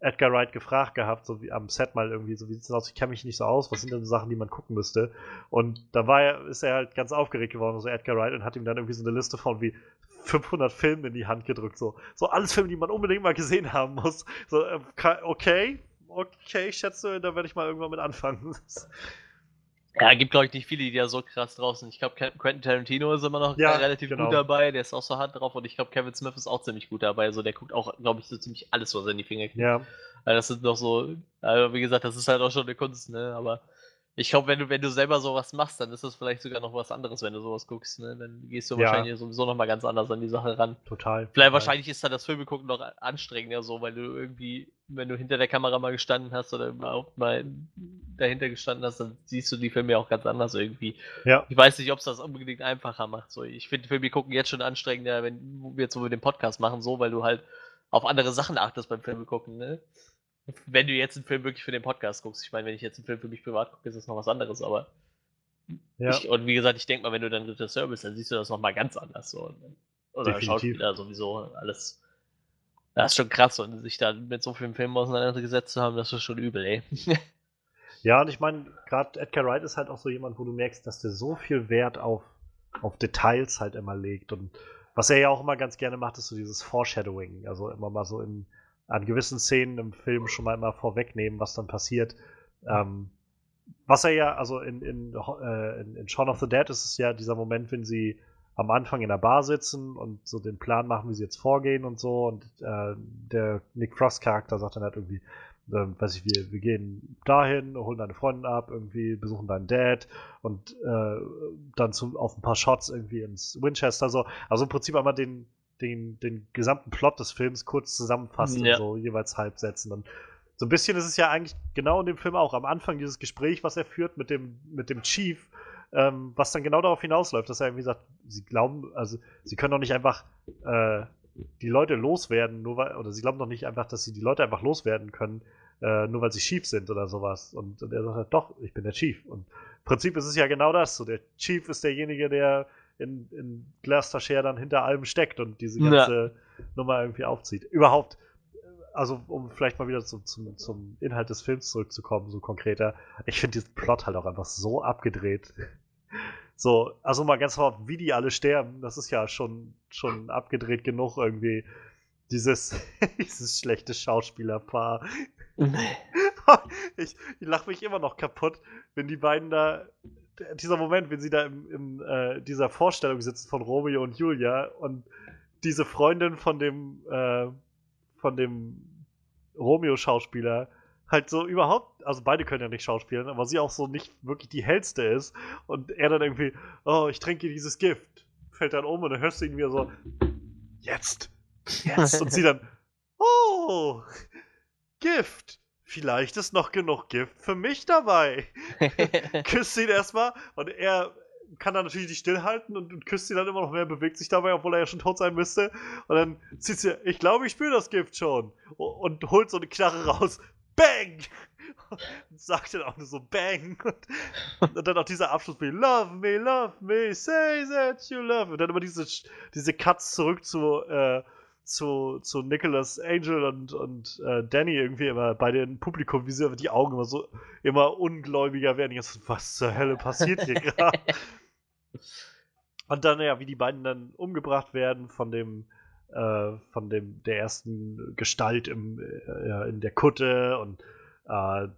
Edgar Wright gefragt gehabt, so wie am Set mal irgendwie, so wie sieht das aus? Ich kenne mich nicht so aus, was sind denn so Sachen, die man gucken müsste? Und da war er, ist er halt ganz aufgeregt geworden, so Edgar Wright, und hat ihm dann irgendwie so eine Liste von wie 500 Filmen in die Hand gedrückt, so. So alles Filme, die man unbedingt mal gesehen haben muss. So, ka- okay, okay, ich schätze, da werde ich mal irgendwann mit anfangen. Ja, gibt glaube ich nicht viele, die da so krass drauf sind. Ich glaube, Quentin Tarantino ist immer noch Ja, relativ genau. gut dabei, der ist auch so hart drauf und ich glaube, Kevin Smith ist auch ziemlich gut dabei. Also der guckt auch, glaube ich, so ziemlich alles, was er in die Finger kriegt. ja, Also das sind doch so, also wie gesagt, das ist halt auch schon eine Kunst, ne? Aber ich glaube, wenn du, wenn du selber sowas machst, dann ist das vielleicht sogar noch was anderes, wenn du sowas guckst, ne? Dann gehst du Ja. wahrscheinlich sowieso noch mal ganz anders an die Sache ran. total. Vielleicht total. wahrscheinlich ist dann das Filmegucken noch anstrengender so, weil du irgendwie, wenn du hinter der Kamera mal gestanden hast oder überhaupt mal dahinter gestanden hast, dann siehst du die Filme ja auch ganz anders irgendwie. Ja, Ich weiß nicht, ob es das unbedingt einfacher macht. So, ich finde Filme gucken jetzt schon anstrengender, wenn wir jetzt so mit dem Podcast machen, so, weil du halt auf andere Sachen achtest beim Filme gucken, ne? Wenn du jetzt einen Film wirklich für den Podcast guckst. Ich meine, wenn ich jetzt einen Film für mich privat gucke, ist das noch was anderes, aber ja. ich, und wie gesagt, ich denke mal, wenn du dann Regisseur bist, dann siehst du das nochmal ganz anders. So. Oder Definitiv. Schauspieler sowieso, alles. Das ist schon krass und sich da mit so vielen Filmen auseinandergesetzt zu haben, das ist schon übel, ey. Ja, und ich meine, gerade Edgar Wright ist halt auch so jemand, wo du merkst, dass der so viel Wert auf, auf Details halt immer legt. Und was er ja auch immer ganz gerne macht, ist so dieses Foreshadowing. Also immer mal so in, an gewissen Szenen im Film schon mal immer vorwegnehmen, was dann passiert. Ähm, was er ja, also in, in, äh, in, in Shaun of the Dead ist es ja dieser Moment, wenn sie am Anfang in der Bar sitzen und so den Plan machen, wie sie jetzt vorgehen und so. Und äh, der Nick Frost-Charakter sagt dann halt irgendwie, ähm, weiß ich, wir, wir gehen dahin, holen deine Freundin ab, irgendwie besuchen deinen Dad und äh, dann zu, auf ein paar Shots irgendwie ins Winchester so. Also im Prinzip einmal den, den, den gesamten Plot des Films kurz zusammenfassen Ja. und so jeweils halb setzen. Und so ein bisschen ist es ja eigentlich genau in dem Film auch. Am Anfang dieses Gespräch, was er führt mit dem, mit dem Chief, ähm, was dann genau darauf hinausläuft, dass er irgendwie sagt, sie glauben, also sie können doch nicht einfach äh, die Leute loswerden, nur weil, oder sie glauben doch nicht einfach, dass sie die Leute einfach loswerden können, äh, nur weil sie Chief sind oder sowas. Und, und er sagt halt, doch, ich bin der Chief. Und im Prinzip ist es ja genau das. So, der Chief ist derjenige, der in, in Gloucestershire dann hinter allem steckt und diese Ja. ganze Nummer irgendwie aufzieht. Überhaupt, also um vielleicht mal wieder zum, zum, zum Inhalt des Films zurückzukommen, so konkreter, ich finde diesen Plot halt auch einfach so abgedreht. So, also mal ganz vorab, wie die alle sterben, das ist ja schon, schon abgedreht genug irgendwie. Dieses, dieses schlechte Schauspielerpaar. ich ich lache mich immer noch kaputt, wenn die beiden da, dieser Moment, wenn sie da im, im äh, dieser Vorstellung sitzen von Romeo und Julia und diese Freundin von dem, äh, von dem Romeo-Schauspieler halt so überhaupt, also beide können ja nicht schauspielen, aber sie auch so nicht wirklich die hellste ist und er dann irgendwie, oh, ich trinke dieses Gift, fällt dann um und dann hörst du ihn wieder so, jetzt, jetzt. Und sie dann, oh, Gift, vielleicht ist noch genug Gift für mich dabei. Küsst ihn erstmal und er kann dann natürlich nicht stillhalten und, und küsst sie dann immer noch mehr, bewegt sich dabei, obwohl er ja schon tot sein müsste. Und dann zieht sie, ich glaube, ich spüre das Gift schon. O- Und holt so eine Knarre raus. Bang! Und sagt dann auch nur so Bang. Und, und dann auch dieser Abschluss wie Love me, love me, say that you love me. Und dann immer diese, diese Cuts zurück zu, äh, zu, zu Nicholas Angel und, und äh, Danny irgendwie immer bei dem Publikum, wie sie die Augen immer so immer ungläubiger werden. Jetzt, was zur Hölle passiert hier gerade? Und dann, ja, wie die beiden dann umgebracht werden von dem, äh, von dem, der ersten Gestalt im, äh, in der Kutte und äh,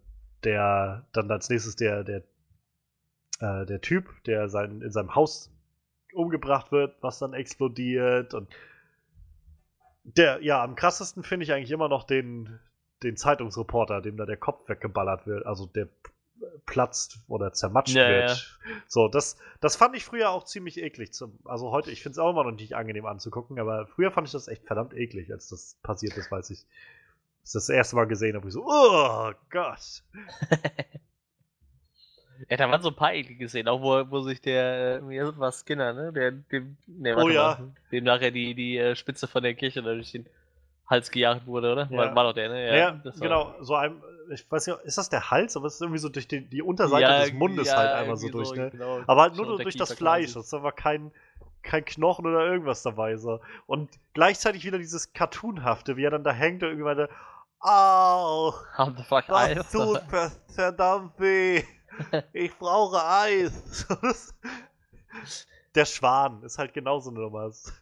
der, dann als nächstes der, der, äh, der Typ, der sein, in seinem Haus umgebracht wird, was dann explodiert und der, ja, am krassesten finde ich eigentlich immer noch den, den Zeitungsreporter, dem da der Kopf weggeballert wird, also der platzt oder zermatscht Ja, wird. So, das, das fand ich früher auch ziemlich eklig. Zum, also heute, ich finde es auch immer noch nicht angenehm anzugucken, aber früher fand ich das echt verdammt eklig, als das passiert ist, weiß ich. Ich das erste Mal gesehen habe, ich so, oh Gott. Ja, da waren so ein paar eklige Szenen, auch wo, wo sich der, äh, wie war Skinner, ne? Der, dem, ne, Oh ja. mal, dem nachher die, die äh, Spitze von der Kirche durch den Hals gejagt wurde, oder? Ja. War, war doch der, ne? Ja, das war- genau, so einem, ich weiß nicht, ist das der Hals, aber es ist irgendwie so durch die, die Unterseite Ja, des Mundes ja, halt einmal so irgendwie durch, ne? genau, Aber halt so nur durch das Unterkiefer Fleisch. Es war kein, kein Knochen oder irgendwas dabei. So. Und gleichzeitig wieder dieses Cartoonhafte, wie er dann da hängt und irgendwann meinte, Au, fuck, das tut ver- verdammt weh. Ich brauche Eis. Der Schwan ist halt genauso eine Nummer. Es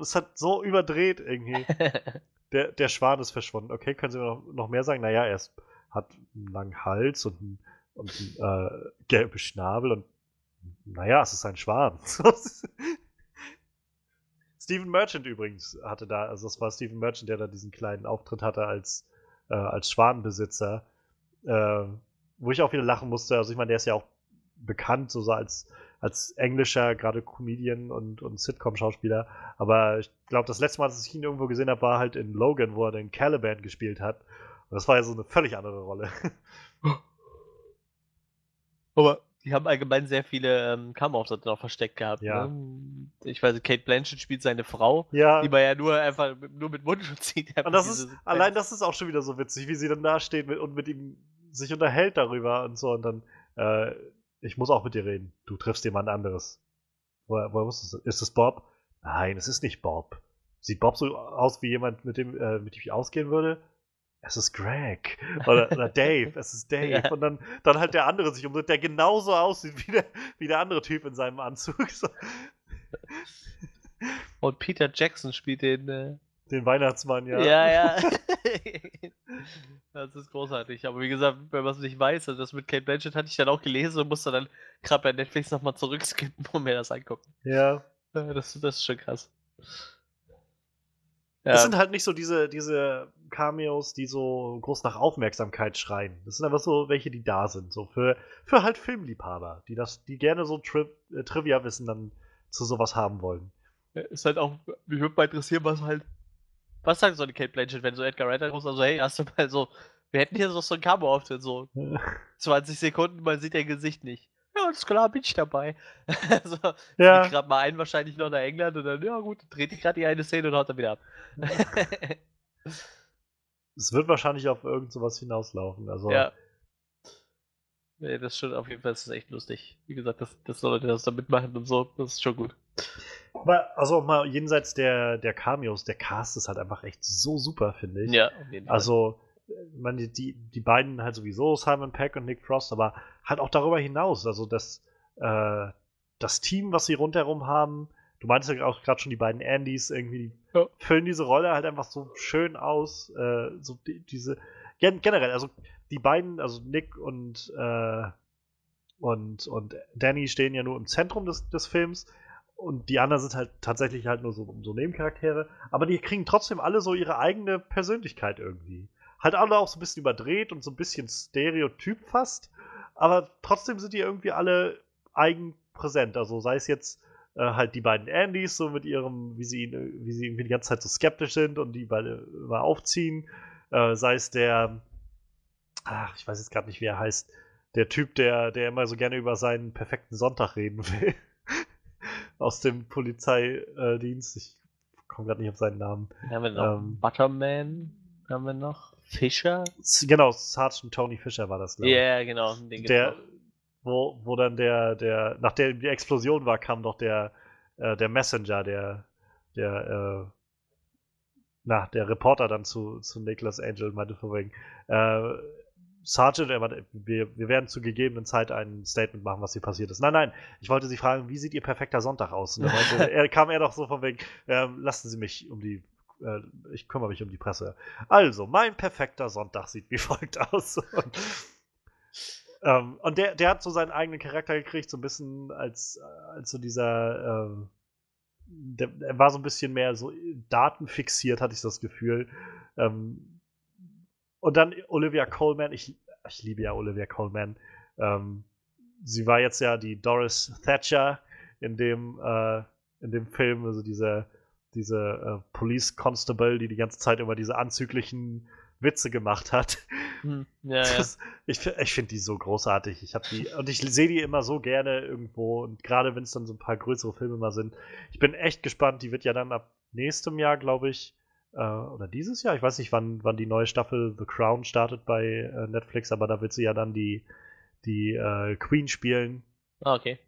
ist halt so überdreht irgendwie. Der, der Schwan ist verschwunden. Okay, können Sie mir noch, noch mehr sagen? Naja, er ist, hat einen langen Hals und einen, und einen äh, gelben Schnabel und naja, es ist ein Schwan. Stephen Merchant übrigens hatte da, also es war Stephen Merchant, der da diesen kleinen Auftritt hatte als, äh, als Schwanenbesitzer, äh, wo ich auch wieder lachen musste. Also ich meine, der ist ja auch bekannt, so, als, als englischer, gerade Comedian und, und Sitcom-Schauspieler. Aber ich glaube, das letzte Mal, dass ich ihn irgendwo gesehen habe, war halt in Logan, wo er den Caliban gespielt hat. Und das war ja so eine völlig andere Rolle. Aber die haben allgemein sehr viele ähm, Cameo-Auftritte noch versteckt gehabt. Ja. Ne? Ich weiß, Kate Blanchett spielt seine Frau, ja. die man ja nur einfach mit- nur mit Mundschutz sieht. Und das ist, allein das ist auch schon wieder so witzig, wie sie dann da steht mit, und mit ihm sich unterhält darüber und so. Und dann, äh, ich muss auch mit dir reden. Du triffst jemand anderes. Woher, woher wusstest du? Ist es Bob? Nein, es ist nicht Bob. Sieht Bob so aus wie jemand, mit dem, äh, mit dem ich ausgehen würde? Es ist Greg. Oder, oder Dave. Es ist Dave. Ja. Und dann, dann halt der andere sich umdreht, der genauso aussieht wie der, wie der andere Typ in seinem Anzug. So, Und Peter Jackson spielt den. Äh, den Weihnachtsmann, ja. ja, ja. das ist großartig. Aber wie gesagt, wenn man es nicht weiß, also das mit Kate Blanchett hatte ich dann auch gelesen und musste dann gerade bei Netflix nochmal zurückskippen und mir das angucken. ja. Das, das ist schon krass. Das Ja, sind halt nicht so diese, diese Cameos, die so groß nach Aufmerksamkeit schreien. Das sind einfach so welche, die da sind. So für, für halt Filmliebhaber, die das, die gerne so Tri äh, Trivia-Wissen dann zu sowas haben wollen. ist halt auch, mich würde mal interessieren, was halt. Was sagt so eine Kate Blanchett, wenn so Edgar Wright raus, also hey, hast du mal so, wir hätten hier so so ein Cameo-Auftritt, so 20 Sekunden, man sieht dein Gesicht nicht. Ja, alles klar, bin ich dabei. so, Ja. gerade mal ein, wahrscheinlich noch nach England und dann, ja gut, dreht die gerade die eine Szene und haut dann wieder ab. Es wird wahrscheinlich auf irgend sowas hinauslaufen. Also, ja. Nee, das ist schon, auf jeden Fall ist das echt lustig. Wie gesagt, dass, dass Leute das da mitmachen und so, das ist schon gut. Aber also auch mal jenseits der, der Cameos, der Cast ist halt einfach echt so super, finde ich. Ja, auf jeden Fall. Also, ich meine, die, die beiden halt sowieso, Simon Peck und Nick Frost, aber halt auch darüber hinaus. Also das, äh, das Team, was sie rundherum haben, du meintest ja auch gerade schon die beiden Andys, irgendwie, die Ja. füllen diese Rolle halt einfach so schön aus. Äh, so die, diese, gen generell, also die beiden, also Nick und, äh, und, und Danny stehen ja nur im Zentrum des, des Films. Und die anderen sind halt tatsächlich halt nur so, so Nebencharaktere. Aber die kriegen trotzdem alle so ihre eigene Persönlichkeit irgendwie halt alle auch so ein bisschen überdreht und so ein bisschen stereotyp fast, aber trotzdem sind die irgendwie alle eigen präsent. Also sei es jetzt äh, halt die beiden Andys, so mit ihrem, wie sie, wie sie irgendwie die ganze Zeit so skeptisch sind und die beide immer aufziehen, äh, sei es der, ach, ich weiß jetzt gerade nicht, wie er heißt, der Typ, der, der immer so gerne über seinen perfekten Sonntag reden will. Aus dem Polizeidienst. Ich komme gerade nicht auf seinen Namen. Haben wir noch ähm, Butterman, haben wir noch Fischer. Genau, Sergeant Tony Fischer war das, Ja, ich. genau. Der, wo, wo dann der, der, nachdem die Explosion war, kam doch der, äh, der Messenger, der, der, na, der Reporter dann zu, zu Nicholas Angel meinte wegen, äh, Sergeant, er wir, wir werden zu gegebenen Zeit ein Statement machen, was hier passiert ist. Nein, nein, ich wollte Sie fragen, wie sieht Ihr perfekter Sonntag aus? Und meinte, er, kam er doch so von wegen, ähm, lassen Sie mich um die, äh, ich kümmere mich um die Presse. Also, mein perfekter Sonntag sieht wie folgt aus. Und, ähm, und der, der hat so seinen eigenen Charakter gekriegt, so ein bisschen als, als so dieser, ähm, der, er war so ein bisschen mehr so datenfixiert, hatte ich das Gefühl. Ähm, und dann Olivia Coleman, ich, ich liebe ja Olivia Coleman. Ähm, sie war jetzt ja die Doris Thatcher in dem, äh, in dem Film, also diese, diese äh, Police Constable, die die ganze Zeit immer diese anzüglichen Witze gemacht hat. Hm, ja, ja. Das, ich ich finde die so großartig. Ich habe die und ich sehe die immer so gerne irgendwo und gerade wenn es dann so ein paar größere Filme mal sind. Ich bin echt gespannt. Die wird ja dann ab nächstem Jahr, glaube ich, äh, oder dieses Jahr. Ich weiß nicht, wann, wann die neue Staffel The Crown startet bei äh, Netflix, aber da wird sie ja dann die die äh, Queen spielen. Ah, okay.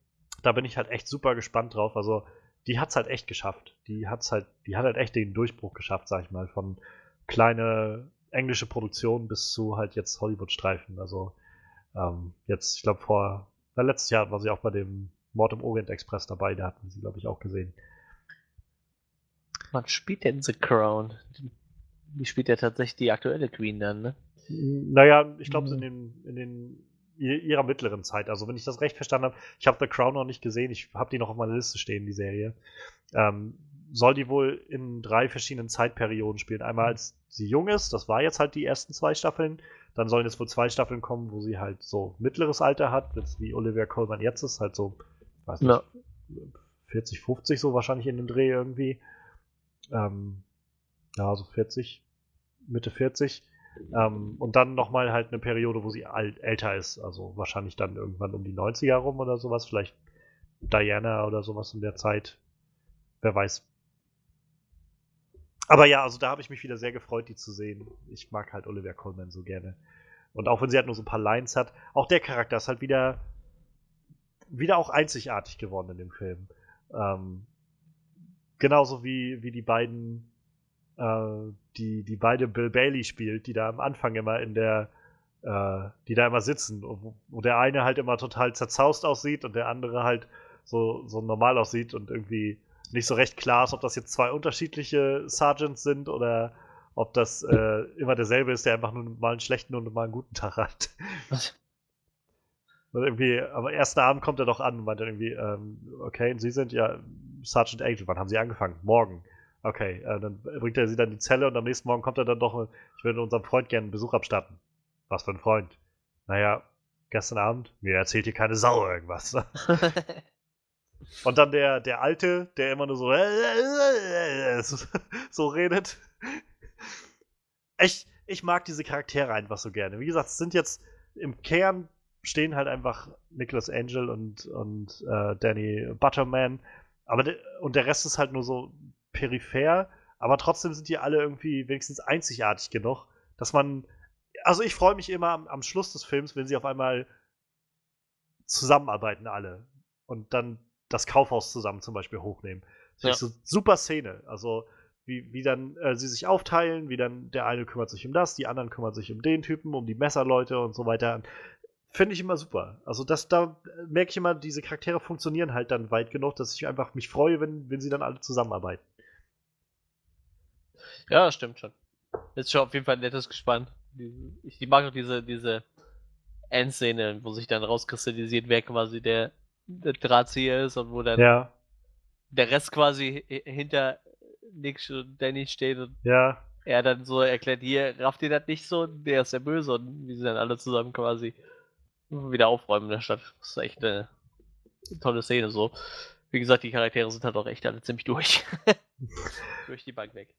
Da bin ich halt echt super gespannt drauf. Also die hat's halt echt geschafft. Die hat's halt, die hat halt echt den Durchbruch geschafft, sag ich mal, von kleine englische Produktion bis zu halt jetzt Hollywood-Streifen. Also ähm, jetzt, ich glaube vor, na, letztes Jahr war sie auch bei dem Mord im Orient Express dabei, da hatten wir sie, glaube ich, auch gesehen. Man spielt denn The Crown? Die spielt ja tatsächlich die aktuelle Queen dann, ne? Naja, ich glaube, Mhm. in den, in den ihrer mittleren Zeit. Also, wenn ich das recht verstanden habe, ich habe The Crown noch nicht gesehen, ich habe die noch auf meiner Liste stehen, die Serie. Ähm, soll die wohl in drei verschiedenen Zeitperioden spielen. Einmal als sie jung ist, das war jetzt halt die ersten zwei Staffeln. Dann sollen jetzt wohl zwei Staffeln kommen, wo sie halt so mittleres Alter hat, jetzt wie Olivia Colman jetzt ist, halt so, weiß nicht, Ja. 40, 50 so wahrscheinlich in dem Dreh irgendwie. Ähm, ja, so 40, Mitte 40. Ähm, und dann nochmal halt eine Periode, wo sie alt, älter ist. Also wahrscheinlich dann irgendwann um die 90er rum oder sowas. Vielleicht Diana oder sowas in der Zeit. Wer weiß. Aber ja, also da habe ich mich wieder sehr gefreut, die zu sehen. Ich mag halt Olivia Colman so gerne. Und auch wenn sie halt nur so ein paar Lines hat, auch der Charakter ist halt wieder, wieder auch einzigartig geworden in dem Film. Ähm, genauso wie, wie die beiden, äh, die, die beide Bill Bailey spielt, die da am Anfang immer in der, äh, die da immer sitzen, wo, wo der eine halt immer total zerzaust aussieht und der andere halt so, so normal aussieht und irgendwie nicht so recht klar ist, ob das jetzt zwei unterschiedliche Sergeants sind oder ob das äh, immer derselbe ist, der einfach nur mal einen schlechten und mal einen guten Tag hat. Und irgendwie am ersten Abend kommt er doch an und meint dann irgendwie, ähm, okay, und Sie sind ja Sergeant Angel, wann haben Sie angefangen? Morgen. Okay, äh, dann bringt er sie dann in die Zelle und am nächsten Morgen kommt er dann doch, ich würde unserem Freund gerne einen Besuch abstatten. Was für ein Freund? Naja, gestern Abend, mir erzählt hier keine Sau irgendwas. Und dann der, der Alte, der immer nur so, so redet. Ich, ich mag diese Charaktere einfach so gerne. Wie gesagt, es sind jetzt im Kern stehen halt einfach Nicholas Angel und, und äh, Danny Butterman. Aber de, und der Rest ist halt nur so peripher. Aber trotzdem sind die alle irgendwie wenigstens einzigartig genug, dass man. Also ich freue mich immer am, am Schluss des Films, wenn sie auf einmal zusammenarbeiten alle. Und dann das Kaufhaus zusammen zum Beispiel hochnehmen. Das Ja. ist so super Szene. Also wie, wie dann äh, sie sich aufteilen, wie dann der eine kümmert sich um das, die anderen kümmern sich um den Typen, um die Messerleute und so weiter. Finde ich immer super. Also das, da äh, merke ich immer, diese Charaktere funktionieren halt dann weit genug, dass ich einfach mich freue, wenn, wenn sie dann alle zusammenarbeiten. Ja, das stimmt schon. Ist schon auf jeden Fall ein nettes Gespann. Die- Ich die mag auch diese, diese Endszene, wo sich dann rauskristallisiert, wer quasi der, der Drahtzieher ist und wo dann Ja, der Rest quasi hi- hinter Nick und Danny steht und ja. er dann so erklärt, hier, rafft ihr das nicht so? Der ist der Böse und wie sie dann alle zusammen quasi wieder aufräumen in der Stadt. Das ist echt eine tolle Szene so. Wie gesagt, die Charaktere sind halt auch echt alle ziemlich durch. durch die Bank weg.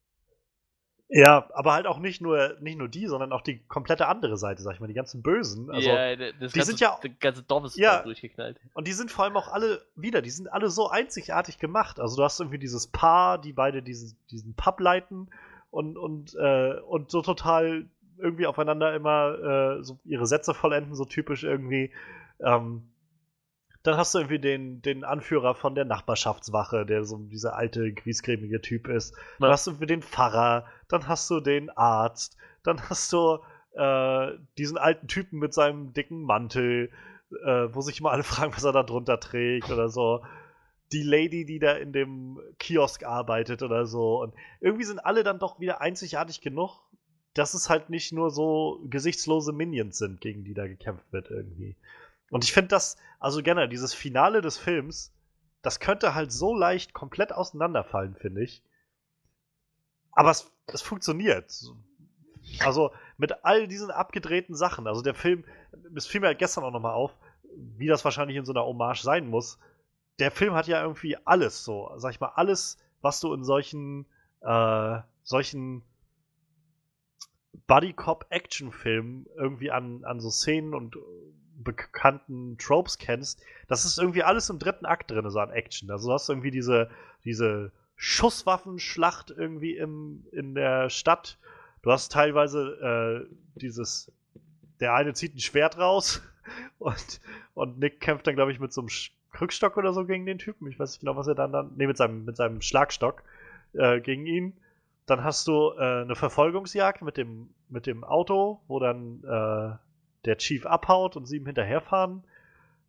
Ja, aber halt auch nicht nur, nicht nur die, sondern auch die komplette andere Seite, sag ich mal, die ganzen Bösen. Also, ja, das die ganze, sind ja- das ganze Dorf ist Ja. durchgeknallt. Und die sind vor allem auch alle wieder, die sind alle so einzigartig gemacht. Also du hast irgendwie dieses Paar, die beide diesen, diesen Pub leiten und, und, äh, und so total irgendwie aufeinander immer äh, so ihre Sätze vollenden, so typisch irgendwie. Ähm, dann hast du irgendwie den, den Anführer von der Nachbarschaftswache, der so dieser alte, griesgrämige Typ ist. Dann hast du irgendwie den Pfarrer, dann hast du den Arzt, dann hast du äh, diesen alten Typen mit seinem dicken Mantel, äh, wo sich immer alle fragen, was er da drunter trägt oder so. Die Lady, die da in dem Kiosk arbeitet oder so. Und irgendwie sind alle dann doch wieder einzigartig genug, dass es halt nicht nur so gesichtslose Minions sind, gegen die da gekämpft wird irgendwie. Und ich finde das, also generell, dieses Finale des Films, das könnte halt so leicht komplett auseinanderfallen, finde ich. Aber es, es funktioniert. Also mit all diesen abgedrehten Sachen. Also der Film, es fiel mir halt gestern auch nochmal auf, wie das wahrscheinlich in so einer Hommage sein muss. Der Film hat ja irgendwie alles so, sag ich mal, alles, was du in solchen, äh, solchen Buddy-Cop-Action-Filmen irgendwie an, an so Szenen und äh, bekannten Tropes kennst, das ist irgendwie alles im dritten Akt drin, so an Action. Also du hast irgendwie diese, diese Schusswaffenschlacht irgendwie im, in der Stadt. Du hast teilweise äh, dieses, der eine zieht ein Schwert raus und, und Nick kämpft dann, glaube ich, mit so einem Krückstock oder so gegen den Typen. Ich weiß nicht genau, was er dann dann. Nee, mit seinem, mit seinem Schlagstock äh, gegen ihn. Dann hast du äh, eine Verfolgungsjagd mit dem, mit dem Auto, wo dann äh, der Chief abhaut und sie ihm hinterherfahren.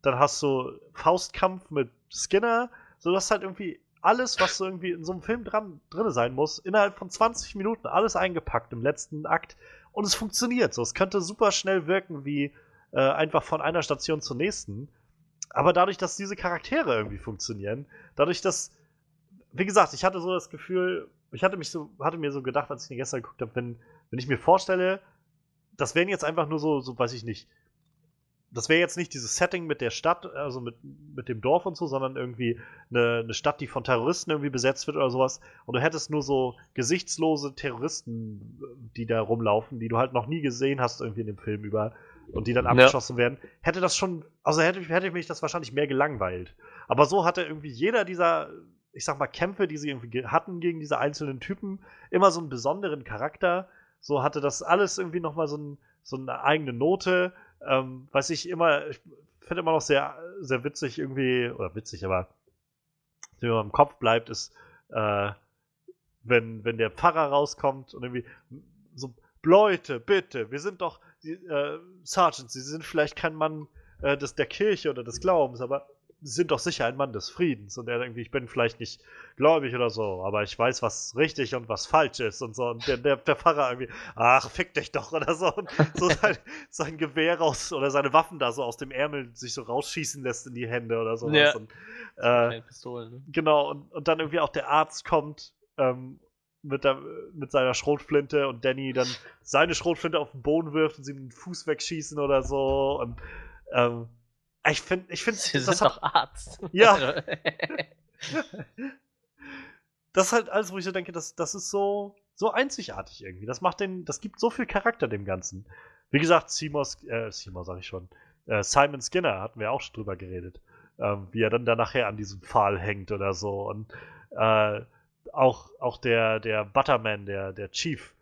Dann hast du Faustkampf mit Skinner. So, das ist halt irgendwie alles, was so irgendwie in so einem Film dran, drin sein muss, innerhalb von 20 Minuten alles eingepackt im letzten Akt. Und es funktioniert so. Es könnte super schnell wirken, wie äh, einfach von einer Station zur nächsten. Aber dadurch, dass diese Charaktere irgendwie funktionieren, dadurch, dass, wie gesagt, ich hatte so das Gefühl, ich hatte mich so, hatte mir so gedacht, als ich den gestern geguckt habe, wenn, wenn ich mir vorstelle, das wären jetzt einfach nur so, so weiß ich nicht, das wäre jetzt nicht dieses Setting mit der Stadt, also mit, mit dem Dorf und so, sondern irgendwie eine, eine Stadt, die von Terroristen irgendwie besetzt wird oder sowas. Und du hättest nur so gesichtslose Terroristen, die da rumlaufen, die du halt noch nie gesehen hast irgendwie in dem Film über und die dann Ja. abgeschossen werden. Hätte das schon, also hätte, hätte mich das wahrscheinlich mehr gelangweilt. Aber so hatte irgendwie jeder dieser, ich sag mal, Kämpfe, die sie irgendwie ge- hatten gegen diese einzelnen Typen, immer so einen besonderen Charakter. So hatte das alles irgendwie nochmal so, ein, so eine eigene Note. Ähm, was ich immer, ich finde immer noch sehr, sehr witzig irgendwie, oder witzig, aber was mir im Kopf bleibt, ist, äh, wenn, wenn der Pfarrer rauskommt und irgendwie so, Leute, bitte, wir sind doch, äh, Sergeant, Sie sind vielleicht kein Mann äh, des, der Kirche oder des Glaubens, aber sind doch sicher ein Mann des Friedens. Und er irgendwie, ich bin vielleicht nicht gläubig oder so, aber ich weiß, was richtig und was falsch ist und so. Und der, der, der Pfarrer irgendwie, ach, fick dich doch oder so. Und so sein, sein Gewehr raus oder seine Waffen da so aus dem Ärmel sich so rausschießen lässt in die Hände oder so. Ja. Und, äh, Kleine Pistolen, ne? Genau, und, und dann irgendwie auch der Arzt kommt ähm, mit, der, mit seiner Schrotflinte und Danny dann seine Schrotflinte auf den Boden wirft und sie ihm den Fuß wegschießen oder so. Und ähm, ich finde, ich finde, Sie das, sind hat- doch Arzt. Ja. das ist halt alles, wo ich so denke, das, das ist so, so einzigartig irgendwie. Das macht den, das gibt so viel Charakter dem Ganzen. Wie gesagt, Seymour, äh, Seymour sag ich schon, äh, Simon Skinner hatten wir auch schon drüber geredet, ähm, wie er dann da nachher an diesem Pfahl hängt oder so. Und äh, auch, auch der, der Butterman, der, der Chief,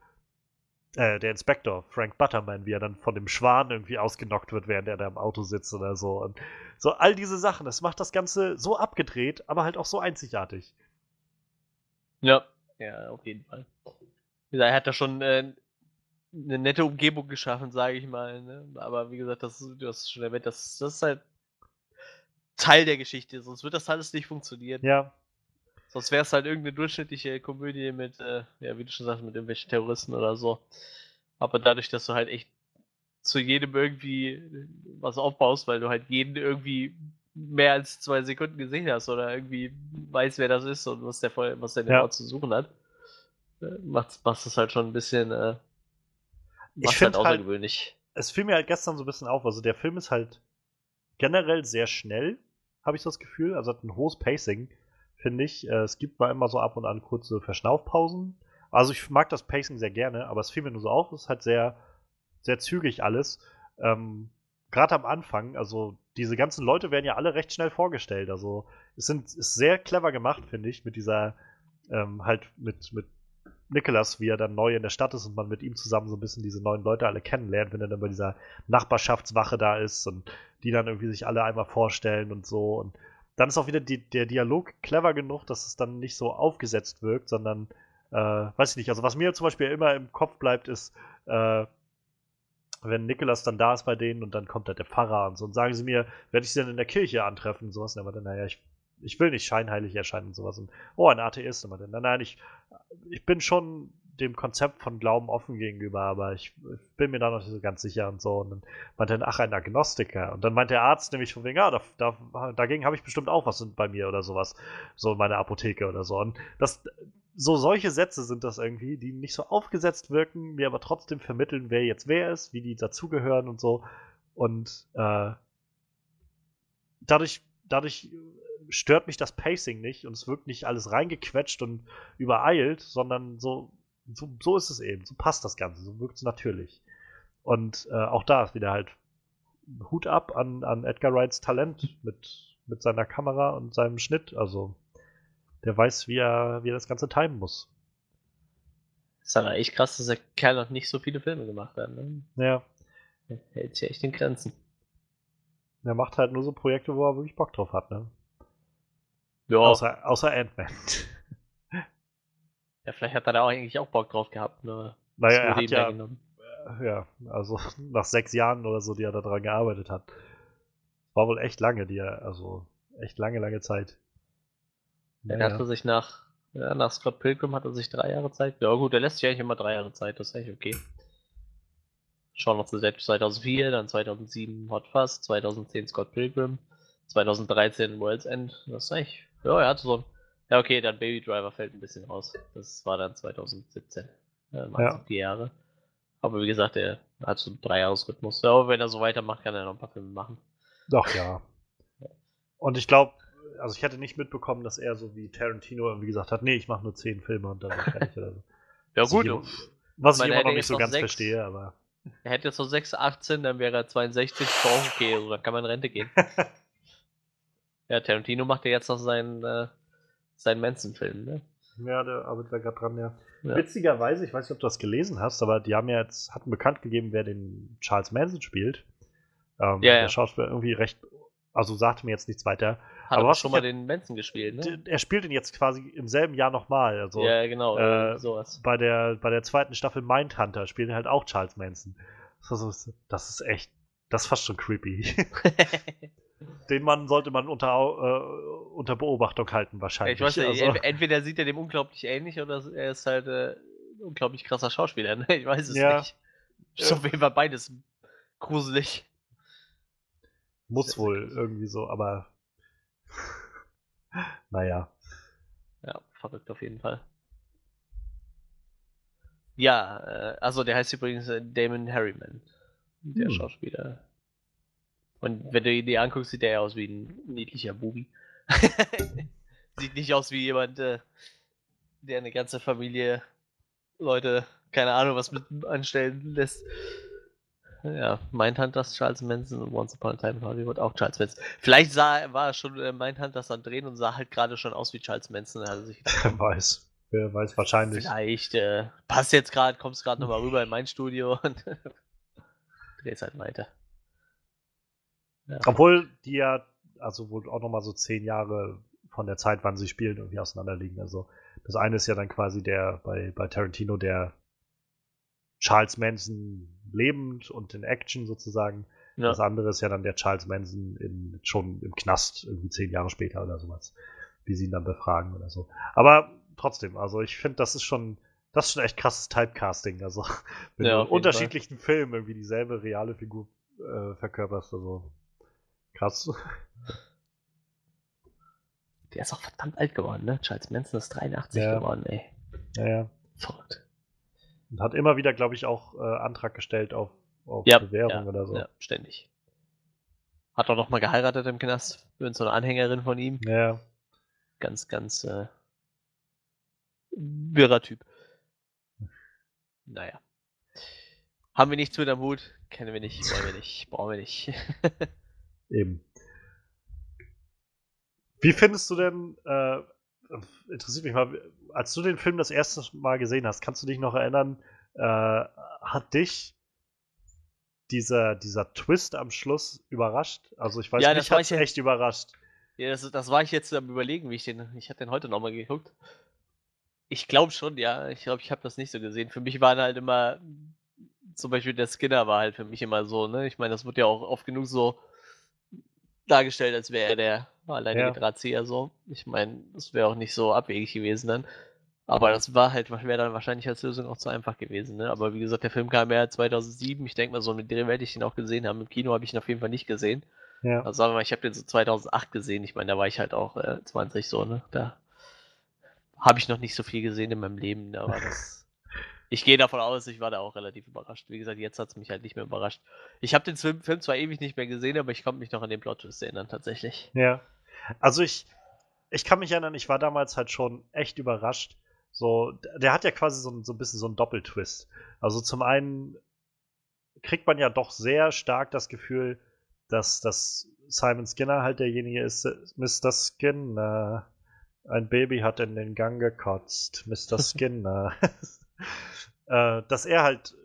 äh, der Inspektor, Frank Butterman, wie er dann von dem Schwan irgendwie ausgenockt wird, während er da im Auto sitzt oder so. Und so all diese Sachen, das macht das Ganze so abgedreht, aber halt auch so einzigartig. Ja, ja, auf jeden Fall. Wie gesagt, er hat da schon äh, eine nette Umgebung geschaffen, sage ich mal. Ne? Aber wie gesagt, das, ist- du hast es schon erwähnt, das, das ist halt Teil der Geschichte, sonst wird das alles nicht funktionieren. Ja, Sonst wäre es halt irgendeine durchschnittliche Komödie mit, äh, ja, wie du schon sagst, mit irgendwelchen Terroristen oder so. Aber dadurch, dass du halt echt zu jedem irgendwie was aufbaust, weil du halt jeden irgendwie mehr als zwei Sekunden gesehen hast oder irgendwie weiß, wer das ist und was der was der Ja. genau zu suchen hat, äh, macht macht es halt schon ein bisschen äh, Ich halt halt- außergewöhnlich. es fiel mir halt gestern so ein bisschen auf. Also der Film ist halt generell sehr schnell, habe ich das Gefühl. Also hat ein hohes Pacing, finde ich. Äh, es gibt mal immer so ab und an kurze Verschnaufpausen. Also ich mag das Pacing sehr gerne, aber es fiel mir nur so auf. Es ist halt sehr, sehr zügig alles. Ähm, Gerade am Anfang, also diese ganzen Leute werden ja alle recht schnell vorgestellt. Also es sind, ist sehr clever gemacht, finde ich, mit dieser, ähm, halt mit, mit Nicholas, wie er dann neu in der Stadt ist und man mit ihm zusammen so ein bisschen diese neuen Leute alle kennenlernt, wenn er dann bei dieser Nachbarschaftswache da ist und die dann irgendwie sich alle einmal vorstellen und so. Und dann ist auch wieder die, der Dialog clever genug, dass es dann nicht so aufgesetzt wirkt, sondern, äh, weiß ich nicht, also was mir zum Beispiel immer im Kopf bleibt, ist, äh, wenn Nicholas dann da ist bei denen und dann kommt halt der Pfarrer und so und sagen sie mir, werde ich sie denn in der Kirche antreffen und sowas. Und er meinte, naja, ich, ich will nicht scheinheilig erscheinen und sowas. Und, oh, ein Atheist. Und meinte, nein, nein, ich, ich bin schon dem Konzept von Glauben offen gegenüber, aber ich, ich bin mir da noch nicht so ganz sicher und so. Und dann meinte er, ach, ein Agnostiker. Und dann meinte der Arzt nämlich von wegen, ja, da, da, dagegen habe ich bestimmt auch was bei mir oder sowas. So in meiner Apotheke oder so. Und das, so solche Sätze sind das irgendwie, die nicht so aufgesetzt wirken, mir aber trotzdem vermitteln, wer jetzt wer ist, wie die dazugehören und so. Und äh, dadurch, dadurch stört mich das Pacing nicht und es wirkt nicht alles reingequetscht und übereilt, sondern so, so, so ist es eben, so passt das Ganze, so wirkt es natürlich. Und äh, auch da ist wieder halt Hut ab an, an Edgar Wrights Talent mit, mit seiner Kamera und seinem Schnitt. Also der weiß, wie er, wie er das Ganze timen muss. ist aber echt krass, dass der Kerl noch nicht so viele Filme gemacht hat. Ne? Ja. Der hält sich echt in Grenzen. Er macht halt nur so Projekte, wo er wirklich Bock drauf hat, ne? Ja, Außer, außer Ant-Man. Ja, vielleicht hat er da auch eigentlich auch Bock drauf gehabt. Ne? Naja, er hat ja, ja, also nach sechs Jahren oder so, die er daran gearbeitet hat. War wohl echt lange, die er, also echt lange, lange Zeit. Er Naja. hatte sich nach, ja, nach Scott Pilgrim hat er sich drei Jahre Zeit. Ja gut, er lässt sich eigentlich immer drei Jahre Zeit, das ist eigentlich okay. Schauen wir uns selbst 2004, dann 2007 Hot Fuzz, 2010 Scott Pilgrim, 2013 World's End. Das ist eigentlich, ja, er hatte so ein, ja okay, dann Baby Driver fällt ein bisschen raus. Das war dann 2017. Ja, waren Ja. so vier Jahre. Aber wie gesagt, er hat so einen Dreijahresrhythmus. Ja, aber wenn er so weitermacht, kann er noch ein paar Filme machen. Doch, ja. Und ich glaube, also ich hätte nicht mitbekommen, dass er so wie Tarantino irgendwie gesagt hat, nee, ich mache nur zehn Filme und dann ich fertig oder so. Ja Was gut, ich, was ich immer noch nicht so ganz sechs. verstehe, aber Er hätte jetzt noch 6, 18, dann wäre er 62, ist doch auch okay, also dann kann man in Rente gehen. ja, Tarantino macht ja jetzt noch seinen, äh, seinen Manson-Film, ne? ja, der arbeitet da gerade dran, ja. Ja. Witzigerweise, ich weiß nicht, ob du das gelesen hast, aber die haben ja jetzt, hatten bekannt gegeben, wer den Charles Manson spielt. Ähm, Ja, der ja. Schauspieler irgendwie recht, also sagte mir jetzt nichts weiter. Hat Aber was schon mal den Manson gespielt, ne? Er spielt ihn jetzt quasi im selben Jahr nochmal. Also ja, genau, äh, äh, sowas. bei, der, bei der zweiten Staffel Mindhunter spielt er halt auch Charles Manson. Das ist, das ist echt, das ist fast schon creepy. Den Mann sollte man unter, äh, unter Beobachtung halten, wahrscheinlich. ich weiß nicht, also, ent- entweder sieht er dem unglaublich ähnlich oder er ist halt äh, ein unglaublich krasser Schauspieler, ne? Ich weiß es Ja. nicht. Ist auf jeden Fall beides gruselig. muss wohl irgendwie so, aber naja. Ja, verrückt auf jeden Fall. Ja, äh, also der heißt übrigens äh, Damon Harriman, der Hm. Schauspieler. Und wenn du ihn dir anguckst, sieht er ja aus wie ein niedlicher Bubi. sieht nicht aus wie jemand, äh, der eine ganze Familie Leute, keine Ahnung, was mit anstellen lässt. Ja, Mindhunters, Charles Manson und Once Upon a Time in Hollywood auch Charles Manson. Vielleicht sah, war er schon äh, Mindhunters am Drehen und sah halt gerade schon aus wie Charles Manson. Er gedacht, Wer weiß. Wer weiß wahrscheinlich. Vielleicht äh, passt jetzt gerade, kommst gerade nochmal rüber in mein Studio und drehst halt weiter. Ja. Obwohl die ja, also wohl auch nochmal so zehn Jahre von der Zeit, wann sie spielen, irgendwie auseinanderliegen. Also das eine ist ja dann quasi der bei, bei Tarantino der Charles Manson lebend und in Action sozusagen. Ja. Das andere ist ja dann der Charles Manson in, schon im Knast, irgendwie zehn Jahre später oder sowas, wie sie ihn dann befragen oder so. Aber trotzdem, also ich finde, das ist schon, das ist schon echt krasses Typecasting. Also wenn Ja, du in unterschiedlichen Filmen irgendwie dieselbe reale Figur äh, verkörperst, also krass. Der ist auch verdammt alt geworden, ne? Charles Manson ist 83 Ja. geworden, ey. Naja. Verrückt. Und hat immer wieder, glaube ich, auch äh, Antrag gestellt auf, auf Ja, Bewährung ja, oder so. Ja, ständig. Hat auch noch mal geheiratet im Knast. Mit so einer Anhängerin von ihm. Ja. Ganz, ganz äh, wirrer Typ. Naja. Haben wir nichts mit am Hut? Kennen wir nicht, wollen wir nicht, brauchen wir nicht. Eben. Wie findest du denn, äh, interessiert mich mal, als du den Film das erste Mal gesehen hast, kannst du dich noch erinnern, äh, hat dich dieser, dieser Twist am Schluss überrascht? Also ich weiß Ja, nicht, hat echt überrascht. Ja, das, das war ich jetzt am überlegen, wie ich den. Ich hatte den heute nochmal geguckt. Ich glaube schon, ja. Ich glaube, ich habe das nicht so gesehen. Für mich waren halt immer. Zum Beispiel der Skinner war halt für mich immer so, ne? Ich meine, das wird ja auch oft genug so dargestellt, als wäre er der alleinige Ja. Drahtzieher so. Ich meine, das wäre auch nicht so abwegig gewesen dann. Aber das war halt, wäre dann wahrscheinlich als Lösung auch zu einfach gewesen, ne? Aber wie gesagt, der Film kam ja 2007. Ich denke mal, so mit dem werde ich den auch gesehen haben. Im Kino habe ich ihn auf jeden Fall nicht gesehen. Ja. Also sagen wir mal, ich habe den so 2008 gesehen. Ich meine, da war ich halt auch äh, 20 so, ne? Da habe ich noch nicht so viel gesehen in meinem Leben. Da war das. Ich gehe davon aus, ich war da auch relativ überrascht. Wie gesagt, jetzt hat es mich halt nicht mehr überrascht. Ich habe den Film, Film zwar ewig nicht mehr gesehen, aber ich konnte mich noch an den Plot-Twist erinnern, tatsächlich. Ja. Also ich, ich kann mich erinnern, ich war damals halt schon echt überrascht. So, der hat ja quasi so, ein- so ein bisschen so einen Doppeltwist. Also zum einen kriegt man ja doch sehr stark das Gefühl, dass, dass Simon Skinner halt derjenige ist, äh, Mr. Skinner. Ein Baby hat in den Gang gekotzt, Mr. Skinner. äh, dass er halt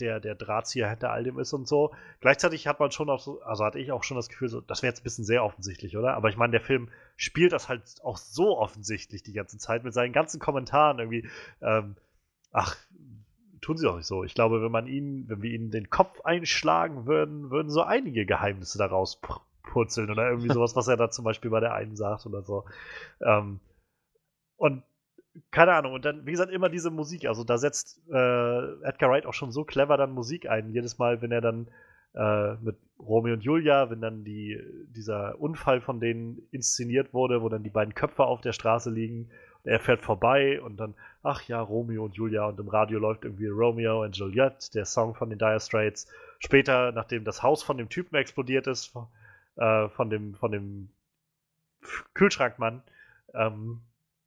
der, der Drahtzieher hinter all dem ist und so. Gleichzeitig hat man schon auch so, also hatte ich auch schon das Gefühl, so, das wäre jetzt ein bisschen sehr offensichtlich, oder? Aber ich meine, der Film spielt das halt auch so offensichtlich die ganze Zeit mit seinen ganzen Kommentaren irgendwie. Ähm, ach, tun sie doch nicht so. Ich glaube, wenn man ihn, wenn wir ihnen den Kopf einschlagen würden, würden so einige Geheimnisse daraus purzeln oder irgendwie sowas, was er da zum Beispiel bei der einen sagt oder so. Ähm, und keine Ahnung, und dann, wie gesagt, immer diese Musik. Also da setzt äh, Edgar Wright auch schon so clever dann Musik ein. Jedes Mal, wenn er dann äh, mit Romeo und Julia, wenn dann die, dieser Unfall von denen inszeniert wurde, wo dann die beiden Köpfe auf der Straße liegen, und er fährt vorbei und dann, ach ja, Romeo und Julia und im Radio läuft irgendwie Romeo und Juliette, der Song von den Dire Straits. Später, nachdem das Haus von dem Typen explodiert ist, von, äh, von dem, von dem Kühlschrankmann, ähm,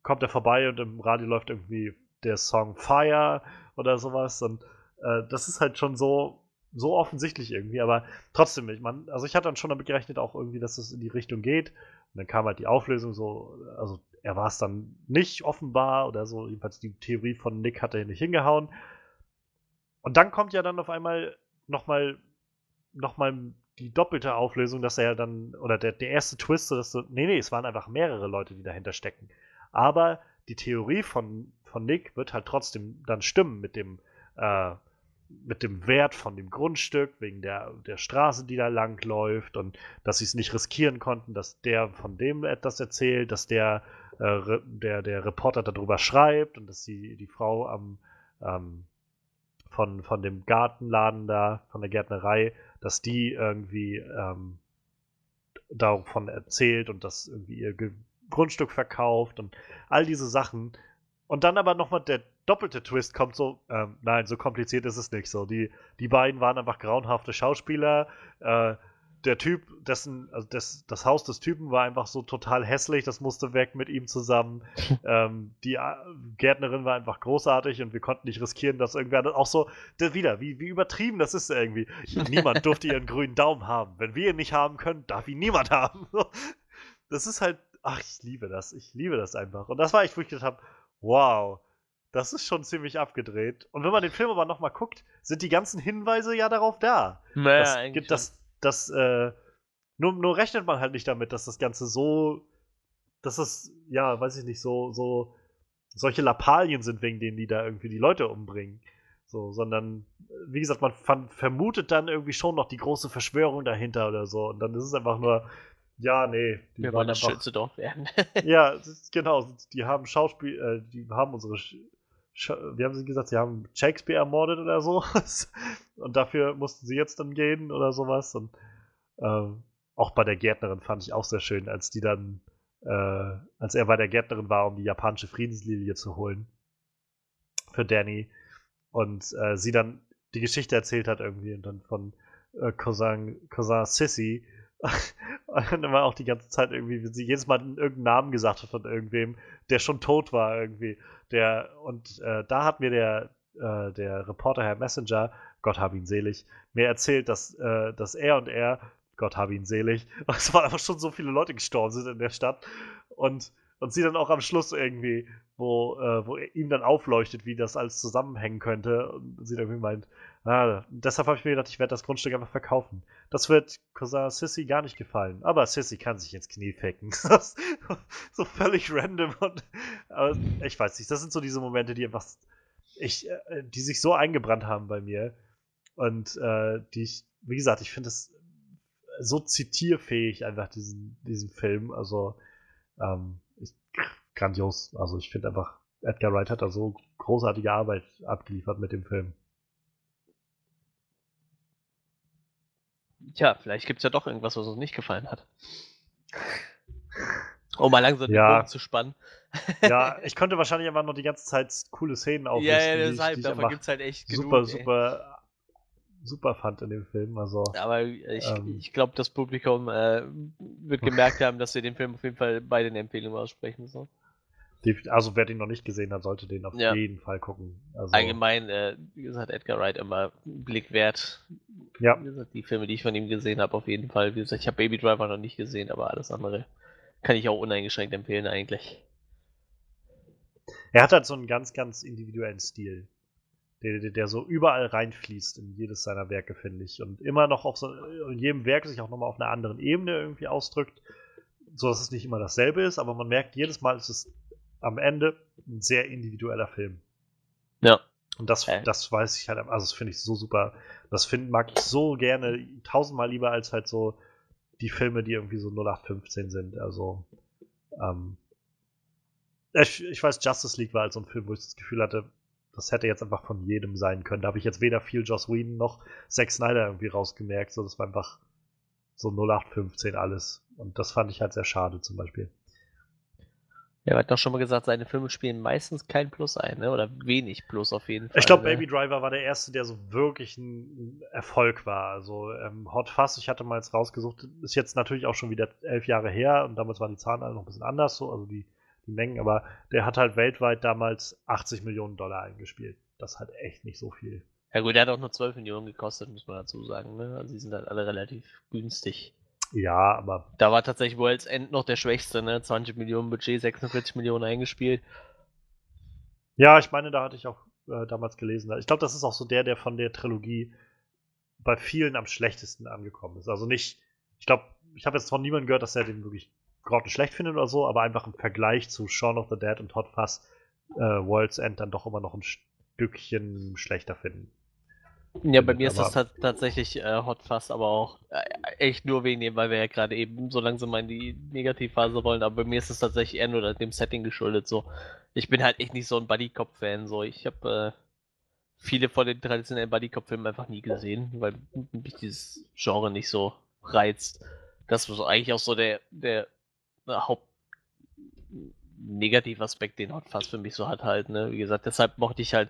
kommt er vorbei und im Radio läuft irgendwie der Song Fire oder sowas. Und äh, das ist halt schon so, so offensichtlich irgendwie, aber trotzdem, ich meine, also ich hatte dann schon damit gerechnet, auch irgendwie, dass es in die Richtung geht. Und dann kam halt die Auflösung so, also er war es dann nicht offenbar oder so, jedenfalls die Theorie von Nick hat er nicht hingehauen. Und dann kommt ja dann auf einmal nochmal noch mal die doppelte Auflösung, dass er dann, oder der, der erste Twist, dass du, nee, nee, es waren einfach mehrere Leute, die dahinter stecken. Aber die Theorie von, von Nick wird halt trotzdem dann stimmen mit dem, äh, mit dem Wert von dem Grundstück, wegen der, der Straße, die da lang läuft und dass sie es nicht riskieren konnten, dass der von dem etwas erzählt, dass der, äh, der, der Reporter darüber schreibt und dass sie die Frau am ähm, von, von dem Gartenladen da, von der Gärtnerei, dass die irgendwie ähm, davon erzählt und das irgendwie ihr Grundstück verkauft und all diese Sachen. Und dann aber nochmal der doppelte Twist kommt so, ähm, nein, so kompliziert ist es nicht so. Die, die beiden waren einfach grauenhafte Schauspieler. Äh, der Typ, dessen, also das, das Haus des Typen war einfach so total hässlich, das musste weg mit ihm zusammen. ähm, die äh, Gärtnerin war einfach großartig und wir konnten nicht riskieren, dass irgendwer auch so, wieder, wie, wie übertrieben das ist irgendwie. Niemand durfte ihren grünen Daumen haben. Wenn wir ihn nicht haben können, darf ihn niemand haben. das ist halt, ach, ich liebe das. Ich liebe das einfach. Und das war ich, wo ich gedacht habe, wow, das ist schon ziemlich abgedreht. Und wenn man den Film aber nochmal guckt, sind die ganzen Hinweise ja darauf da. Naja, das, eigentlich gibt- das, das, äh, nur, nur rechnet man halt nicht damit, dass das Ganze so, dass es, ja, weiß ich nicht, so, so, solche Lappalien sind, wegen denen die da irgendwie die Leute umbringen. So, sondern, äh, wie gesagt, man vermutet dann irgendwie schon noch die große Verschwörung dahinter oder so. Und dann ist es einfach nur, ja, nee, die Wir wollen das einfach, schönste Dorf werden. ja, ist- genau. Die haben Schauspiel, äh, die haben unsere, Sch Sch- wie haben sie gesagt, sie haben Shakespeare ermordet oder so. und dafür mussten sie jetzt dann gehen oder sowas. Und ähm, auch bei der Gärtnerin fand ich auch sehr schön, als die dann, äh, als er bei der Gärtnerin war, um die japanische Friedenslilie zu holen für Danny. Und äh, sie dann die Geschichte erzählt hat irgendwie und dann von äh, Cousin, Cousin Sissy. Und immer auch die ganze Zeit irgendwie, wie sie jedes Mal irgendeinen Namen gesagt hat von irgendwem, der schon tot war irgendwie. Der, und äh, da hat mir der, äh, der Reporter Herr Messenger, Gott hab ihn selig, mir erzählt, dass, äh, dass er und er, Gott hab ihn selig, es waren einfach schon so viele Leute gestorben sind in der Stadt. Und und sie dann auch am Schluss irgendwie, wo, äh, wo ihm dann aufleuchtet, wie das alles zusammenhängen könnte. Und sie dann irgendwie meint, ah, deshalb habe ich mir gedacht, ich werde das Grundstück einfach verkaufen. Das wird Cousin Sissy gar nicht gefallen. Aber Sissy kann sich ins Knie. Das ist so völlig random. Und, aber ich weiß nicht, das sind so diese Momente, die einfach, ich, äh, die sich so eingebrannt haben bei mir. Und äh, die ich, wie gesagt, ich finde es so zitierfähig, einfach diesen, diesen Film. Also, ähm, ich, grandios. Also, ich finde einfach, Edgar Wright hat da so großartige Arbeit abgeliefert mit dem Film. Tja, vielleicht gibt es ja doch irgendwas, was uns nicht gefallen hat. Um mal langsam Ja. den Bogen zu spannen. Ja, ich konnte wahrscheinlich einfach noch die ganze Zeit coole Szenen auflisten, ja, ja, deshalb, davon gibt es halt echt genug. super, super, super fand in dem Film. Also, Aber ich, Ähm. ich glaube, das Publikum äh, wird gemerkt haben, dass wir den Film auf jeden Fall bei den Empfehlungen aussprechen. So. also wer den noch nicht gesehen hat, sollte den auf Ja. jeden Fall gucken. Also, Allgemein, äh, wie gesagt, Edgar Wright immer einen Blick wert. Ja. Wie gesagt, die Filme, die ich von ihm gesehen habe, auf jeden Fall. Wie gesagt, ich habe Baby Driver noch nicht gesehen, aber alles andere kann ich auch uneingeschränkt empfehlen eigentlich. Er hat halt so einen ganz, ganz individuellen Stil, der, der, der so überall reinfließt in jedes seiner Werke, finde ich. Und immer noch auf so, in jedem Werk sich auch nochmal auf einer anderen Ebene irgendwie ausdrückt, so dass es nicht immer dasselbe ist, aber man merkt jedes Mal, es ist am Ende ein sehr individueller Film. Ja. Und das, Äh. das weiß ich halt, also das finde ich so super. Das find, mag ich so gerne, tausendmal lieber als halt so die Filme, die irgendwie so 0815 sind. Also, ähm, ich, ich weiß, Justice League war halt so ein Film, wo ich das Gefühl hatte, das hätte jetzt einfach von jedem sein können. Da habe ich jetzt weder viel Joss Whedon noch Zack Snyder irgendwie rausgemerkt. So, das war einfach so 0815 alles. Und das fand ich halt sehr schade zum Beispiel. Er hat doch schon mal gesagt, seine Filme spielen meistens kein Plus ein, ne? oder wenig Plus auf jeden Fall. Ich glaube, ne? Baby Driver war der erste, der so wirklich ein Erfolg war. Also ähm, Hot Fuzz, ich hatte mal jetzt rausgesucht, ist jetzt natürlich auch schon wieder elf Jahre her und damals waren die Zahlen alle noch ein bisschen anders, so, also die, die Mengen, aber der hat halt weltweit damals 80 Millionen Dollar eingespielt. Das halt echt nicht so viel. Ja gut, der hat auch nur 12 Millionen gekostet, muss man dazu sagen. Ne? Also die sind halt alle relativ günstig. Ja, aber Da war tatsächlich World's End noch der schwächste, ne? 20 Millionen Budget, 46 Millionen eingespielt. ja, ich meine, da hatte ich auch äh, damals gelesen. Ich glaube, das ist auch so der, der von der Trilogie bei vielen am schlechtesten angekommen ist. Also nicht, ich glaube, ich habe jetzt von niemandem gehört, dass er den wirklich grottenschlecht findet oder so, aber einfach im Vergleich zu Shaun of the Dead und Hot Fuzz äh, World's End dann doch immer noch ein Stückchen schlechter finden. Ja, bei mir ist das aber- ta tatsächlich äh, Hot Fuzz, aber auch äh, echt nur wegen dem, weil wir ja gerade eben so langsam mal in die Negativphase wollen. Aber bei mir ist es tatsächlich eher nur dem Setting geschuldet. So, ich bin halt echt nicht so ein Buddy Cop Fan. So, ich habe äh, viele von den traditionellen Buddy Cop Filmen einfach nie gesehen, weil mich dieses Genre nicht so reizt. Das war so eigentlich auch so der der äh, Haupt Negativaspekt, den Hot Fuzz für mich so hat halt, ne? Wie gesagt, deshalb mochte ich halt,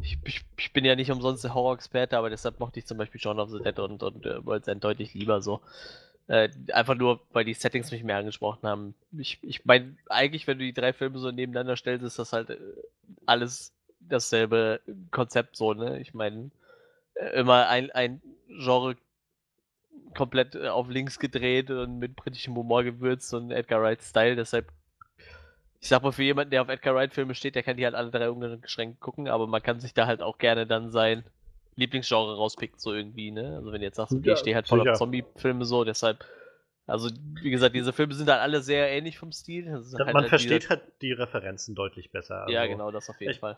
ich, ich, ich bin ja nicht umsonst der Horror-Experte, aber deshalb mochte ich zum Beispiel Shaun of the Dead und, und äh, World's End deutlich lieber so. Äh, einfach nur, weil die Settings mich mehr angesprochen haben. Ich, ich meine, eigentlich, wenn du die drei Filme so nebeneinander stellst, ist das halt äh, alles dasselbe Konzept so, ne? Ich meine, äh, immer ein, ein Genre komplett äh, auf links gedreht und mit britischem Humor gewürzt und Edgar Wright-Style, deshalb ich sag mal, für jemanden, der auf Edgar Wright-Filme steht, der kann die halt alle drei ungeschränkt gucken, aber man kann sich da halt auch gerne dann sein Lieblingsgenre rauspicken, so irgendwie, ne? Also wenn du jetzt sagst, okay, Ja, ich stehe halt voll sicher. auf Zombie-Filme so, deshalb, also wie gesagt, diese Filme sind halt alle sehr ähnlich vom Stil. Ist halt Man halt versteht dieser- halt die Referenzen deutlich besser. Ja, Also, genau, das auf jeden ich- Fall.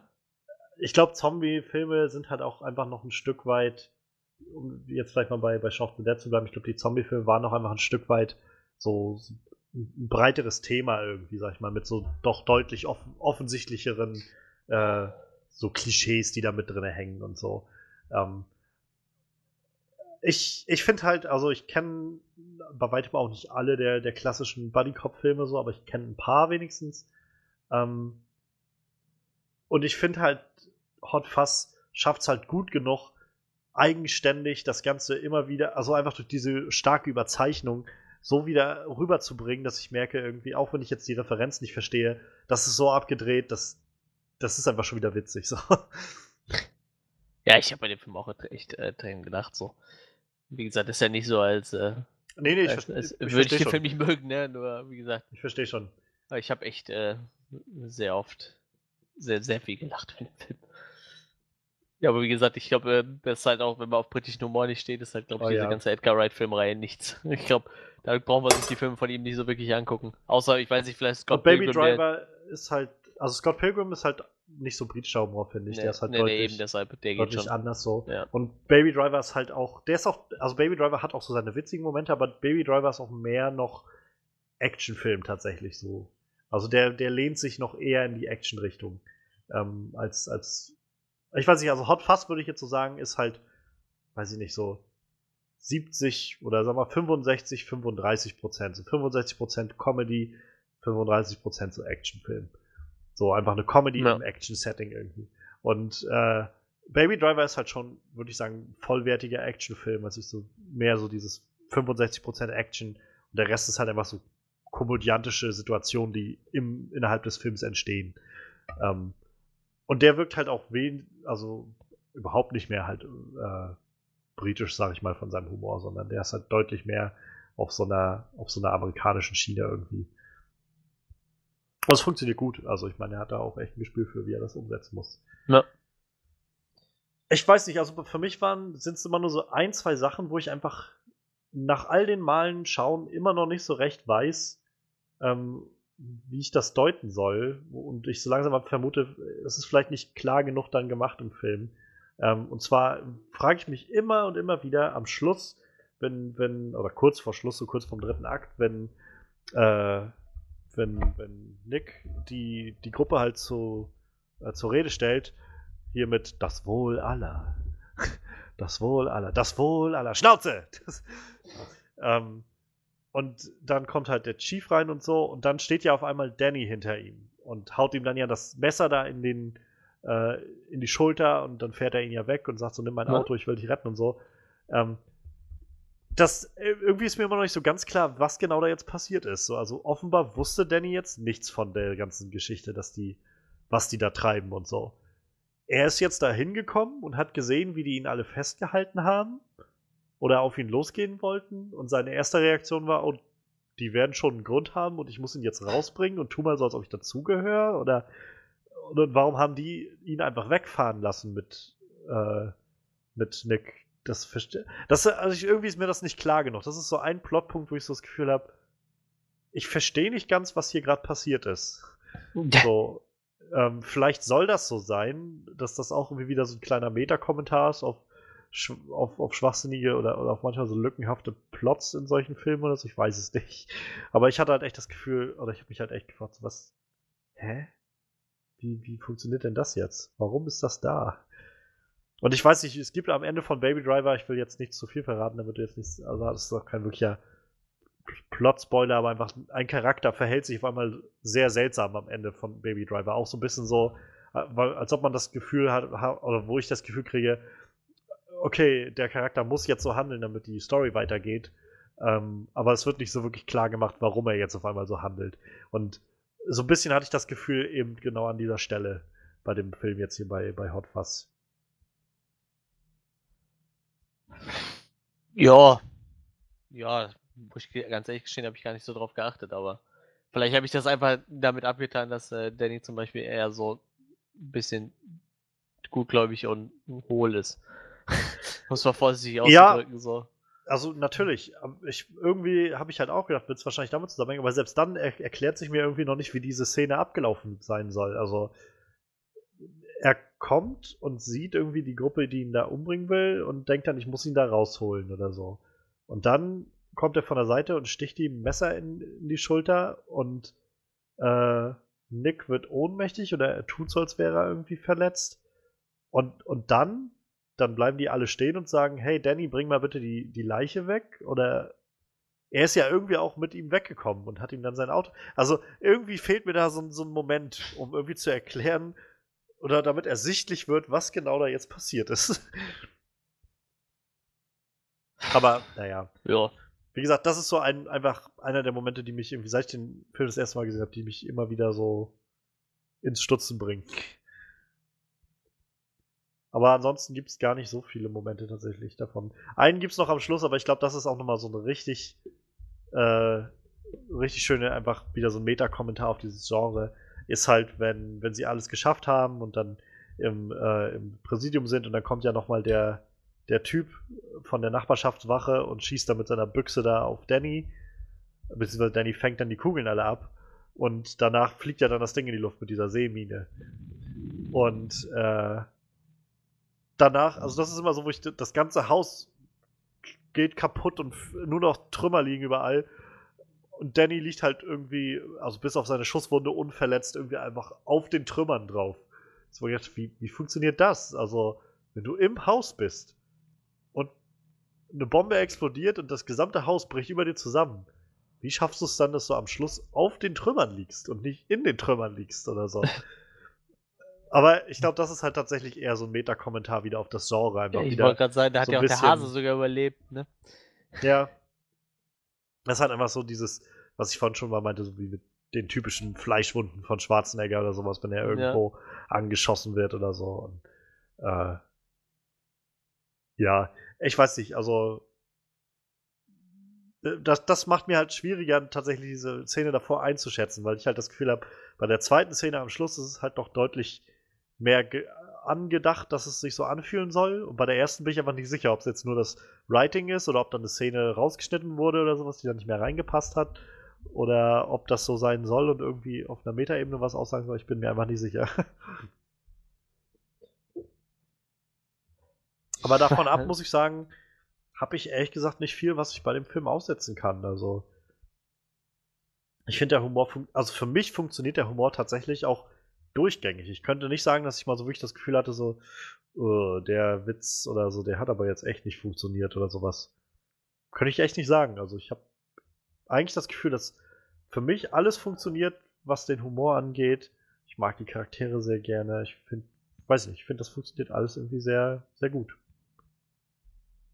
Ich glaube, Zombie-Filme sind halt auch einfach noch ein Stück weit, um jetzt vielleicht mal bei, bei Shaun of the Dead zu bleiben, ich glaube, die Zombie-Filme waren noch einfach ein Stück weit so ein breiteres Thema irgendwie, sag ich mal, mit so doch deutlich offen, offensichtlicheren äh, so Klischees, die da mit drin hängen und so. Ähm, ich ich finde halt, also ich kenne bei weitem auch nicht alle der, der klassischen Buddy-Cop-Filme so, aber ich kenne ein paar wenigstens. Ähm, und ich finde halt, Hot Fuzz schafft es halt gut genug, eigenständig das Ganze immer wieder, also einfach durch diese starke Überzeichnung, so wieder rüberzubringen, dass ich merke, irgendwie, auch wenn ich jetzt die Referenz nicht verstehe, das ist so abgedreht, dass das ist einfach schon wieder witzig. So. Ja, ich habe bei dem Film auch echt äh, Tränen gedacht, so. Wie gesagt, ist ja nicht so, als, äh, nee, nee, ich, als, als ich würde ich den schon. Film nicht mögen, ne? Nur, wie gesagt, Ich verstehe schon. Aber ich habe echt äh, sehr oft sehr, sehr viel gelacht mit dem Film. Ja, aber wie gesagt, ich glaube, äh, das ist halt auch, wenn man auf britischen Humor nicht steht, ist halt, glaube ich, Oh diese ja. ganze Edgar Wright-Filmreihe nichts. Ich glaube, da brauchen wir sich die Filme von ihm nicht so wirklich angucken. Außer, ich weiß nicht, vielleicht Scott Und Baby Pilgrim, der- Driver ist halt, also Scott Pilgrim ist halt nicht so britischer Humor, finde ich. Nee, der ist halt nee, nee, deutlich, eben deshalb, der geht schon. anders so. Ja. Und Baby Driver ist halt auch, der ist auch, also Baby Driver hat auch so seine witzigen Momente, aber Baby Driver ist auch mehr noch Actionfilm tatsächlich so. Also der, der lehnt sich noch eher in die Action-Richtung. Ähm, als, als, ich weiß nicht, also Hot Fuzz würde ich jetzt so sagen, ist halt, weiß ich nicht, so 70 oder sagen wir 65, 35 Prozent. So 65 Prozent Comedy, 35 Prozent so Actionfilm. So einfach eine Comedy Ja. im Action-Setting irgendwie. Und äh, Baby Driver ist halt schon, würde ich sagen, vollwertiger Actionfilm. Also ich so mehr so dieses 65% Action und der Rest ist halt einfach so komödiantische Situationen, die im, innerhalb des Films entstehen. Ähm, und der wirkt halt auch wen, also überhaupt nicht mehr halt äh, britisch, sag ich mal, von seinem Humor, sondern der ist halt deutlich mehr auf so einer, auf so einer amerikanischen Schiene irgendwie. Und es funktioniert gut. Also ich meine, er hat da auch echt ein Gespür für, wie er das umsetzen muss. Ja. Ich weiß nicht, also für mich waren, sind es immer nur so ein, zwei Sachen, wo ich einfach nach all den Malen schauen immer noch nicht so recht weiß, ähm, wie ich das deuten soll. Und ich so langsam vermute, es ist vielleicht nicht klar genug dann gemacht im Film. Ähm, und zwar frage ich mich immer und immer wieder am Schluss, wenn, wenn, oder kurz vor Schluss, so kurz vom dritten Akt, wenn, äh, wenn, wenn Nick die, die Gruppe halt zu, äh, zur Rede stellt, hier mit das Wohl aller. Das Wohl aller. Das Wohl aller. Schnauze! Das, ähm, und dann kommt halt der Chief rein und so, und dann steht ja auf einmal Danny hinter ihm und haut ihm dann ja das Messer da in den, äh, in die Schulter und dann fährt er ihn ja weg und sagt so, nimm mein Ja. Auto, ich will dich retten und so. Ähm, das, äh, irgendwie ist mir immer noch nicht so ganz klar, was genau da jetzt passiert ist. So, also offenbar wusste Danny jetzt nichts von der ganzen Geschichte, dass die, was die da treiben und so. Er ist jetzt da hingekommen und hat gesehen, wie die ihn alle festgehalten haben oder auf ihn losgehen wollten. Und seine erste Reaktion war, oh, die werden schon einen Grund haben und ich muss ihn jetzt rausbringen und tu mal so, als ob ich dazugehöre. Oder und warum haben die ihn einfach wegfahren lassen mit, äh, mit Nick? Das verstehe. Das, also ich, irgendwie ist mir das nicht klar genug. Das ist so ein Plotpunkt, wo ich so das Gefühl habe, ich verstehe nicht ganz, was hier gerade passiert ist. So, ähm, vielleicht soll das so sein, dass das auch irgendwie wieder so ein kleiner Meta-Kommentar ist auf, auf, auf schwachsinnige oder, oder auf manchmal so lückenhafte Plots in solchen Filmen oder so. Ich weiß es nicht. Aber ich hatte halt echt das Gefühl, oder ich habe mich halt echt gefragt, was, hä? Wie, wie funktioniert denn das jetzt? Warum ist das da? Und ich weiß nicht, es gibt am Ende von Baby Driver, ich will jetzt nicht zu viel verraten, damit du jetzt nicht, also das ist doch kein wirklicher Plot-Spoiler, aber einfach ein Charakter verhält sich auf einmal sehr seltsam am Ende von Baby Driver. Auch so ein bisschen so, äh, als ob man das Gefühl hat, ha- oder wo ich das Gefühl kriege, okay, der Charakter muss jetzt so handeln, damit die Story weitergeht. Ähm, aber es wird nicht so wirklich klar gemacht, warum er jetzt auf einmal so handelt. Und so ein bisschen hatte ich das Gefühl eben genau an dieser Stelle bei dem Film jetzt hier bei, bei Hot Fuzz. Ja. Ja, muss ich ganz ehrlich gestehen, habe ich gar nicht so drauf geachtet, aber vielleicht habe ich das einfach damit abgetan, dass äh, Danny zum Beispiel eher so ein bisschen gutgläubig und hohl ist. muss man vorsichtig Ja. auszudrücken, so. Also natürlich, aber ich, irgendwie habe ich halt auch gedacht, wird es wahrscheinlich damit zusammenhängen, aber selbst dann er, erklärt sich mir irgendwie noch nicht, wie diese Szene abgelaufen sein soll. Also er kommt und sieht irgendwie die Gruppe, die ihn da umbringen will und denkt dann, ich muss ihn da rausholen oder so. Und dann kommt er von der Seite und sticht ihm Messer in, in die Schulter und äh, Nick wird ohnmächtig oder er tut so, als wäre er irgendwie verletzt. Und, und dann, dann bleiben die alle stehen und sagen, hey Danny, bring mal bitte die, die Leiche weg. Oder er ist ja irgendwie auch mit ihm weggekommen und hat ihm dann sein Auto. Also irgendwie fehlt mir da so, ein- so ein Moment, um irgendwie zu erklären oder damit ersichtlich wird, was genau da jetzt passiert ist. Aber, naja. Ja. Wie gesagt, das ist so ein, einfach einer der Momente, die mich irgendwie, seit ich den Film das erste Mal gesehen habe, die mich immer wieder so ins Stutzen bringen. Aber ansonsten gibt es gar nicht so viele Momente tatsächlich davon. Einen gibt es noch am Schluss, aber ich glaube, das ist auch nochmal so ein richtig, äh, richtig schöne, einfach wieder so ein Meta-Kommentar auf dieses Genre, ist halt, wenn, wenn sie alles geschafft haben und dann im, äh, im Präsidium sind und dann kommt ja nochmal der, der Typ von der Nachbarschaftswache und schießt dann mit seiner Büchse da auf Danny. Beziehungsweise Danny fängt dann die Kugeln alle ab. Und danach fliegt ja dann das Ding in die Luft mit dieser Seemine. Und äh, danach, also das ist immer so, wo ich das ganze Haus geht kaputt und nur noch Trümmer liegen überall. Und Danny liegt halt irgendwie, also bis auf seine Schusswunde unverletzt, irgendwie einfach auf den Trümmern drauf. So, wie, wie funktioniert das? Also, wenn du im Haus bist und eine Bombe explodiert und das gesamte Haus bricht über dir zusammen, wie schaffst du es dann, dass du am Schluss auf den Trümmern liegst und nicht in den Trümmern liegst oder so? Aber ich glaube, das ist halt tatsächlich eher so ein Meta-Kommentar wieder auf das Genre. Einfach ich wieder wollte gerade sagen, da hat so ja auch der bisschen- Hase sogar überlebt, ne? Ja. Das ist halt einfach so dieses, was ich vorhin schon mal meinte, so wie mit den typischen Fleischwunden von Schwarzenegger oder sowas, wenn er irgendwo angeschossen wird oder so. Und, äh, ja, ich weiß nicht, also äh, das, das macht mir halt schwieriger, tatsächlich diese Szene davor einzuschätzen, weil ich halt das Gefühl habe, bei der zweiten Szene am Schluss ist es halt noch deutlich mehr ge angedacht, dass es sich so anfühlen soll. Und bei der ersten bin ich einfach nicht sicher, ob es jetzt nur das Writing ist oder ob dann eine Szene rausgeschnitten wurde oder sowas, die dann nicht mehr reingepasst hat. Oder ob das so sein soll und irgendwie auf einer Metaebene was aussagen soll. Ich bin mir einfach nicht sicher. Aber davon ab muss ich sagen, habe ich ehrlich gesagt nicht viel, was ich bei dem Film aussetzen kann. Also ich finde der Humor, also für mich funktioniert der Humor tatsächlich auch durchgängig. Ich könnte nicht sagen, dass ich mal so wirklich das Gefühl hatte, so "Uh, der Witz oder so, der hat aber jetzt echt nicht funktioniert oder sowas. Könnte ich echt nicht sagen. Also ich habe eigentlich das Gefühl, dass für mich alles funktioniert, was den Humor angeht. Ich mag die Charaktere sehr gerne. Ich finde, weiß nicht, ich finde, das funktioniert alles irgendwie sehr, sehr gut.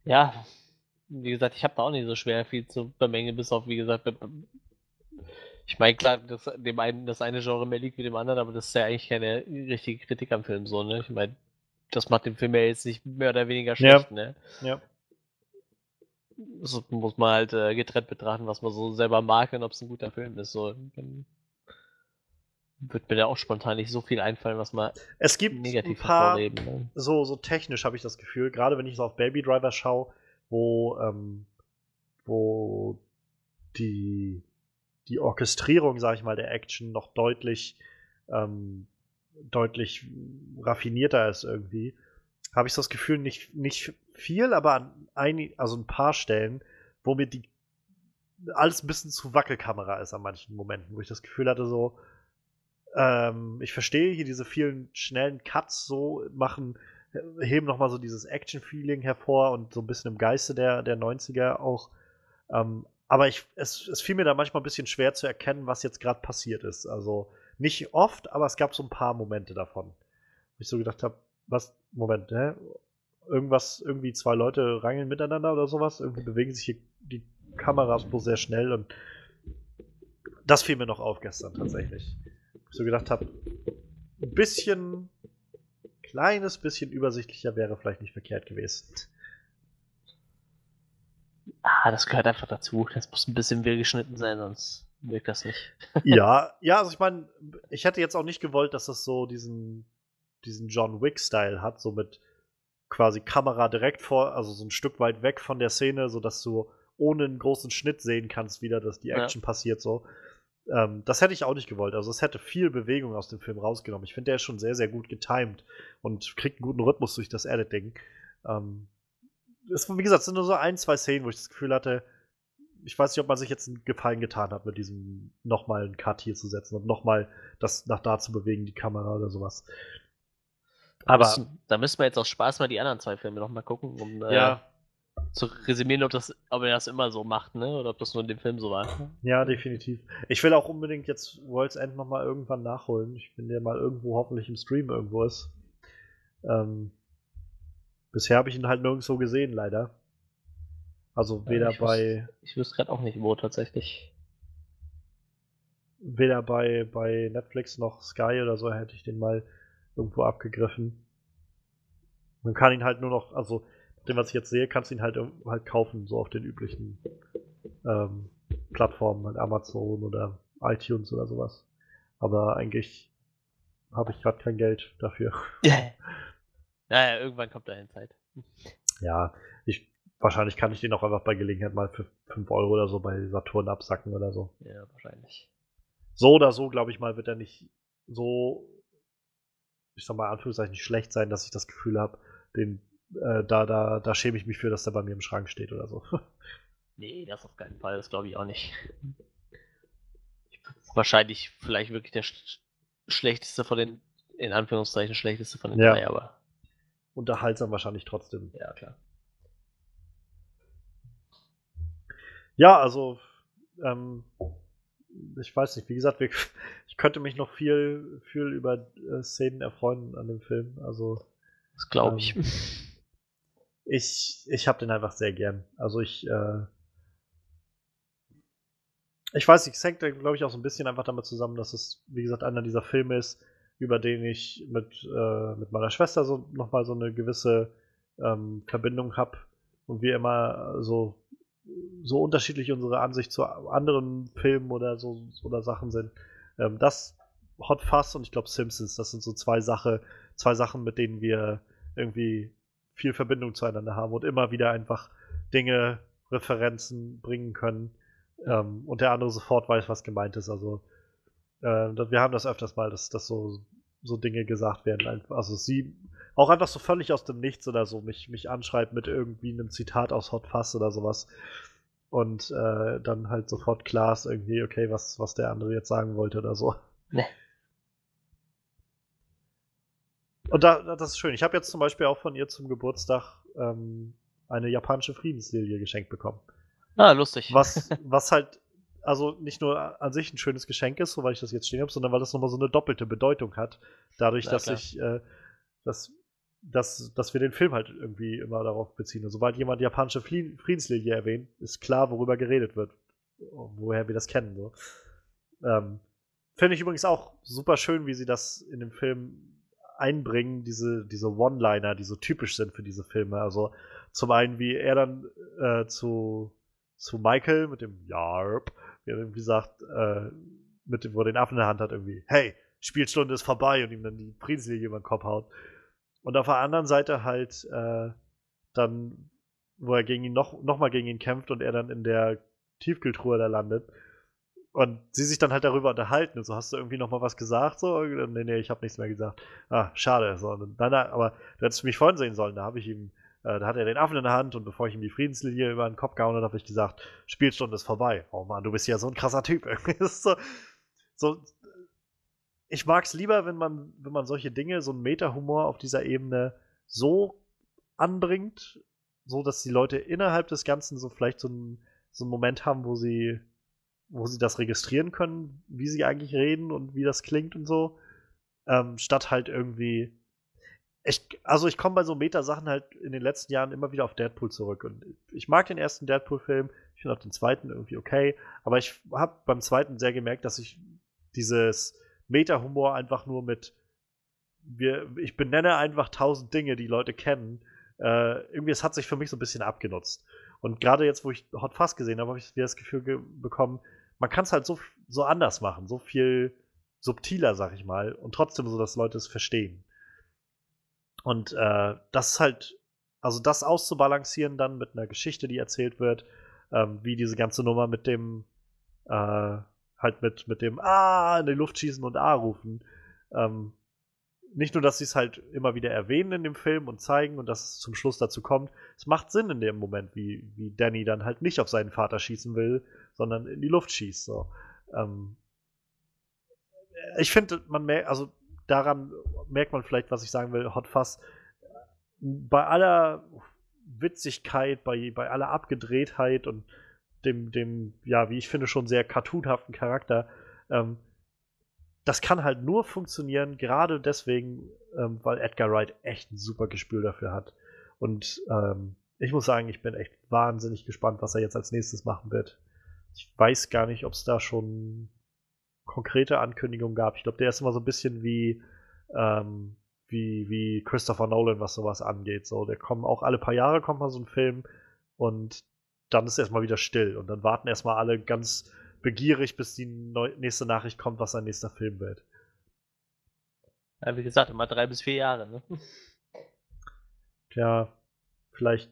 Ja, wie gesagt, ich habe da auch nicht so schwer viel zu bemängeln, bis auf, wie gesagt, ich meine, klar, dass dem einen das eine Genre mehr liegt wie dem anderen, aber das ist ja eigentlich keine richtige Kritik am Film so, ne? Ich meine, das macht den Film ja jetzt nicht mehr oder weniger Ja. schlecht, ne? Ja. Das muss man halt äh, getrennt betrachten, was man so selber mag und ob es ein guter Film ist. So, dann wird mir da auch spontan nicht so viel einfallen, was man Es gibt negativ ein paar hervorheben. Ne? so, so technisch habe ich das Gefühl, gerade wenn ich so auf Baby Driver schaue, wo, ähm, wo die, die Orchestrierung, sage ich mal, der Action noch deutlich, ähm, deutlich raffinierter ist irgendwie, habe ich das Gefühl, nicht, nicht viel, aber an ein, also ein paar Stellen, wo mir die alles ein bisschen zu Wackelkamera ist an manchen Momenten, wo ich das Gefühl hatte, so, ähm, ich verstehe hier diese vielen schnellen Cuts so machen, heben nochmal so dieses Action-Feeling hervor und so ein bisschen im Geiste der, der 90er auch. Ähm, aber ich, es, es fiel mir da manchmal ein bisschen schwer zu erkennen, was jetzt gerade passiert ist. Also nicht oft, aber es gab so ein paar Momente davon. Wo ich so gedacht habe, was, Moment, hä? Irgendwas, irgendwie zwei Leute rangeln miteinander oder sowas. Irgendwie bewegen sich hier die Kameras bloß sehr schnell und das fiel mir noch auf gestern tatsächlich. Wo ich so gedacht habe, ein bisschen, kleines bisschen übersichtlicher wäre vielleicht nicht verkehrt gewesen. Ah, das gehört einfach dazu. Das muss ein bisschen wild geschnitten sein, sonst wirkt das nicht. ja, ja, also ich meine, ich hätte jetzt auch nicht gewollt, dass das so diesen, diesen John Wick-Style hat, so mit quasi Kamera direkt vor, also so ein Stück weit weg von der Szene, sodass du ohne einen großen Schnitt sehen kannst, wieder, dass die Ja. Action passiert so. Ähm, das hätte ich auch nicht gewollt. Also es hätte viel Bewegung aus dem Film rausgenommen. Ich finde, der ist schon sehr, sehr gut getimed und kriegt einen guten Rhythmus durch das Editing. Ähm, es, wie gesagt, es sind nur so ein, zwei Szenen, wo ich das Gefühl hatte, ich weiß nicht, ob man sich jetzt einen Gefallen getan hat, mit diesem nochmal einen Cut hier zu setzen und nochmal das nach da zu bewegen, die Kamera oder sowas. Aber Müssen- da müssen wir jetzt aus Spaß mal die anderen zwei Filme nochmal gucken, um äh, ja, zu resümieren, ob, das, ob er das immer so macht, ne? Oder ob das nur in dem Film so war. ja, definitiv. Ich will auch unbedingt jetzt World's End nochmal irgendwann nachholen. Ich bin der mal irgendwo hoffentlich im Stream irgendwo ist. Ähm, bisher habe ich ihn halt nirgendwo gesehen, leider. Also weder ich bei Ich wüsste gerade auch nicht, wo tatsächlich. weder bei, bei Netflix noch Sky oder so hätte ich den mal irgendwo abgegriffen. Man kann ihn halt nur noch, also dem, was ich jetzt sehe, kannst du ihn halt, halt kaufen, so auf den üblichen ähm, Plattformen, halt Amazon oder iTunes oder sowas. Aber eigentlich habe ich gerade kein Geld dafür. naja, irgendwann kommt dahin Zeit. Ja, ich wahrscheinlich kann ich den auch einfach bei Gelegenheit mal für 5 Euro oder so bei Saturn absacken oder so. Ja, wahrscheinlich. So oder so, glaube ich mal, wird er nicht so, ich sag mal, Anführungszeichen schlecht sein, dass ich das Gefühl habe, den, äh, da, da, da schäme ich mich für, dass der bei mir im Schrank steht oder so. Nee, das auf keinen Fall, das glaube ich auch nicht. Wahrscheinlich vielleicht wirklich der sch schlechteste von den, in Anführungszeichen, schlechteste von den Ja. drei, aber Unterhaltsam wahrscheinlich trotzdem. ja, klar. Ja, also, ähm, ich weiß nicht, wie gesagt, wir, ich könnte mich noch viel, viel über äh, Szenen erfreuen an dem Film. Also, Das glaube ich. Ähm, ich, ich habe den einfach sehr gern. Also ich, äh, ich weiß nicht, es hängt, glaube ich, auch so ein bisschen einfach damit zusammen, dass es, wie gesagt, einer dieser Filme ist, über den ich mit, äh, mit meiner Schwester so nochmal so eine gewisse ähm, Verbindung habe und wir immer so, so unterschiedlich unsere Ansicht zu anderen Filmen oder so oder Sachen sind. Ähm, das Hot Fuzz und ich glaube Simpsons, das sind so zwei Sache, zwei Sachen, mit denen wir irgendwie viel Verbindung zueinander haben und immer wieder einfach Dinge, Referenzen bringen können ähm, und der andere sofort weiß, was gemeint ist. Also äh, wir haben das öfters mal, dass, dass so, so Dinge gesagt werden. Also sie auch einfach so völlig aus dem Nichts oder so mich, mich anschreibt mit irgendwie einem Zitat aus Hot Fuzz oder sowas. Und äh, dann halt sofort klar ist irgendwie, okay, was, was der andere jetzt sagen wollte oder so. Ne. Und da, da- das ist schön. Ich habe jetzt zum Beispiel auch von ihr zum Geburtstag ähm, eine japanische Friedenslilie geschenkt bekommen. Ah, lustig. Was, was halt, also nicht nur an sich ein schönes Geschenk ist, so weil ich das jetzt stehen habe, sondern weil das nochmal so eine doppelte Bedeutung hat. Dadurch, Na dass klar. ich, äh, dass, dass, dass wir den Film halt irgendwie immer darauf beziehen. Und sobald jemand japanische Flie- Friedenslilie erwähnt, ist klar, worüber geredet wird. Woher wir das kennen. So. Ähm, Finde ich übrigens auch super schön, wie sie das in dem Film einbringen, diese, diese One-Liner, die so typisch sind für diese Filme. Also zum einen, wie er dann äh, zu, zu Michael mit dem Yarp, wie er irgendwie sagt, äh, mit dem, wo er den Affen in der Hand hat, irgendwie, hey, Spielstunde ist vorbei und ihm dann die Friedenslinie über den Kopf haut. Und auf der anderen Seite halt äh, dann, wo er gegen ihn noch, noch mal gegen ihn kämpft und er dann in der Tiefkühltruhe da landet. Und sie sich dann halt darüber unterhalten. Und so, hast du irgendwie noch mal was gesagt? So, nee, nee, ich habe nichts mehr gesagt. Ah, schade. So, nein, nein, aber du hättest mich vorhin sehen sollen. Da habe ich ihm, da hat er den Affen in der Hand und bevor ich ihm die Friedenslinie über den Kopf gehauen habe, habe ich gesagt, Spielstunde ist vorbei. Oh Mann, du bist ja so ein krasser Typ. So, so, ich mag es lieber, wenn man, wenn man solche Dinge, so einen Meta-Humor auf dieser Ebene so anbringt, so dass die Leute innerhalb des Ganzen so vielleicht so einen, so einen Moment haben, wo sie, wo sie das registrieren können, wie sie eigentlich reden und wie das klingt und so, ähm, statt halt irgendwie. Ich, also ich komme bei so Meta-Sachen halt in den letzten Jahren immer wieder auf Deadpool zurück und ich mag den ersten Deadpool-Film, ich finde auch den zweiten irgendwie okay, aber ich habe beim zweiten sehr gemerkt, dass ich dieses Meta-Humor einfach nur mit wir, ich benenne einfach tausend Dinge, die Leute kennen. Äh, irgendwie, es hat sich für mich so ein bisschen abgenutzt. Und gerade jetzt, wo ich Hot Fuzz gesehen habe, habe ich wieder das Gefühl ge bekommen, man kann es halt so, so anders machen, so viel subtiler, sag ich mal, und trotzdem so, dass Leute es verstehen. Und äh, das ist halt, also das auszubalancieren dann mit einer Geschichte, die erzählt wird, ähm, wie diese ganze Nummer mit dem, äh, halt mit, mit dem Ah in die Luft schießen und Ah rufen. Ähm, nicht nur, dass sie es halt immer wieder erwähnen in dem Film und zeigen und dass es zum Schluss dazu kommt, es macht Sinn in dem Moment, wie, wie Danny dann halt nicht auf seinen Vater schießen will, sondern in die Luft schießt. So. Ähm, ich finde, man merkt, also daran merkt man vielleicht, was ich sagen will, Hot Fuzz, bei aller Witzigkeit, bei, bei aller Abgedrehtheit und dem, dem, ja, wie ich finde, schon sehr cartoonhaften Charakter, ähm, das kann halt nur funktionieren, gerade deswegen, ähm, weil Edgar Wright echt ein super Gespür dafür hat. Und ähm, ich muss sagen, ich bin echt wahnsinnig gespannt, was er jetzt als nächstes machen wird. Ich weiß gar nicht, ob es da schon konkrete Ankündigungen gab. Ich glaube, der ist immer so ein bisschen wie, ähm, wie, wie Christopher Nolan, was sowas angeht. So, der kommt auch alle paar Jahre kommt mal so ein Film und dann ist erstmal wieder still. Und dann warten erstmal alle ganz begierig, bis die neu nächste Nachricht kommt, was sein nächster Film wird. Ja, wie gesagt, immer drei bis vier Jahre, ne? Tja, vielleicht.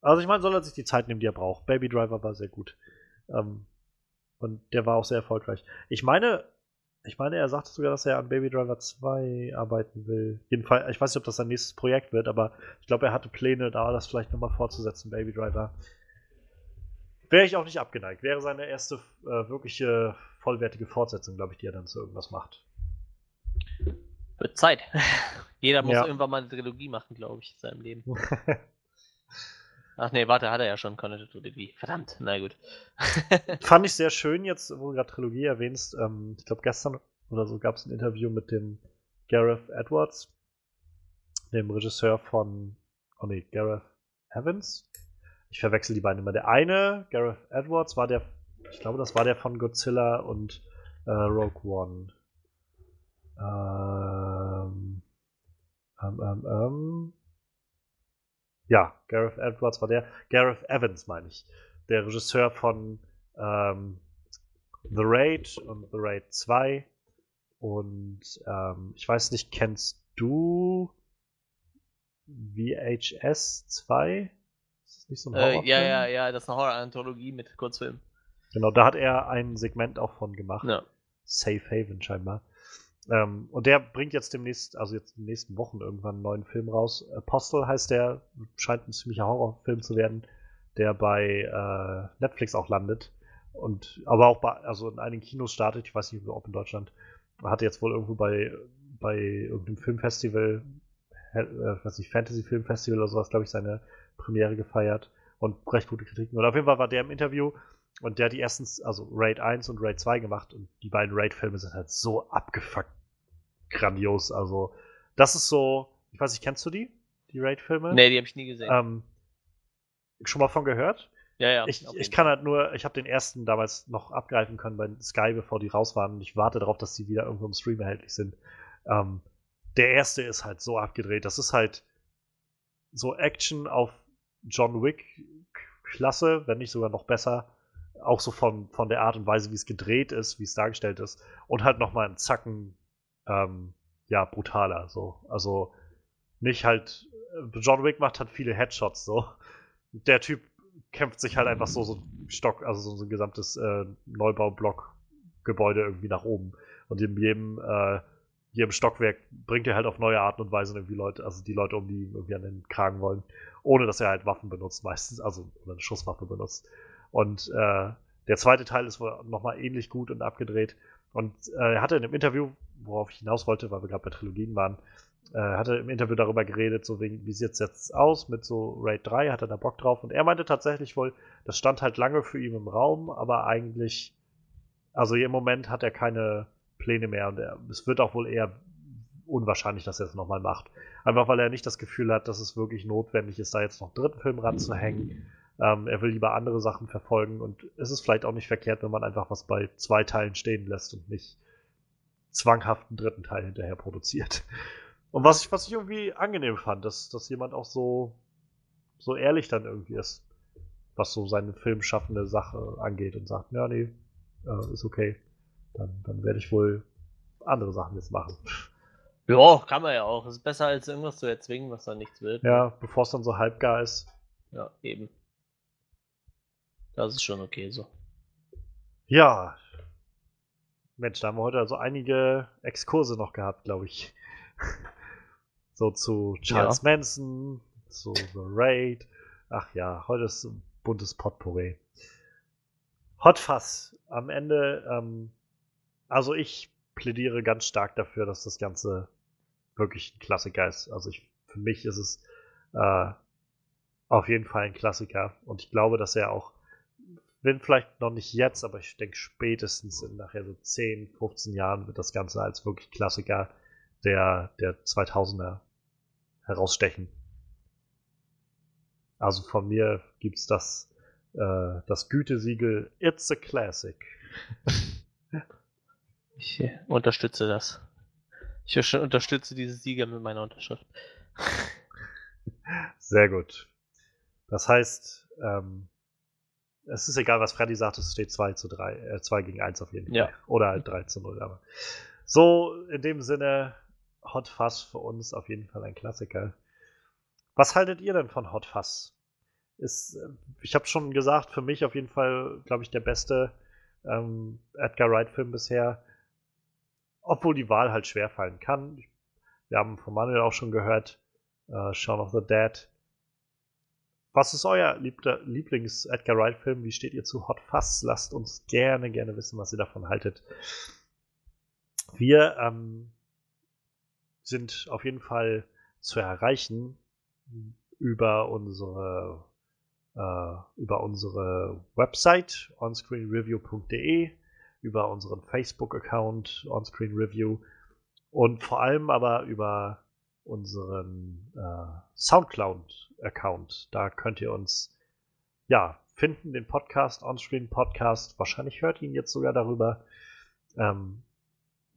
Also ich meine, soll er sich die Zeit nehmen, die er braucht. Baby Driver war sehr gut. Ähm, und der war auch sehr erfolgreich. Ich meine, ich meine, er sagte sogar, dass er an Baby Driver 2 arbeiten will. Jedenfalls, ich weiß nicht, ob das sein nächstes Projekt wird, aber ich glaube, er hatte Pläne, da das vielleicht nochmal fortzusetzen, Baby Driver. Wäre ich auch nicht abgeneigt. Wäre seine erste äh, wirkliche vollwertige Fortsetzung, glaube ich, die er dann zu irgendwas macht. Wird Zeit. Jeder muss Ja. irgendwann mal eine Trilogie machen, glaube ich, in seinem Leben. Ach nee, warte, hat er ja schon keine Trilogie. Verdammt, na gut. Fand ich sehr schön jetzt, wo du gerade Trilogie erwähnst. Ähm, ich glaube, gestern oder so gab es ein Interview mit dem Gareth Edwards, dem Regisseur von, oh nee, Gareth Evans. Ich verwechsel die beiden immer. Der eine, Gareth Edwards, war der, ich glaube, das war der von Godzilla und äh, Rogue One. Ähm, ähm, ähm, ähm. Ja, Gareth Edwards war der. Gareth Evans, meine ich. Der Regisseur von ähm, The Raid und The Raid 2. Und ähm, ich weiß nicht, kennst du VHS 2? Ist das nicht so ein Äh, Horrorfilm? ja, ja, ja, das ist eine Horror-Anthologie mit Kurzfilm. Genau, da hat er ein Segment auch von gemacht. Ja. Safe Haven scheinbar. Ähm, und der bringt jetzt demnächst, also jetzt in den nächsten Wochen irgendwann einen neuen Film raus. Apostle heißt der, scheint ein ziemlicher Horrorfilm zu werden, der bei äh, Netflix auch landet. Und aber auch bei, also in einigen Kinos startet, ich weiß nicht, ob in Deutschland. Hat jetzt wohl irgendwo bei, bei irgendeinem Filmfestival, äh, weiß nicht, Fantasy Filmfestival oder sowas, glaube ich, seine Premiere gefeiert und recht gute Kritiken. Und auf jeden Fall war der im Interview und der hat die ersten, also Raid 1 und Raid 2 gemacht und die beiden Raid-Filme sind halt so abgefuckt grandios. Also, das ist so, ich weiß nicht, kennst du die? Die Raid-Filme? Nee, die habe ich nie gesehen. Ähm, schon mal von gehört? ja, ja. ich, ich kann halt nur, ich habe den ersten damals noch abgreifen können bei Sky, bevor die raus waren und ich warte darauf, dass die wieder irgendwo im Stream erhältlich sind. Ähm, der erste ist halt so abgedreht. Das ist halt so Action auf John Wick Klasse, wenn nicht sogar noch besser. Auch so von, von der Art und Weise, wie es gedreht ist, wie es dargestellt ist. Und halt nochmal einen Zacken, ähm, ja, brutaler. So. Also nicht halt. äh, John Wick macht halt viele Headshots so. Der Typ kämpft sich halt einfach so, so ein Stock, also so, ein gesamtes äh, Neubaublock-Gebäude irgendwie nach oben. Und in jedem, äh, jedem Stockwerk bringt er halt auf neue Art und Weise irgendwie Leute, also die Leute um, die ihm irgendwie an den Kragen wollen, ohne dass er halt Waffen benutzt meistens, also eine Schusswaffe benutzt. Und äh, der zweite Teil ist wohl nochmal ähnlich gut und abgedreht. Und äh, er hatte in dem Interview, worauf ich hinaus wollte, weil wir gerade bei Trilogien waren, äh, hatte im Interview darüber geredet, so wegen, wie sieht es jetzt aus mit so Raid 3, hat er da Bock drauf. Und er meinte tatsächlich wohl, das stand halt lange für ihn im Raum, aber eigentlich, also im Moment hat er keine Pläne mehr und er, es wird auch wohl eher unwahrscheinlich, dass er es nochmal macht. Einfach weil er nicht das Gefühl hat, dass es wirklich notwendig ist, da jetzt noch einen dritten Film ranzuhängen. Ähm, er will lieber andere Sachen verfolgen und es ist vielleicht auch nicht verkehrt, wenn man einfach was bei zwei Teilen stehen lässt und nicht zwanghaft einen dritten Teil hinterher produziert. Und was ich, was ich irgendwie angenehm fand, dass, dass jemand auch so, so ehrlich dann irgendwie ist, was so seine filmschaffende Sache angeht und sagt, ja, nee, äh, ist okay. Dann, dann werde ich wohl andere Sachen jetzt machen. Ja, kann man ja auch. Ist besser als irgendwas zu erzwingen, was dann nichts wird. Ja, bevor es dann so halbgar ist. Ja, eben. Das ist schon okay so. Ja. Mensch, da haben wir heute also einige Exkurse noch gehabt, glaube ich. so zu Charles Manson, zu The Raid. Ach ja, heute ist ein buntes Potpourri. Hot Fuzz. Am Ende, ähm, also ich plädiere ganz stark dafür, dass das Ganze wirklich ein Klassiker ist. Also ich, für mich ist es äh, auf jeden Fall ein Klassiker. Und ich glaube, dass er auch wenn vielleicht noch nicht jetzt, aber ich denke spätestens in nachher so 10, 15 Jahren wird das Ganze als wirklich Klassiker der, der 2000er herausstechen. Also von mir gibt's das, äh, das Gütesiegel It's a Classic. Ich äh, unterstütze das. Ich unterstütze diese Sieger mit meiner Unterschrift. Sehr gut. Das heißt, ähm, es ist egal, was Freddy sagt, es steht 2 zu 3, äh, 2 gegen 1 auf jeden Fall. Ja. Oder halt 3 zu 0. Aber so, in dem Sinne, Hot Fuzz für uns auf jeden Fall ein Klassiker. Was haltet ihr denn von Hot Fuzz? Ist, äh, ich habe schon gesagt, für mich auf jeden Fall, glaube ich, der beste ähm, Edgar Wright-Film bisher. Obwohl die Wahl halt schwer fallen kann. Wir haben von Manuel auch schon gehört, äh, Shaun of the Dead. Was ist euer Lieblings-Edgar Wright-Film? Wie steht ihr zu Hot Fuzz? Lasst uns gerne, gerne wissen, was ihr davon haltet. Wir ähm, sind auf jeden Fall zu erreichen über unsere äh, über unsere Website onscreenreview.de, über unseren Facebook-Account onscreenreview und vor allem aber über unseren äh, Soundcloud-Account. Da könnt ihr uns ja finden, den Podcast, Onscreen Podcast. Wahrscheinlich hört ihr ihn jetzt sogar darüber. Ähm,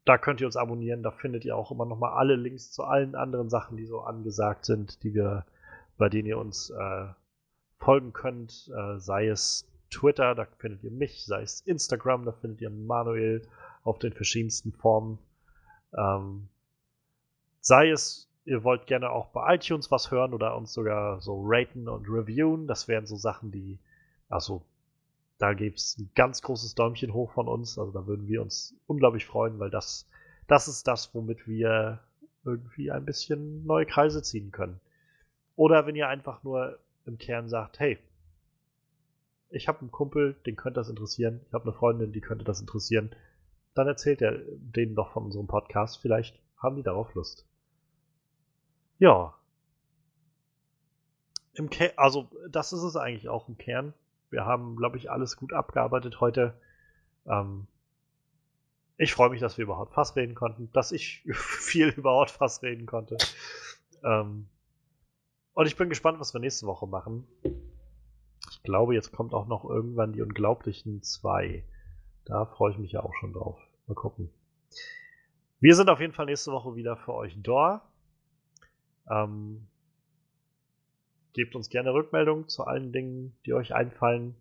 da könnt ihr uns abonnieren. Da findet ihr auch immer noch mal alle Links zu allen anderen Sachen, die so angesagt sind, die wir, bei denen ihr uns äh, folgen könnt. Äh, sei es Twitter, da findet ihr mich, sei es Instagram, da findet ihr Manuel auf den verschiedensten Formen. Ähm, sei es, ihr wollt gerne auch bei iTunes was hören oder uns sogar so raten und reviewen. Das wären so Sachen, die, also da gibt es ein ganz großes Däumchen hoch von uns. Also da würden wir uns unglaublich freuen, weil das, das ist das, womit wir irgendwie ein bisschen neue Kreise ziehen können. Oder wenn ihr einfach nur im Kern sagt, hey, ich habe einen Kumpel, den könnte das interessieren, ich habe eine Freundin, die könnte das interessieren, dann erzählt er denen doch von unserem Podcast. Vielleicht haben die darauf Lust. Ja. Im Ke also, das ist es eigentlich auch im Kern. Wir haben, glaube ich, alles gut abgearbeitet heute. Ähm, ich freue mich, dass wir über Hot Fuzz reden konnten, dass ich viel über Hot Fuzz reden konnte. Ähm, und ich bin gespannt, was wir nächste Woche machen. Ich glaube, jetzt kommt auch noch irgendwann die Unglaublichen 2. Da freue ich mich ja auch schon drauf. Mal gucken. Wir sind auf jeden Fall nächste Woche wieder für euch da. Ähm, gebt uns gerne Rückmeldung zu allen Dingen, die euch einfallen.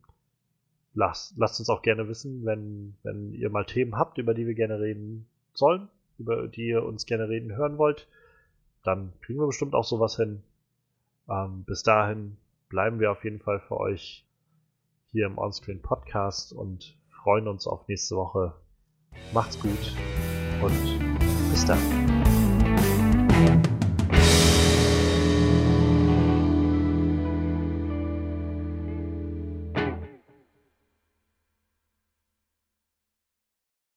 Lasst, lasst uns auch gerne wissen, wenn, wenn ihr mal Themen habt, über die wir gerne reden sollen, über die ihr uns gerne reden hören wollt. Dann kriegen wir bestimmt auch sowas hin. Ähm, bis dahin bleiben wir auf jeden Fall für euch hier im Onscreen Podcast und freuen uns auf nächste Woche. Macht's gut und bis dann.